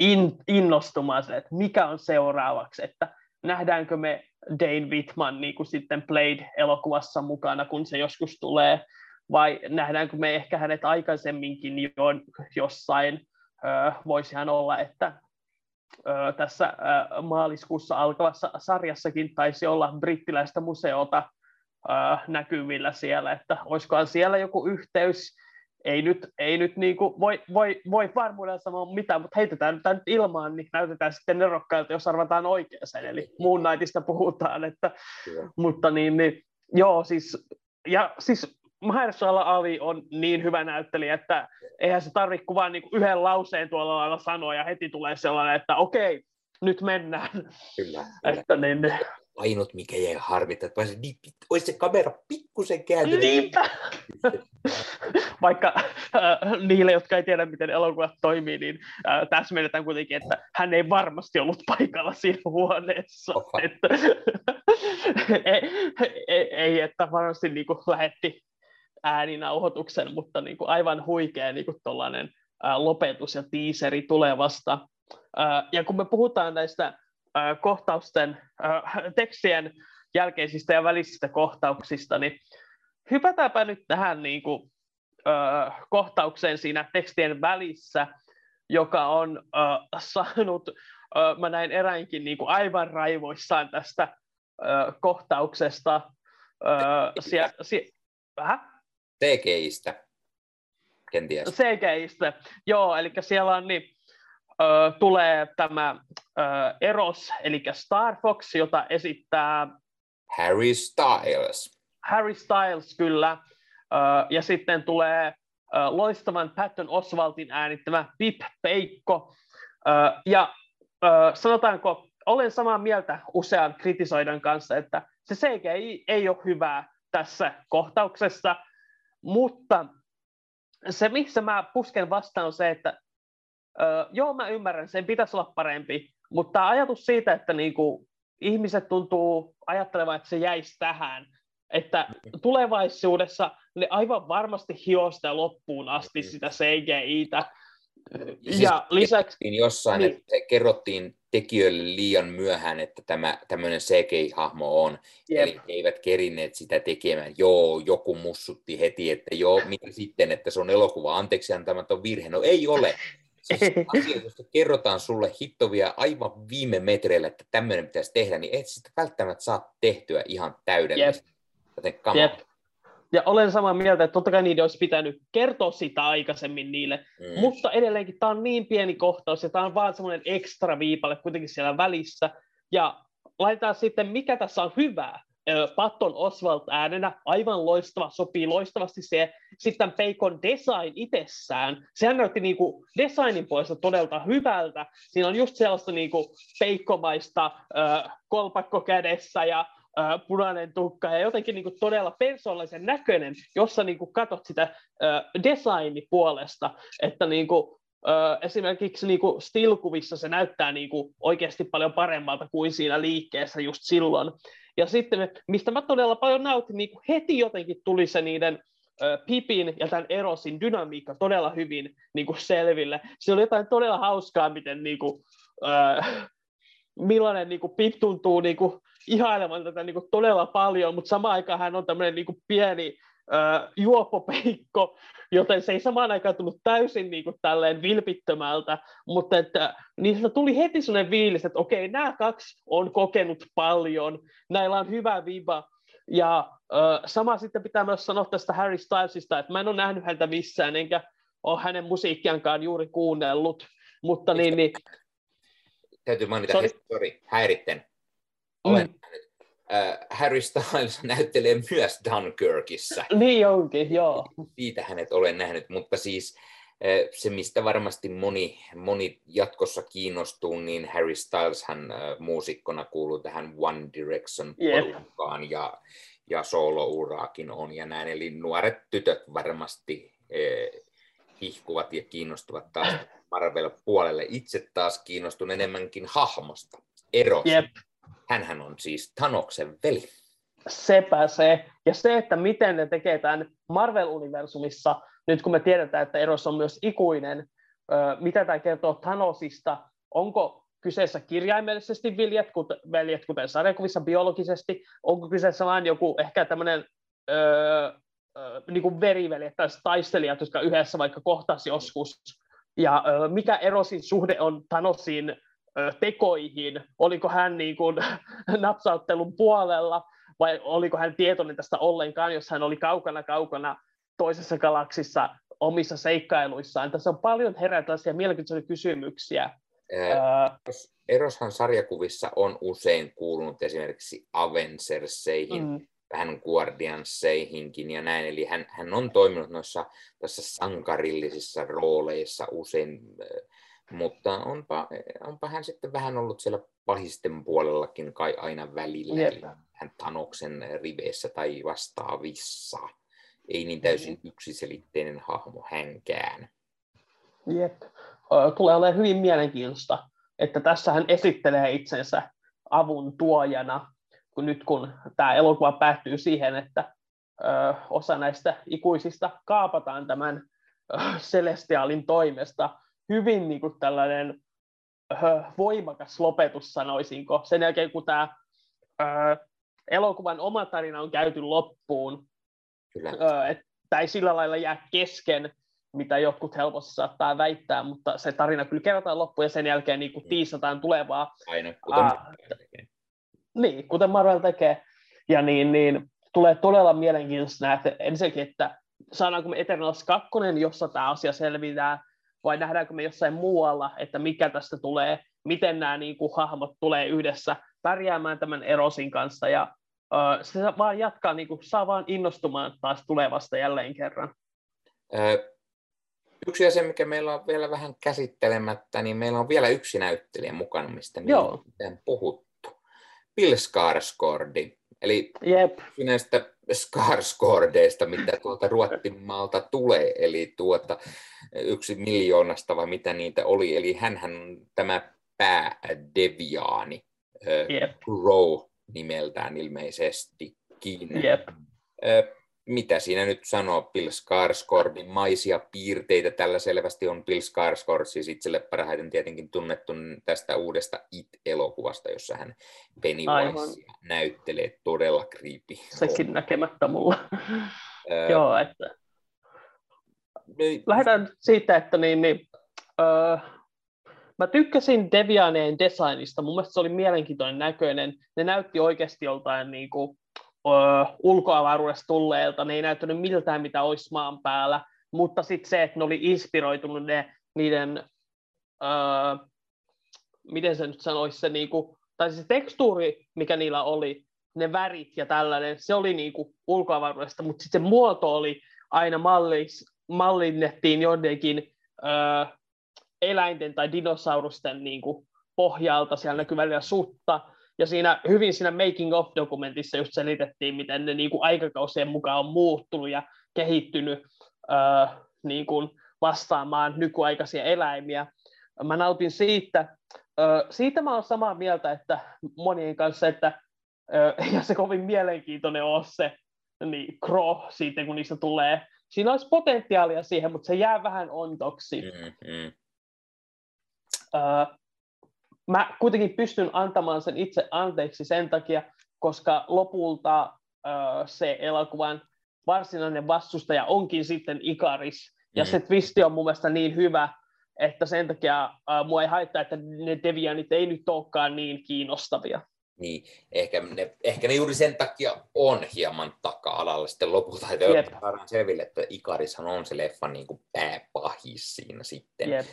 in, innostumaan se, että mikä on seuraavaksi, että nähdäänkö me Dane Whitman niin kuin sitten Blade-elokuvassa mukana, kun se joskus tulee, vai nähdäänkö me ehkä hänet aikaisemminkin jo jossain, voisi hän olla, että tässä maaliskuussa alkavassa sarjassakin taisi olla brittiläistä museota näkyvillä siellä, että olisikohan siellä joku yhteys, ei nyt, ei nyt niin kuin voi, voi, voi varmuudella sanoa mitään, mutta heitetään nyt, nyt ilmaan, niin näytetään sitten nerokkailta, jos arvataan oikeaan, eli muun naitista puhutaan, että, mutta niin, niin, joo, siis, ja siis Mahershala Ali on niin hyvä näyttelijä, että eihän se tarvitse kuin vain niin yhden lauseen tuolla lailla sanoa ja heti tulee sellainen, että okei, nyt mennään. Kyllä. Että niin, niin. Ainut, mikä jäi harmittaa, että niin, olisi se kamera pikkusen kääntynyt. Niinpä. Vaikka äh, niille, jotka ei tiedä, miten elokuvat toimii, niin äh, täsmennetään kuitenkin, että hän ei varmasti ollut paikalla siinä huoneessa. Että, ei, ei, ei, että varmasti niin kuin lähetti ääninauhoituksen, mutta niin kuin aivan huikea niin kuin ää, lopetus ja tiiseri tulevasta. Ää, ja kun me puhutaan näistä kohtausten, tekstien jälkeisistä ja välisistä kohtauksista, niin hypätäänpä nyt tähän niin kuin, kohtaukseen siinä tekstien välissä, joka on saanut, mä näin eräänkin niin kuin aivan raivoissaan tästä kohtauksesta. Sie, sie, vähän? CGIstä, kenties. CGIstä, joo, eli siellä on niin, tulee tämä ö, Eros, eli Star Fox, jota esittää Harry Styles. Harry Styles, kyllä. Ö, ja sitten tulee ö, loistavan Patton Oswaltin äänittämä Pip Peikko. Ö, ja ö, sanotaanko, olen samaa mieltä usean kritisoidan kanssa, että se CGI ei ole hyvää tässä kohtauksessa – mutta se, missä mä pusken vastaan, on se, että joo, mä ymmärrän, sen pitäisi olla parempi, mutta ajatus siitä, että niinku, ihmiset tuntuu ajattelevan, että se jäisi tähän, että tulevaisuudessa ne aivan varmasti hiosta loppuun asti sitä CGI-tä, Siis ja lisäksi... Jossain, niin. että kerrottiin tekijöille liian myöhään, että tämä tämmöinen CGI-hahmo on, Jep. eli he eivät kerineet sitä tekemään. Joo, joku mussutti heti, että joo, mitä sitten, että se on elokuva, anteeksi antamaton virhe. No ei ole. Siis asia, josta kerrotaan sulle hittovia aivan viime metreillä, että tämmöinen pitäisi tehdä, niin et sitä välttämättä saa tehtyä ihan täydellisesti. Joten Jep ja olen samaa mieltä, että totta kai niiden olisi pitänyt kertoa sitä aikaisemmin niille, mm. mutta edelleenkin tämä on niin pieni kohtaus, ja tämä on vaan semmoinen ekstra viipale kuitenkin siellä välissä, ja laitetaan sitten, mikä tässä on hyvää. Patton Oswald äänenä, aivan loistava, sopii loistavasti se. Sitten Peikon design itsessään, sehän näytti niinku designin puolesta todella hyvältä. Siinä on just sellaista niinku peikkomaista kolpakko kädessä ja punainen tukka ja jotenkin niin kuin todella persoonallisen näköinen, jossa niin kuin katsot sitä äh, designipuolesta, että niin kuin, äh, esimerkiksi niin kuin still-kuvissa se näyttää niin kuin oikeasti paljon paremmalta kuin siinä liikkeessä just silloin. Ja sitten, mistä mä todella paljon nautin, niin heti jotenkin tuli se niiden Pipin ja tämän Erosin dynamiikka todella hyvin niin kuin selville. Se oli jotain todella hauskaa, miten niin kuin, äh, millainen niin kuin Pip tuntuu niin kuin, ihailevan tätä niin kuin todella paljon, mutta samaan aikaan hän on tämmöinen niin kuin pieni äh, juoppopeikko, joten se ei samaan aikaan tullut täysin niin kuin, tälleen vilpittömältä, mutta että niistä tuli heti sellainen viilis, että okei, nämä kaksi on kokenut paljon, näillä on hyvä viba, ja äh, sama sitten pitää myös sanoa tästä Harry Stylesista, että mä en ole nähnyt häntä missään, enkä ole hänen musiikkiankaan juuri kuunnellut, mutta niin, niin... Täytyy mainita, sorry, sorry häiritten. Olen mm. nähnyt Harry Styles näyttelee myös Dunkirkissa. Niin onkin, joo. Siitä hänet olen nähnyt, mutta siis se, mistä varmasti moni, moni jatkossa kiinnostuu, niin Harry Styles hän muusikkona kuuluu tähän One Direction porukkaan ja, ja solo-uraakin on ja näin. Eli nuoret tytöt varmasti eh, hihkuvat ja kiinnostuvat taas Marvel-puolelle. Itse taas kiinnostun enemmänkin hahmosta, erosta. Yep Hänhän on siis Thanoksen veli. Sepä se. Ja se, että miten ne tekee tämän Marvel-universumissa, nyt kun me tiedetään, että Eros on myös ikuinen, mitä tämä kertoo Thanosista, onko kyseessä kirjaimellisesti viljet, veljet, kuten sarjakuvissa biologisesti, onko kyseessä vain joku ehkä tämmöinen öö, niin kuin veriveljet tai taistelijat, jotka yhdessä vaikka kohtasi joskus, ja mikä Erosin suhde on Thanosiin tekoihin, oliko hän niin kuin napsauttelun puolella vai oliko hän tietoinen tästä ollenkaan, jos hän oli kaukana kaukana toisessa galaksissa omissa seikkailuissaan. Tässä on paljon herää tällaisia mielenkiintoisia kysymyksiä. Ää, Eroshan sarjakuvissa on usein kuulunut esimerkiksi Avengerseihin, mm. vähän Guardianseihinkin ja näin, eli hän, hän on toiminut noissa tässä sankarillisissa rooleissa usein mutta onpa, onpa hän sitten vähän ollut siellä pahisten puolellakin kai aina välillä, Jep. hän Tanoksen riveissä tai vastaavissa. Ei niin täysin yksiselitteinen hahmo hänkään. Jep. Tulee olemaan hyvin mielenkiintoista, että tässä hän esittelee itsensä avun tuojana, kun nyt kun tämä elokuva päättyy siihen, että ö, osa näistä ikuisista kaapataan tämän ö, Celestialin toimesta, hyvin niin kuin tällainen ö, voimakas lopetus, sanoisinko. Sen jälkeen, kun tämä ö, elokuvan oma tarina on käyty loppuun, Ö, että ei sillä lailla jää kesken, mitä jotkut helposti saattaa väittää, mutta se tarina kyllä kerrotaan loppuun ja sen jälkeen niin kuin mm. tiisataan tulevaa. Aina, kuten uh, tekee. Niin, kuten Marvel tekee. Ja niin, niin tulee todella mielenkiintoista nähdä ensinnäkin, että saadaanko me Eternals 2, jossa tämä asia selviää, vai nähdäänkö me jossain muualla, että mikä tästä tulee, miten nämä niin kuin, hahmot tulee yhdessä pärjäämään tämän Erosin kanssa, ja uh, se vaan jatkaa, niin kuin, saa vaan innostumaan taas tulevasta jälleen kerran. Yksi asia, mikä meillä on vielä vähän käsittelemättä, niin meillä on vielä yksi näyttelijä mukana, mistä me on puhuttu. Bill Skarsgård, eli Jep. näistä Skarsgårdeista, mitä tuolta Ruottimaalta tulee, eli tuota, yksi miljoonasta vai mitä niitä oli, eli hän on tämä päädeviaani, yep. Crow nimeltään ilmeisestikin. Yep. Mitä siinä nyt sanoo Bill Skarsgårdin maisia piirteitä? Tällä selvästi on Bill Skarsgård, siis itselle parhaiten tietenkin tunnettu tästä uudesta It-elokuvasta, jossa hän Pennywise näyttelee todella creepy. Sekin näkemättä mulla. Joo, että niin. Lähdetään siitä, että niin, niin, öö, mä tykkäsin Devianeen designista. Mun mielestä se oli mielenkiintoinen näköinen. Ne näytti oikeasti joltain niin kuin, ulkoavaruudesta tulleelta. Ne ei näyttänyt miltään, mitä olisi maan päällä. Mutta sitten se, että ne oli inspiroitunut ne, niiden, öö, miten se nyt sanoisi, se, niin kuin, tai se tekstuuri, mikä niillä oli, ne värit ja tällainen, se oli niin kuin ulkoavaruudesta, mutta sitten se muoto oli aina mallis, mallinnettiin joidenkin ö, eläinten tai dinosaurusten niin kuin, pohjalta, siellä näkyy välillä sutta, ja siinä hyvin siinä Making of-dokumentissa just selitettiin, miten ne niin kuin, aikakausien mukaan on muuttunut ja kehittynyt ö, niin kuin, vastaamaan nykyaikaisia eläimiä. Mä nautin siitä. Ö, siitä mä olen samaa mieltä, että monien kanssa, että ö, ja se kovin mielenkiintoinen on se niin, Crow siitä, kun niistä tulee siinä olisi potentiaalia siihen, mutta se jää vähän ontoksi. Mm, mm. Mä kuitenkin pystyn antamaan sen itse anteeksi sen takia, koska lopulta uh, se elokuvan varsinainen vastustaja onkin sitten Ikaris. Ja mm. se twisti on mun mielestä niin hyvä, että sen takia äh, mua ei haittaa, että ne devianit ei nyt olekaan niin kiinnostavia. Niin, ehkä ne, ehkä ne juuri sen takia on hieman taka-alalla sitten lopulta, että saadaan selville, että Ikarishan on se leffan niin kuin pääpahis siinä sitten. Jep.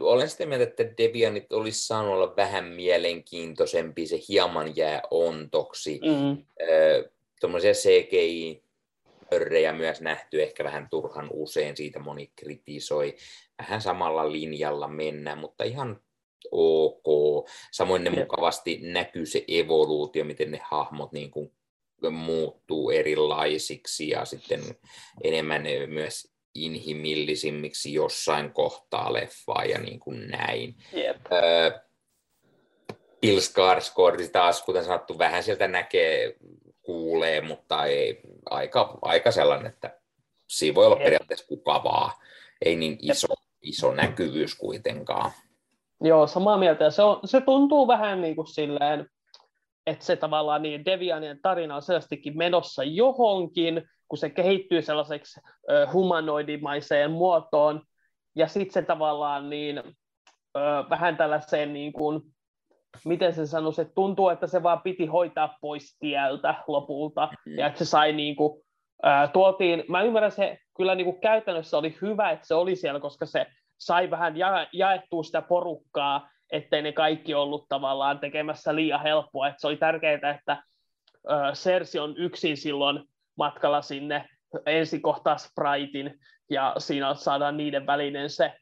Olen sitä mieltä, että Devianit olisi saanut olla vähän mielenkiintoisempi, se hieman jää ontoksi. Mm. Tuommoisia CGI örrejä myös nähty ehkä vähän turhan usein, siitä moni kritisoi. Vähän samalla linjalla mennä, mutta ihan ok. Samoin ne mukavasti näkyy se evoluutio, miten ne hahmot niin kuin muuttuu erilaisiksi ja sitten enemmän myös inhimillisimmiksi jossain kohtaa leffaa ja niin kuin näin. Yep. Öö, Bill Skarsgård taas, kuten sanottu, vähän sieltä näkee, kuulee, mutta ei, aika, aika sellainen, että siinä voi olla yep. periaatteessa kukavaa. Ei niin iso, iso näkyvyys kuitenkaan. Joo, samaa mieltä. Se, on, se tuntuu vähän niin kuin silleen, että se tavallaan niin Devianien tarina on selvästikin menossa johonkin, kun se kehittyy sellaiseksi ö, humanoidimaiseen muotoon, ja sitten se tavallaan niin, ö, vähän tällaiseen, niin kuin, miten se sanoi, se tuntuu, että se vaan piti hoitaa pois tieltä lopulta, mm-hmm. ja että se sai niin kuin, ö, tuotiin, mä ymmärrän se kyllä niin kuin käytännössä oli hyvä, että se oli siellä, koska se sai vähän ja, jaettua sitä porukkaa, ettei ne kaikki ollut tavallaan tekemässä liian helppoa. Että se oli tärkeää, että Sersi on yksin silloin matkalla sinne, ensin kohtaa Spritein, ja siinä saadaan niiden välinen se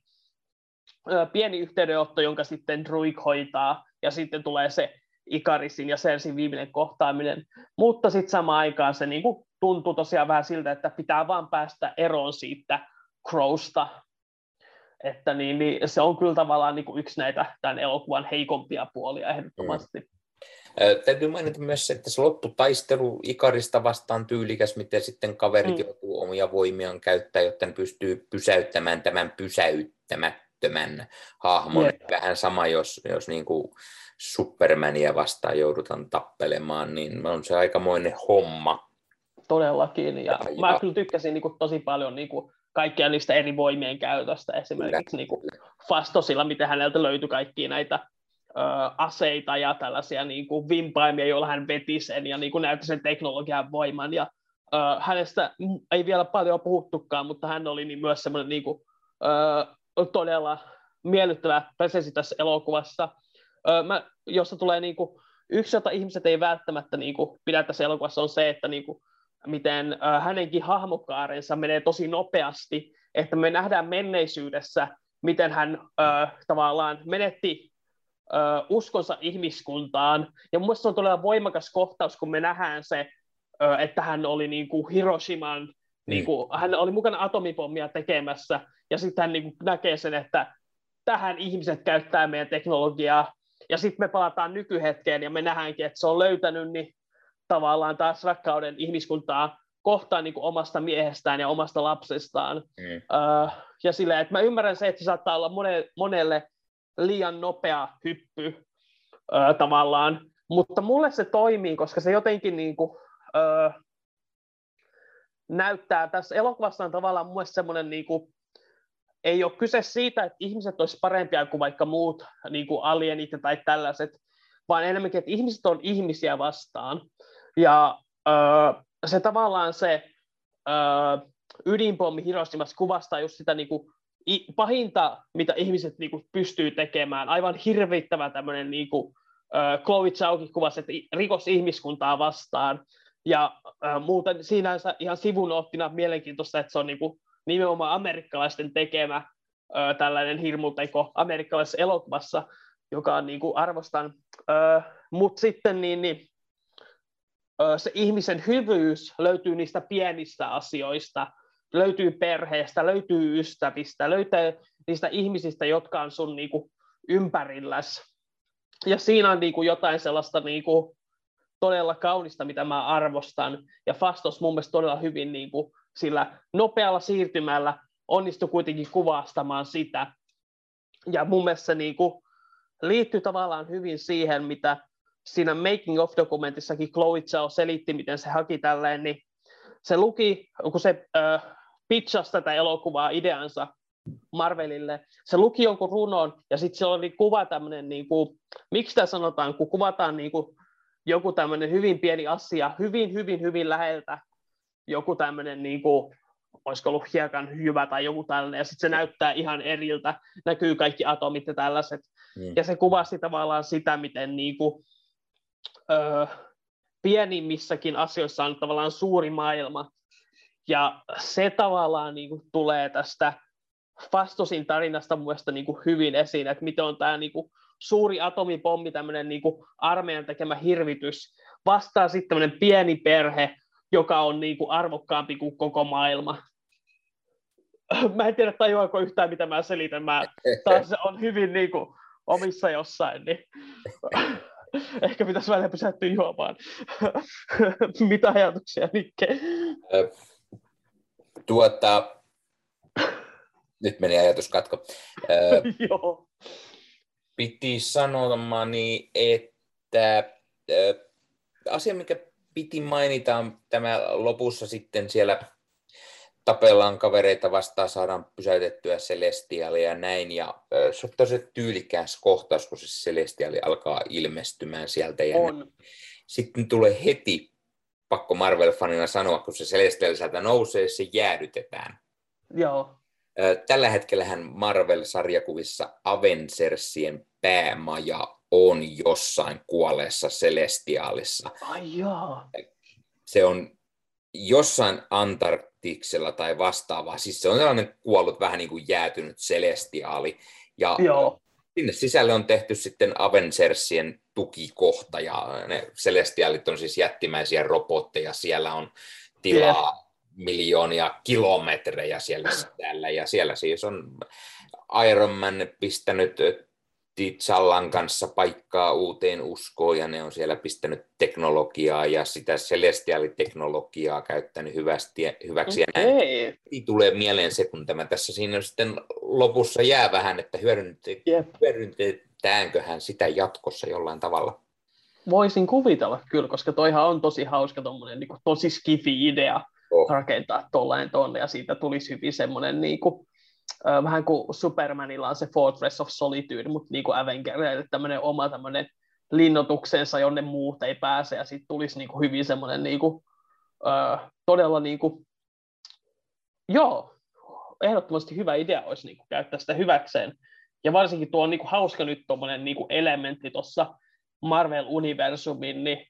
pieni yhteydenotto, jonka sitten Druig hoitaa, ja sitten tulee se Ikarisin ja Sersin viimeinen kohtaaminen. Mutta sitten samaan aikaan se niin kuin, tuntuu tosiaan vähän siltä, että pitää vaan päästä eroon siitä Crowsta, että niin, niin se on kyllä tavallaan niin kuin yksi näitä tämän elokuvan heikompia puolia ehdottomasti. Mm. Täytyy mainita myös, että se lopputaistelu Ikarista vastaan tyylikäs, miten sitten kaverit mm. joutuu omia voimiaan käyttää, jotta ne pystyy pysäyttämään tämän pysäyttämättömän hahmon. Yep. Vähän sama, jos, jos niin kuin Supermania vastaan joudutaan tappelemaan, niin on se aikamoinen homma. Todellakin, ja, ja mä kyllä tykkäsin niin kuin, tosi paljon niin kuin, kaikkia niistä eri voimien käytöstä, esimerkiksi niin kuin Fastosilla, miten häneltä löytyi kaikkia näitä ö, aseita ja tällaisia niin kuin vimpaimia, joilla hän veti sen ja niin kuin näytti sen teknologian voiman. Ja, ö, hänestä ei vielä paljon puhuttukaan, mutta hän oli niin myös semmoinen niin kuin, ö, todella miellyttävä presenssi tässä elokuvassa, ö, mä, jossa tulee niin kuin, yksi, jota ihmiset ei välttämättä niin kuin, pidä tässä elokuvassa, on se, että niin kuin, miten hänenkin hahmokaarensa menee tosi nopeasti, että me nähdään menneisyydessä, miten hän äh, tavallaan menetti äh, uskonsa ihmiskuntaan. Ja mun se on todella voimakas kohtaus, kun me nähdään se, äh, että hän oli niin kuin Hiroshiman, mm. niin kuin, hän oli mukana atomipommia tekemässä, ja sitten hän niin kuin näkee sen, että tähän ihmiset käyttää meidän teknologiaa, ja sitten me palataan nykyhetkeen, ja me nähdäänkin, että se on löytänyt niin tavallaan taas rakkauden ihmiskuntaa kohtaan niin kuin omasta miehestään ja omasta lapsestaan. Mm. Uh, ja silleen, että mä ymmärrän se, että se saattaa olla monelle, monelle liian nopea hyppy uh, tavallaan, mutta mulle se toimii, koska se jotenkin niin kuin, uh, näyttää, tässä elokuvassa on tavallaan mun semmoinen niin kuin, ei ole kyse siitä, että ihmiset olisivat parempia kuin vaikka muut niin kuin alienit tai tällaiset, vaan enemmänkin, että ihmiset on ihmisiä vastaan. Ja se tavallaan se ydinpommi Hiroshimassa kuvastaa just sitä niin kuin, i, pahinta, mitä ihmiset niin kuin, pystyy tekemään. Aivan hirvittävä tämmöinen, niin kuin, äh, Chloe kuvasi, että rikos ihmiskuntaa vastaan. Ja muuten siinä ihan sivunottina mielenkiintoista, että se on niin kuin, nimenomaan amerikkalaisten tekemä äh, tällainen hirmuteko amerikkalaisessa elokuvassa, joka on niin kuin, arvostan. Mutta sitten niin, niin se ihmisen hyvyys löytyy niistä pienistä asioista, löytyy perheestä, löytyy ystävistä, löytyy niistä ihmisistä, jotka on sun niinku ympärilläs. Ja siinä on niinku jotain sellaista niinku todella kaunista, mitä mä arvostan. Ja Fastos mun mielestä todella hyvin niinku sillä nopealla siirtymällä onnistui kuitenkin kuvastamaan sitä. Ja mun mielestä se niinku liittyy tavallaan hyvin siihen, mitä siinä Making of-dokumentissakin Chloe Zhao selitti, miten se haki tälleen, niin se luki, kun se äh, pitchasi tätä elokuvaa ideansa Marvelille, se luki jonkun runon, ja sitten se oli kuva tämmöinen, niin kuin, miksi tämä sanotaan, kun kuvataan niin kuin, joku tämmöinen hyvin pieni asia, hyvin, hyvin, hyvin läheltä, joku tämmöinen, niin kuin, olisiko ollut hiekan hyvä tai joku tällainen, ja sitten se näyttää ihan eriltä, näkyy kaikki atomit ja tällaiset, mm. ja se kuvasi tavallaan sitä, miten niin kuin, öö, pienimmissäkin asioissa on tavallaan suuri maailma, ja se tavallaan niin kuin, tulee tästä Fastosin tarinasta mielestäni niin kuin hyvin esiin, että miten on tämä niin kuin, suuri atomipommi, tämmöinen niin kuin, armeijan tekemä hirvitys, vastaa sitten tämmöinen pieni perhe, joka on niin kuin, arvokkaampi kuin koko maailma. Mä en tiedä, tajuako yhtään, mitä mä selitän. Mä, taas on hyvin niin kuin, omissa jossain, niin ehkä pitäisi välillä pysähtyä juomaan. mitä ajatuksia, Nikke? Tuota, nyt meni ajatuskatko. Joo. Piti sanomani, että asia, mikä piti mainita, on tämä lopussa sitten siellä tapellaan kavereita vastaan, saadaan pysäytettyä Celestialia ja näin. Ja se on tosi tyylikäs kohtaus, kun se Celestiali alkaa ilmestymään sieltä. Ja on. Sitten tulee heti, pakko Marvel-fanina sanoa, kun se Celestiali sieltä nousee, se jäädytetään. Joo. Tällä hetkellähän Marvel-sarjakuvissa Avengersien päämaja on jossain kuolleessa Celestiaalissa. Ai joo. Se on jossain Antarktiksella tai vastaavaa. Siis se on sellainen kuollut, vähän niin kuin jäätynyt Celestiaali. Ja joo. sinne sisälle on tehty sitten Avengersien tukikohta, ja ne Celestiaalit on siis jättimäisiä robotteja. Siellä on tilaa yeah miljoonia kilometrejä siellä sisällä, ja siellä siis on Iron Man pistänyt T'Challan kanssa paikkaa uuteen uskoon, ja ne on siellä pistänyt teknologiaa ja sitä celestiaaliteknologiaa käyttänyt hyvästi, hyväksi. Okay. Ja näin. tulee mieleen se, kun tämä tässä siinä sitten lopussa jää vähän, että hyödyntetäänköhän sitä jatkossa jollain tavalla. Voisin kuvitella kyllä, koska toihan on tosi hauska tommonen, niin kuin, tosi skifi-idea oh. rakentaa tollain tonne, ja siitä tulisi hyvin semmoinen niin kuin, vähän kuin Supermanilla on se Fortress of Solitude, mutta niin kuin Avengerille tämmöinen oma tämmöinen linnoituksensa, jonne muut ei pääse, ja sitten tulisi niin kuin hyvin semmoinen niin kuin, äh, todella niin kuin, joo, ehdottomasti hyvä idea olisi niin kuin, käyttää sitä hyväkseen. Ja varsinkin tuo on niin kuin, hauska nyt tuommoinen niin elementti tuossa Marvel-universumin niin,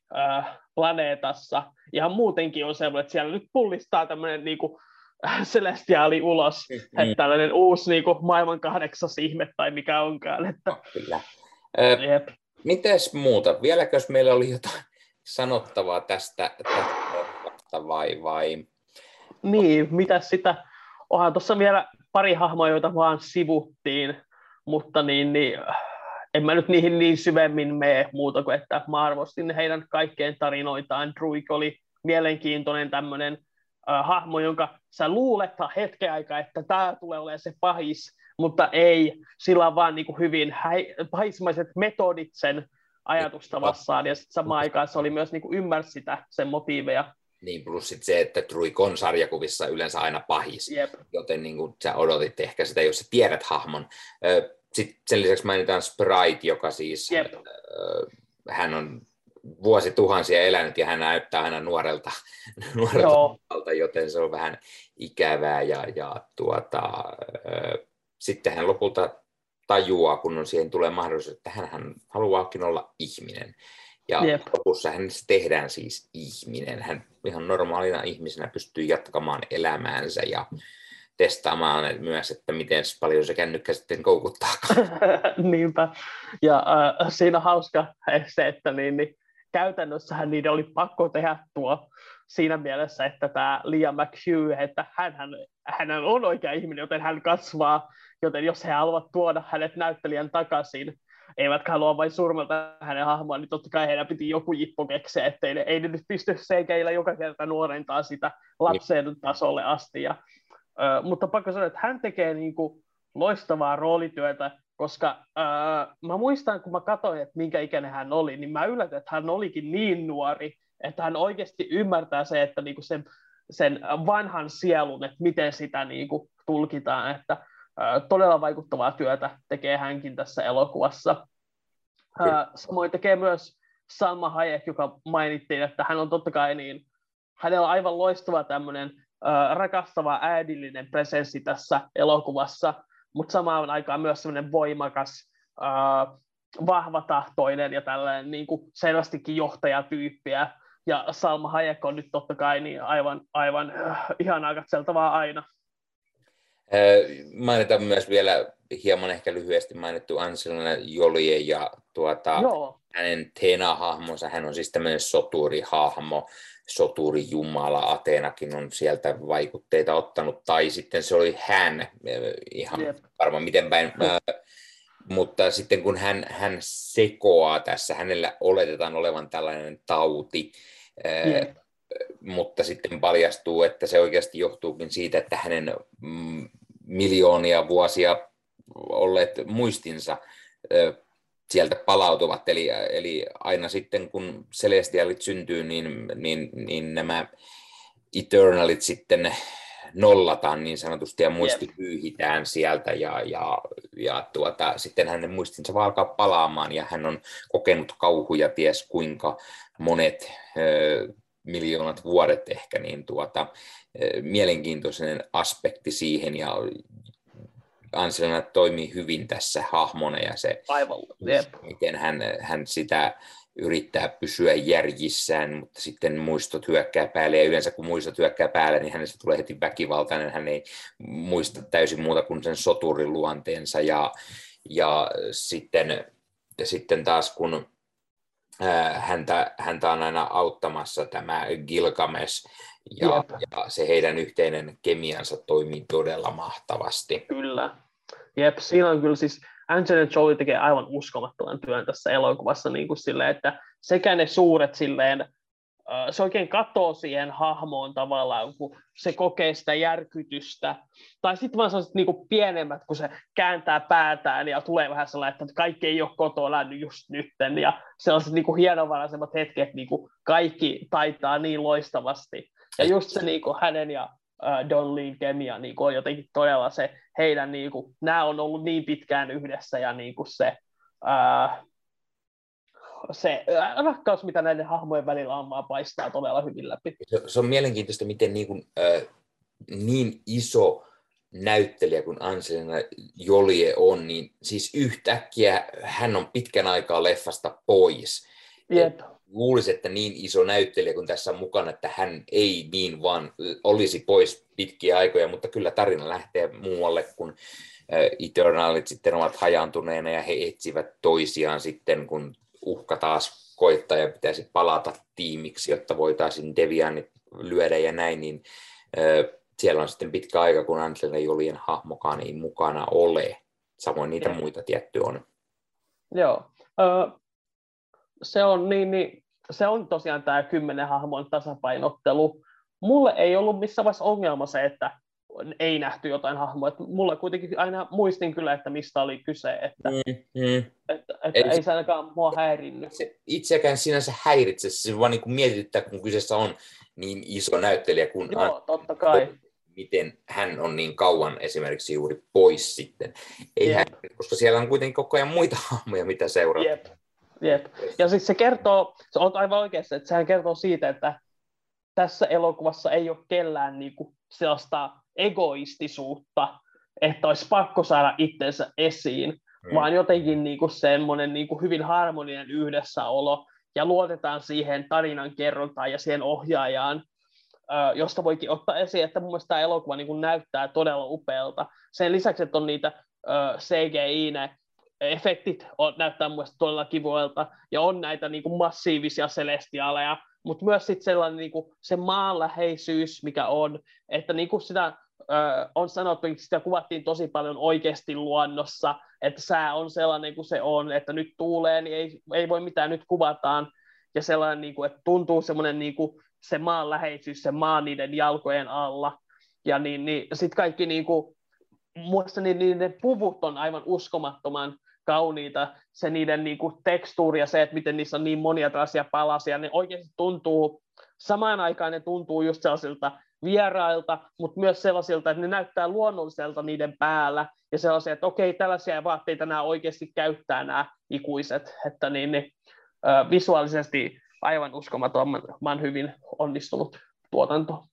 planeetassa. Ihan muutenkin on semmoinen, että siellä nyt pullistaa tämmöinen niin kuin, celestiaali ulos, mm. että tällainen uusi niin kuin, maailman kahdeksas ihme tai mikä onkaan. Että... Oh, kyllä. Ö, mites muuta? Vieläkö meillä oli jotain sanottavaa tästä, tästä vai, vai? Niin, mitä sitä? Onhan tuossa vielä pari hahmoa, joita vaan sivuttiin, mutta niin, niin en mä nyt niihin niin syvemmin mene muuta kuin, että mä arvostin heidän kaikkeen tarinoitaan. Druik oli mielenkiintoinen tämmöinen äh, hahmo, jonka sä luulet hetken aikaa, että tämä tulee olemaan se pahis, mutta ei, sillä on vaan niin kuin hyvin pahismaiset metodit sen ajatustavassaan, ja sitten samaan aikaan se oli myös niin kuin ymmärsi sitä, sen motiiveja. Niin, plus sit se, että Druik on sarjakuvissa yleensä aina pahis, Jep. joten niin kuin, sä odotit ehkä sitä, jos sä tiedät hahmon. Sitten sen lisäksi mainitaan Sprite, joka siis, Jep. hän on vuosituhansia elänyt ja hän näyttää aina nuorelta, nuorelta joten se on vähän ikävää ja, ja tuota, sitten hän lopulta tajuaa, kun on siihen tulee mahdollisuus, että hän, hän haluaakin olla ihminen. Ja Jep. lopussa hän tehdään siis ihminen. Hän ihan normaalina ihmisenä pystyy jatkamaan elämäänsä ja testaamaan myös, että miten paljon se kännykkä sitten koukuttaa. Niinpä. Ja äh, siinä on hauska se, että niin, niin, käytännössähän niiden oli pakko tehdä tuo siinä mielessä, että tämä Liam McHugh, että hän, hän on oikea ihminen, joten hän kasvaa, joten jos he haluavat tuoda hänet näyttelijän takaisin, eivätkä halua vain surmelta hänen hahmoaan, niin totta kai heidän piti joku jippo keksiä, ettei ne, ei ne nyt pysty seikeillä joka kerta nuorentaa sitä lapsen tasolle asti. Ja Uh, mutta pakko sanoa, että hän tekee niin kuin loistavaa roolityötä, koska uh, mä muistan, kun mä katsoin, että minkä ikäinen hän oli, niin mä yllätyin, että hän olikin niin nuori, että hän oikeasti ymmärtää se, että niin kuin se sen vanhan sielun, että miten sitä niin kuin tulkitaan, että todella vaikuttavaa työtä tekee hänkin tässä elokuvassa. Samoin tekee myös Salma Hayek, joka mainittiin, että hän on totta kai niin, hänellä on aivan loistava tämmöinen rakastava äidillinen presenssi tässä elokuvassa, mutta samaan aikaan myös semmoinen voimakas, vahvatahtoinen ja tällainen niin kuin selvästikin johtajatyyppiä. Ja Salma Hayek on nyt totta kai niin aivan, aivan äh, ihanaa katseltavaa aina. Mainitaan myös vielä hieman ehkä lyhyesti mainittu Angelina Jolie ja tuota, hänen Tena-hahmonsa. Hän on siis tämmöinen soturihahmo, soturijumala. Ateenakin on sieltä vaikutteita ottanut. Tai sitten se oli hän, ihan yep. varmaan miten päin. Mutta sitten kun hän, hän sekoaa tässä, hänellä oletetaan olevan tällainen tauti, yep. mutta sitten paljastuu, että se oikeasti johtuukin siitä, että hänen mm, miljoonia vuosia olleet muistinsa sieltä palautuvat. Eli, eli aina sitten kun Celestialit syntyy, niin, niin, niin nämä Eternalit sitten nollataan niin sanotusti ja muisti yep. pyyhitään sieltä ja, ja, ja tuota, sitten hänen muistinsa vaan alkaa palaamaan ja hän on kokenut kauhuja ties kuinka monet ö, miljoonat vuodet ehkä, niin tuota, mielenkiintoinen aspekti siihen ja Anselina toimii hyvin tässä hahmona ja se, Aivan, yep. miten hän, hän sitä yrittää pysyä järjissään, mutta sitten muistot hyökkää päälle, ja yleensä kun muistot hyökkää päälle, niin hänestä tulee heti väkivaltainen, hän ei muista täysin muuta kuin sen soturin luonteensa, ja, ja sitten, ja sitten taas kun häntä, häntä on aina auttamassa tämä Gilgamesh, ja, ja se heidän yhteinen kemiansa toimii todella mahtavasti. Kyllä. Jep, siinä on kyllä siis, Angelina Jolie tekee aivan uskomattoman työn tässä elokuvassa niin kuin silleen, että sekä ne suuret silleen, se oikein katoo siihen hahmoon tavallaan, kun se kokee sitä järkytystä. Tai sitten vaan sellaiset niin kuin pienemmät, kun se kääntää päätään ja tulee vähän sellainen, että kaikki ei ole kotona just nytten. Ja sellaiset niin kuin hienovaraisemmat hetket, niin kuin kaikki taitaa niin loistavasti. Ja just se niin kuin hänen ja uh, Don Leen kemia niin kuin on jotenkin todella se heidän, niin kuin, nämä on ollut niin pitkään yhdessä ja niin kuin se, uh, se rakkaus, mitä näiden hahmojen välillä on, vaan paistaa todella hyvin läpi. Se, se on mielenkiintoista, miten niin, kuin, uh, niin iso näyttelijä kuin Angelina Jolie on, niin siis yhtäkkiä hän on pitkän aikaa leffasta pois. Jep luulisi, että niin iso näyttelijä kuin tässä on mukana, että hän ei niin vaan olisi pois pitkiä aikoja, mutta kyllä tarina lähtee muualle, kun Eternalit sitten ovat hajaantuneena ja he etsivät toisiaan sitten, kun uhka taas koittaa ja pitäisi palata tiimiksi, jotta voitaisiin Devianit lyödä ja näin, niin siellä on sitten pitkä aika, kun Angelina Jolien hahmokaan ei mukana ole. Samoin niitä muita tietty on. Joo se on, niin, niin, se on tosiaan tämä kymmenen hahmon tasapainottelu. Mulle ei ollut missään vaiheessa ongelma se, että ei nähty jotain hahmoa. Että mulla kuitenkin aina muistin kyllä, että mistä oli kyse, että, mm, mm. että, että ei, ei se ainakaan mua häirinnyt. Se itseäkään sinänsä häiritse, se vaan niin kuin mietityttää, kun kyseessä on niin iso näyttelijä kuin Joo, an... totta kai. miten hän on niin kauan esimerkiksi juuri pois sitten. Ei hän, koska siellä on kuitenkin koko ajan muita hahmoja, mitä seuraa. Jep. Jep. Ja siis se kertoo, se on aivan oikeassa, että sehän kertoo siitä, että tässä elokuvassa ei ole kellään niinku sellaista egoistisuutta, että olisi pakko saada itsensä esiin, mm. vaan jotenkin niinku semmoinen niinku hyvin harmoninen yhdessäolo, ja luotetaan siihen tarinan kerrontaan ja siihen ohjaajaan, josta voikin ottaa esiin, että mun mielestä tämä elokuva niin näyttää todella upealta. Sen lisäksi, että on niitä CGI, ne efektit on, näyttää mun todella kivoilta, ja on näitä niin kuin massiivisia celestiaaleja, mutta myös sit sellainen niin kuin, se maanläheisyys, mikä on, että niin kuin sitä ö, on sanottu, että sitä kuvattiin tosi paljon oikeasti luonnossa, että sää on sellainen kuin se on, että nyt tuulee, niin ei, ei voi mitään, nyt kuvataan, ja sellainen, niin kuin, että tuntuu semmoinen niin kuin, se maanläheisyys, se maa niiden jalkojen alla, ja niin, niin sitten kaikki niin kuin, muista niin, niiden puvut on aivan uskomattoman kauniita, se niiden niin kuin, tekstuuri ja se, että miten niissä on niin monia tällaisia palasia, ne oikeasti tuntuu, samaan aikaan ne tuntuu just sellaisilta vierailta, mutta myös sellaisilta, että ne näyttää luonnolliselta niiden päällä, ja sellaisia, että okei, tällaisia vaatteita nämä oikeasti käyttää nämä ikuiset, että niin, niin visuaalisesti aivan uskomattoman hyvin onnistunut tuotanto.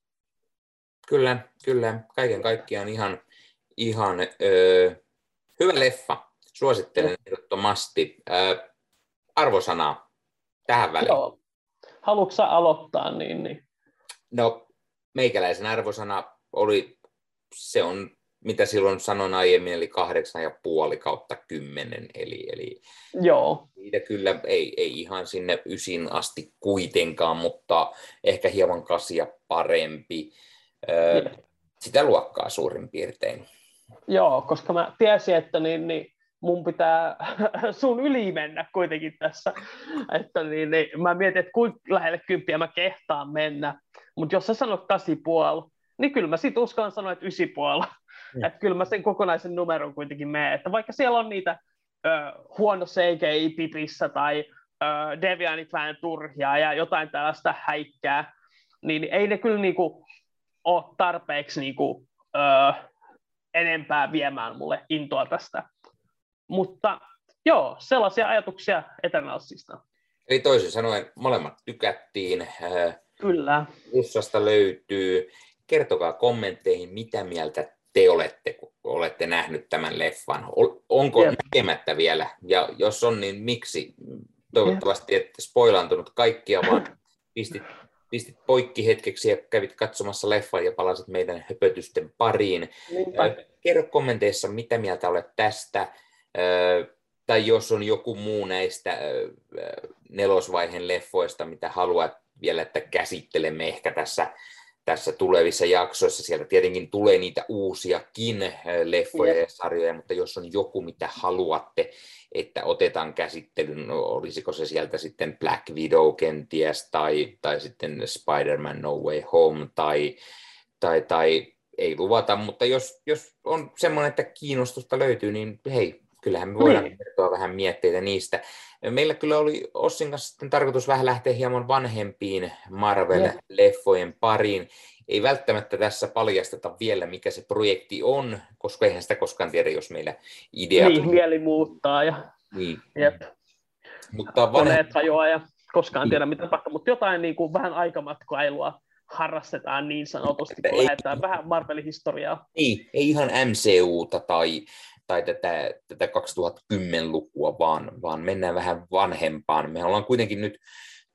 Kyllä, kyllä. Kaiken kaikkiaan ihan, ihan öö, hyvä leffa. Suosittelen ehdottomasti. Öö, arvosanaa tähän väliin. Joo. Haluatko aloittaa? Niin, niin. No, meikäläisen arvosana oli, se on mitä silloin sanon aiemmin, eli kahdeksan ja puoli kautta kymmenen, eli, eli Joo. niitä kyllä ei, ei ihan sinne ysin asti kuitenkaan, mutta ehkä hieman kasia parempi. Öö, sitä luokkaa suurin piirtein. Joo, koska mä tiesin, että niin, niin mun pitää sun yli mennä kuitenkin tässä. Että niin, niin, mä mietin, että kuinka lähelle kymppiä mä kehtaan mennä. Mutta jos sä sanot kasi puoli, niin kyllä mä sit uskallan sanoa, että ysi puoli. Mm. Että kyllä mä sen kokonaisen numeron kuitenkin menen. Että vaikka siellä on niitä ö, huono CGI pipissä tai ö, devianit vähän turhia ja jotain tällaista häikkää, niin ei ne kyllä niinku ole tarpeeksi niinku, ö, enempää viemään mulle intoa tästä. Mutta joo, sellaisia ajatuksia Eternalsista. Eli toisin sanoen molemmat tykättiin. Kyllä. Russasta löytyy. Kertokaa kommentteihin, mitä mieltä te olette, kun olette nähnyt tämän leffan? Onko Jep. näkemättä vielä? Ja jos on, niin miksi? Toivottavasti ette spoilantunut kaikkia, vaan pistit, pistit poikki hetkeksi ja kävit katsomassa leffan ja palasit meidän höpötysten pariin. Niinpä. Kerro kommenteissa, mitä mieltä olet tästä, tai jos on joku muu näistä nelosvaiheen leffoista, mitä haluat vielä, että käsittelemme ehkä tässä tässä tulevissa jaksoissa. Sieltä tietenkin tulee niitä uusiakin leffoja ja sarjoja, mutta jos on joku, mitä haluatte, että otetaan käsittelyyn, no, olisiko se sieltä sitten Black Widow kenties, tai, tai sitten Spider-Man No Way Home, tai, tai, tai ei luvata, mutta jos, jos on semmoinen, että kiinnostusta löytyy, niin hei, kyllähän me voidaan niin. kertoa vähän mietteitä niistä. Meillä kyllä oli Ossin kanssa sitten tarkoitus vähän lähteä hieman vanhempiin Marvel-leffojen pariin. Ei välttämättä tässä paljasteta vielä, mikä se projekti on, koska eihän sitä koskaan tiedä, jos meillä idea... Niin, mieli muuttaa ja... Niin. Jep. Mutta vanhem... hajoaa ja koskaan tiedä, mitä tapahtuu, mutta jotain niin kuin vähän aikamatkailua harrastetaan niin sanotusti, kun ei, lähdetään vähän Marvelin historiaa. Niin, ei ihan MCUta tai tai tätä, tätä 2010-lukua, vaan, vaan mennään vähän vanhempaan. Me ollaan kuitenkin nyt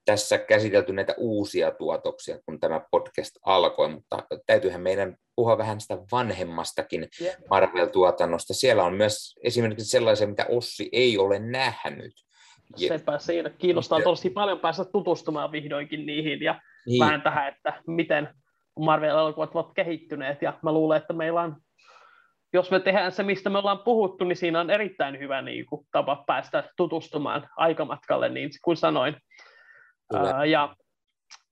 tässä käsitelty näitä uusia tuotoksia, kun tämä podcast alkoi, mutta täytyyhän meidän puhua vähän sitä vanhemmastakin Marvel-tuotannosta. Siellä on myös esimerkiksi sellaisia, mitä Ossi ei ole nähnyt. Sepä siinä. Kiinnostaa ja... tosi paljon päästä tutustumaan vihdoinkin niihin ja niin. vähän tähän, että miten Marvel-elokuvat ovat kehittyneet. Ja mä luulen, että meillä on jos me tehdään se, mistä me ollaan puhuttu, niin siinä on erittäin hyvä niin kuin, tapa päästä tutustumaan aikamatkalle, niin kuin sanoin. Ää, ja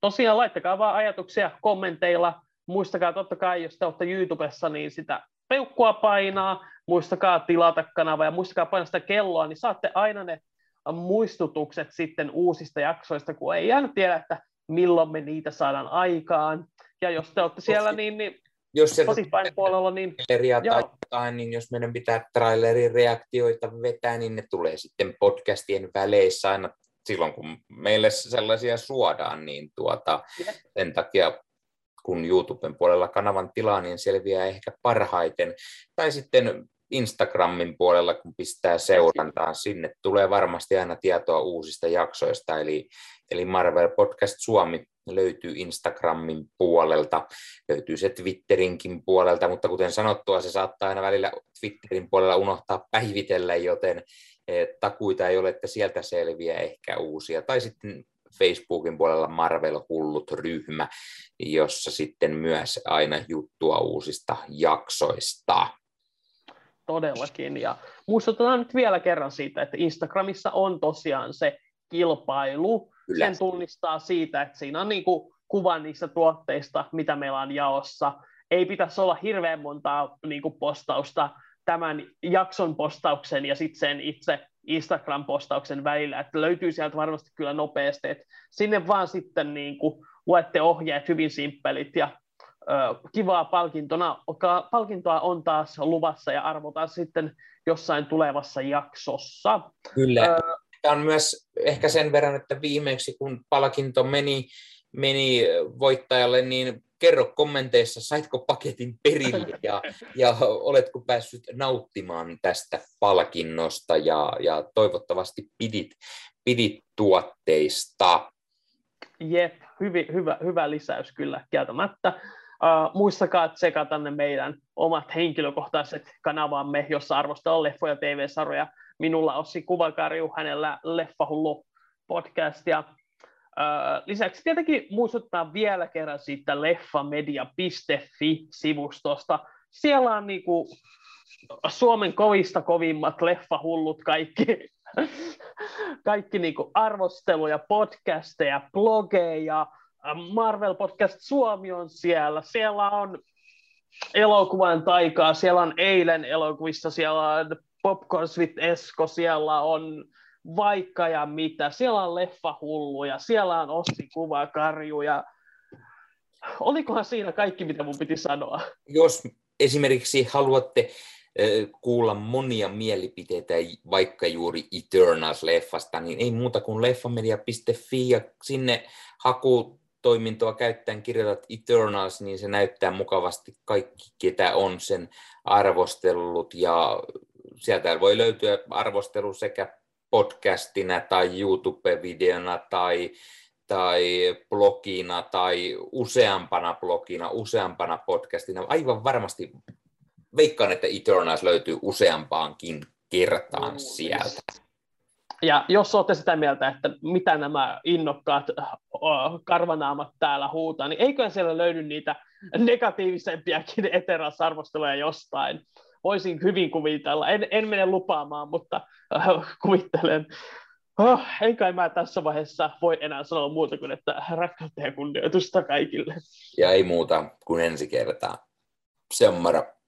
tosiaan laittakaa vaan ajatuksia kommenteilla. Muistakaa totta kai, jos te olette YouTubessa, niin sitä peukkua painaa. Muistakaa tilata kanava ja muistakaa painaa sitä kelloa, niin saatte aina ne muistutukset sitten uusista jaksoista, kun ei jäänyt tiedä, että milloin me niitä saadaan aikaan. Ja jos te olette siellä, niin, niin jos Spotifyn puolella, niin... tai jotain, niin jos meidän pitää trailerin reaktioita vetää, niin ne tulee sitten podcastien väleissä aina silloin, kun meille sellaisia suodaan, niin tuota, sen takia kun YouTuben puolella kanavan tilaa, niin selviää ehkä parhaiten. Tai sitten Instagramin puolella, kun pistää seurantaan, sinne tulee varmasti aina tietoa uusista jaksoista, eli, eli Marvel Podcast Suomi löytyy Instagramin puolelta, löytyy se Twitterinkin puolelta, mutta kuten sanottua, se saattaa aina välillä Twitterin puolella unohtaa päivitellä, joten eh, takuita ei ole, että sieltä selviää ehkä uusia. Tai sitten Facebookin puolella Marvel Hullut ryhmä, jossa sitten myös aina juttua uusista jaksoista. Todellakin, ja muistutetaan nyt vielä kerran siitä, että Instagramissa on tosiaan se kilpailu, Kyllä. sen tunnistaa siitä, että siinä on niin kuin kuva niistä tuotteista, mitä meillä on jaossa. Ei pitäisi olla hirveän montaa niin kuin postausta tämän jakson postauksen ja sitten sen itse Instagram-postauksen välillä, että löytyy sieltä varmasti kyllä nopeasti, että sinne vaan sitten niin kuin luette ohjeet hyvin simppelit ja kivaa palkintona, palkintoa on taas luvassa ja arvotaan sitten jossain tulevassa jaksossa. Kyllä. Tämä on myös ehkä sen verran, että viimeksi kun palkinto meni, meni voittajalle, niin kerro kommenteissa, saitko paketin perille ja, ja oletko päässyt nauttimaan tästä palkinnosta ja, ja toivottavasti pidit, pidit tuotteista. Jep, hyvin, hyvä, hyvä lisäys kyllä kieltämättä. Uh, muistakaa tsekata ne meidän omat henkilökohtaiset kanavamme, jossa arvostellaan leffoja TV-sarjoja. Minulla Ossi Kuvakarju, hänellä Leffahullu podcast ja uh, lisäksi tietenkin muistuttaa vielä kerran siitä leffamedia.fi-sivustosta. Siellä on niinku Suomen kovista kovimmat leffahullut kaikki, kaikki niinku arvosteluja, podcasteja, blogeja, Marvel Podcast Suomi on siellä, siellä on elokuvan taikaa, siellä on eilen elokuvissa, siellä on Popcorns with Esko, siellä on vaikka ja mitä, siellä on leffahulluja, siellä on Ossi Kuvakarjuja. Olikohan siinä kaikki, mitä mun piti sanoa? Jos esimerkiksi haluatte kuulla monia mielipiteitä vaikka juuri Eternals-leffasta, niin ei muuta kuin leffamedia.fi ja sinne haku toimintoa käyttäen kirjoitat Eternals, niin se näyttää mukavasti kaikki, ketä on sen arvostellut, ja sieltä voi löytyä arvostelu sekä podcastina tai YouTube-videona tai, tai blogina tai useampana blogina, useampana podcastina. Aivan varmasti veikkaan, että Eternals löytyy useampaankin kertaan sieltä. Ja jos olette sitä mieltä, että mitä nämä innokkaat karvanaamat täällä huutaa, niin eikö siellä löydy niitä negatiivisempiakin eterasarvosteluja jostain? Voisin hyvin kuvitella. En, en mene lupaamaan, mutta äh, kuvittelen. Oh, en kai mä tässä vaiheessa voi enää sanoa muuta kuin, että rakkautta ja kunnioitusta kaikille. Ja ei muuta kuin ensi kertaa. Se on moro.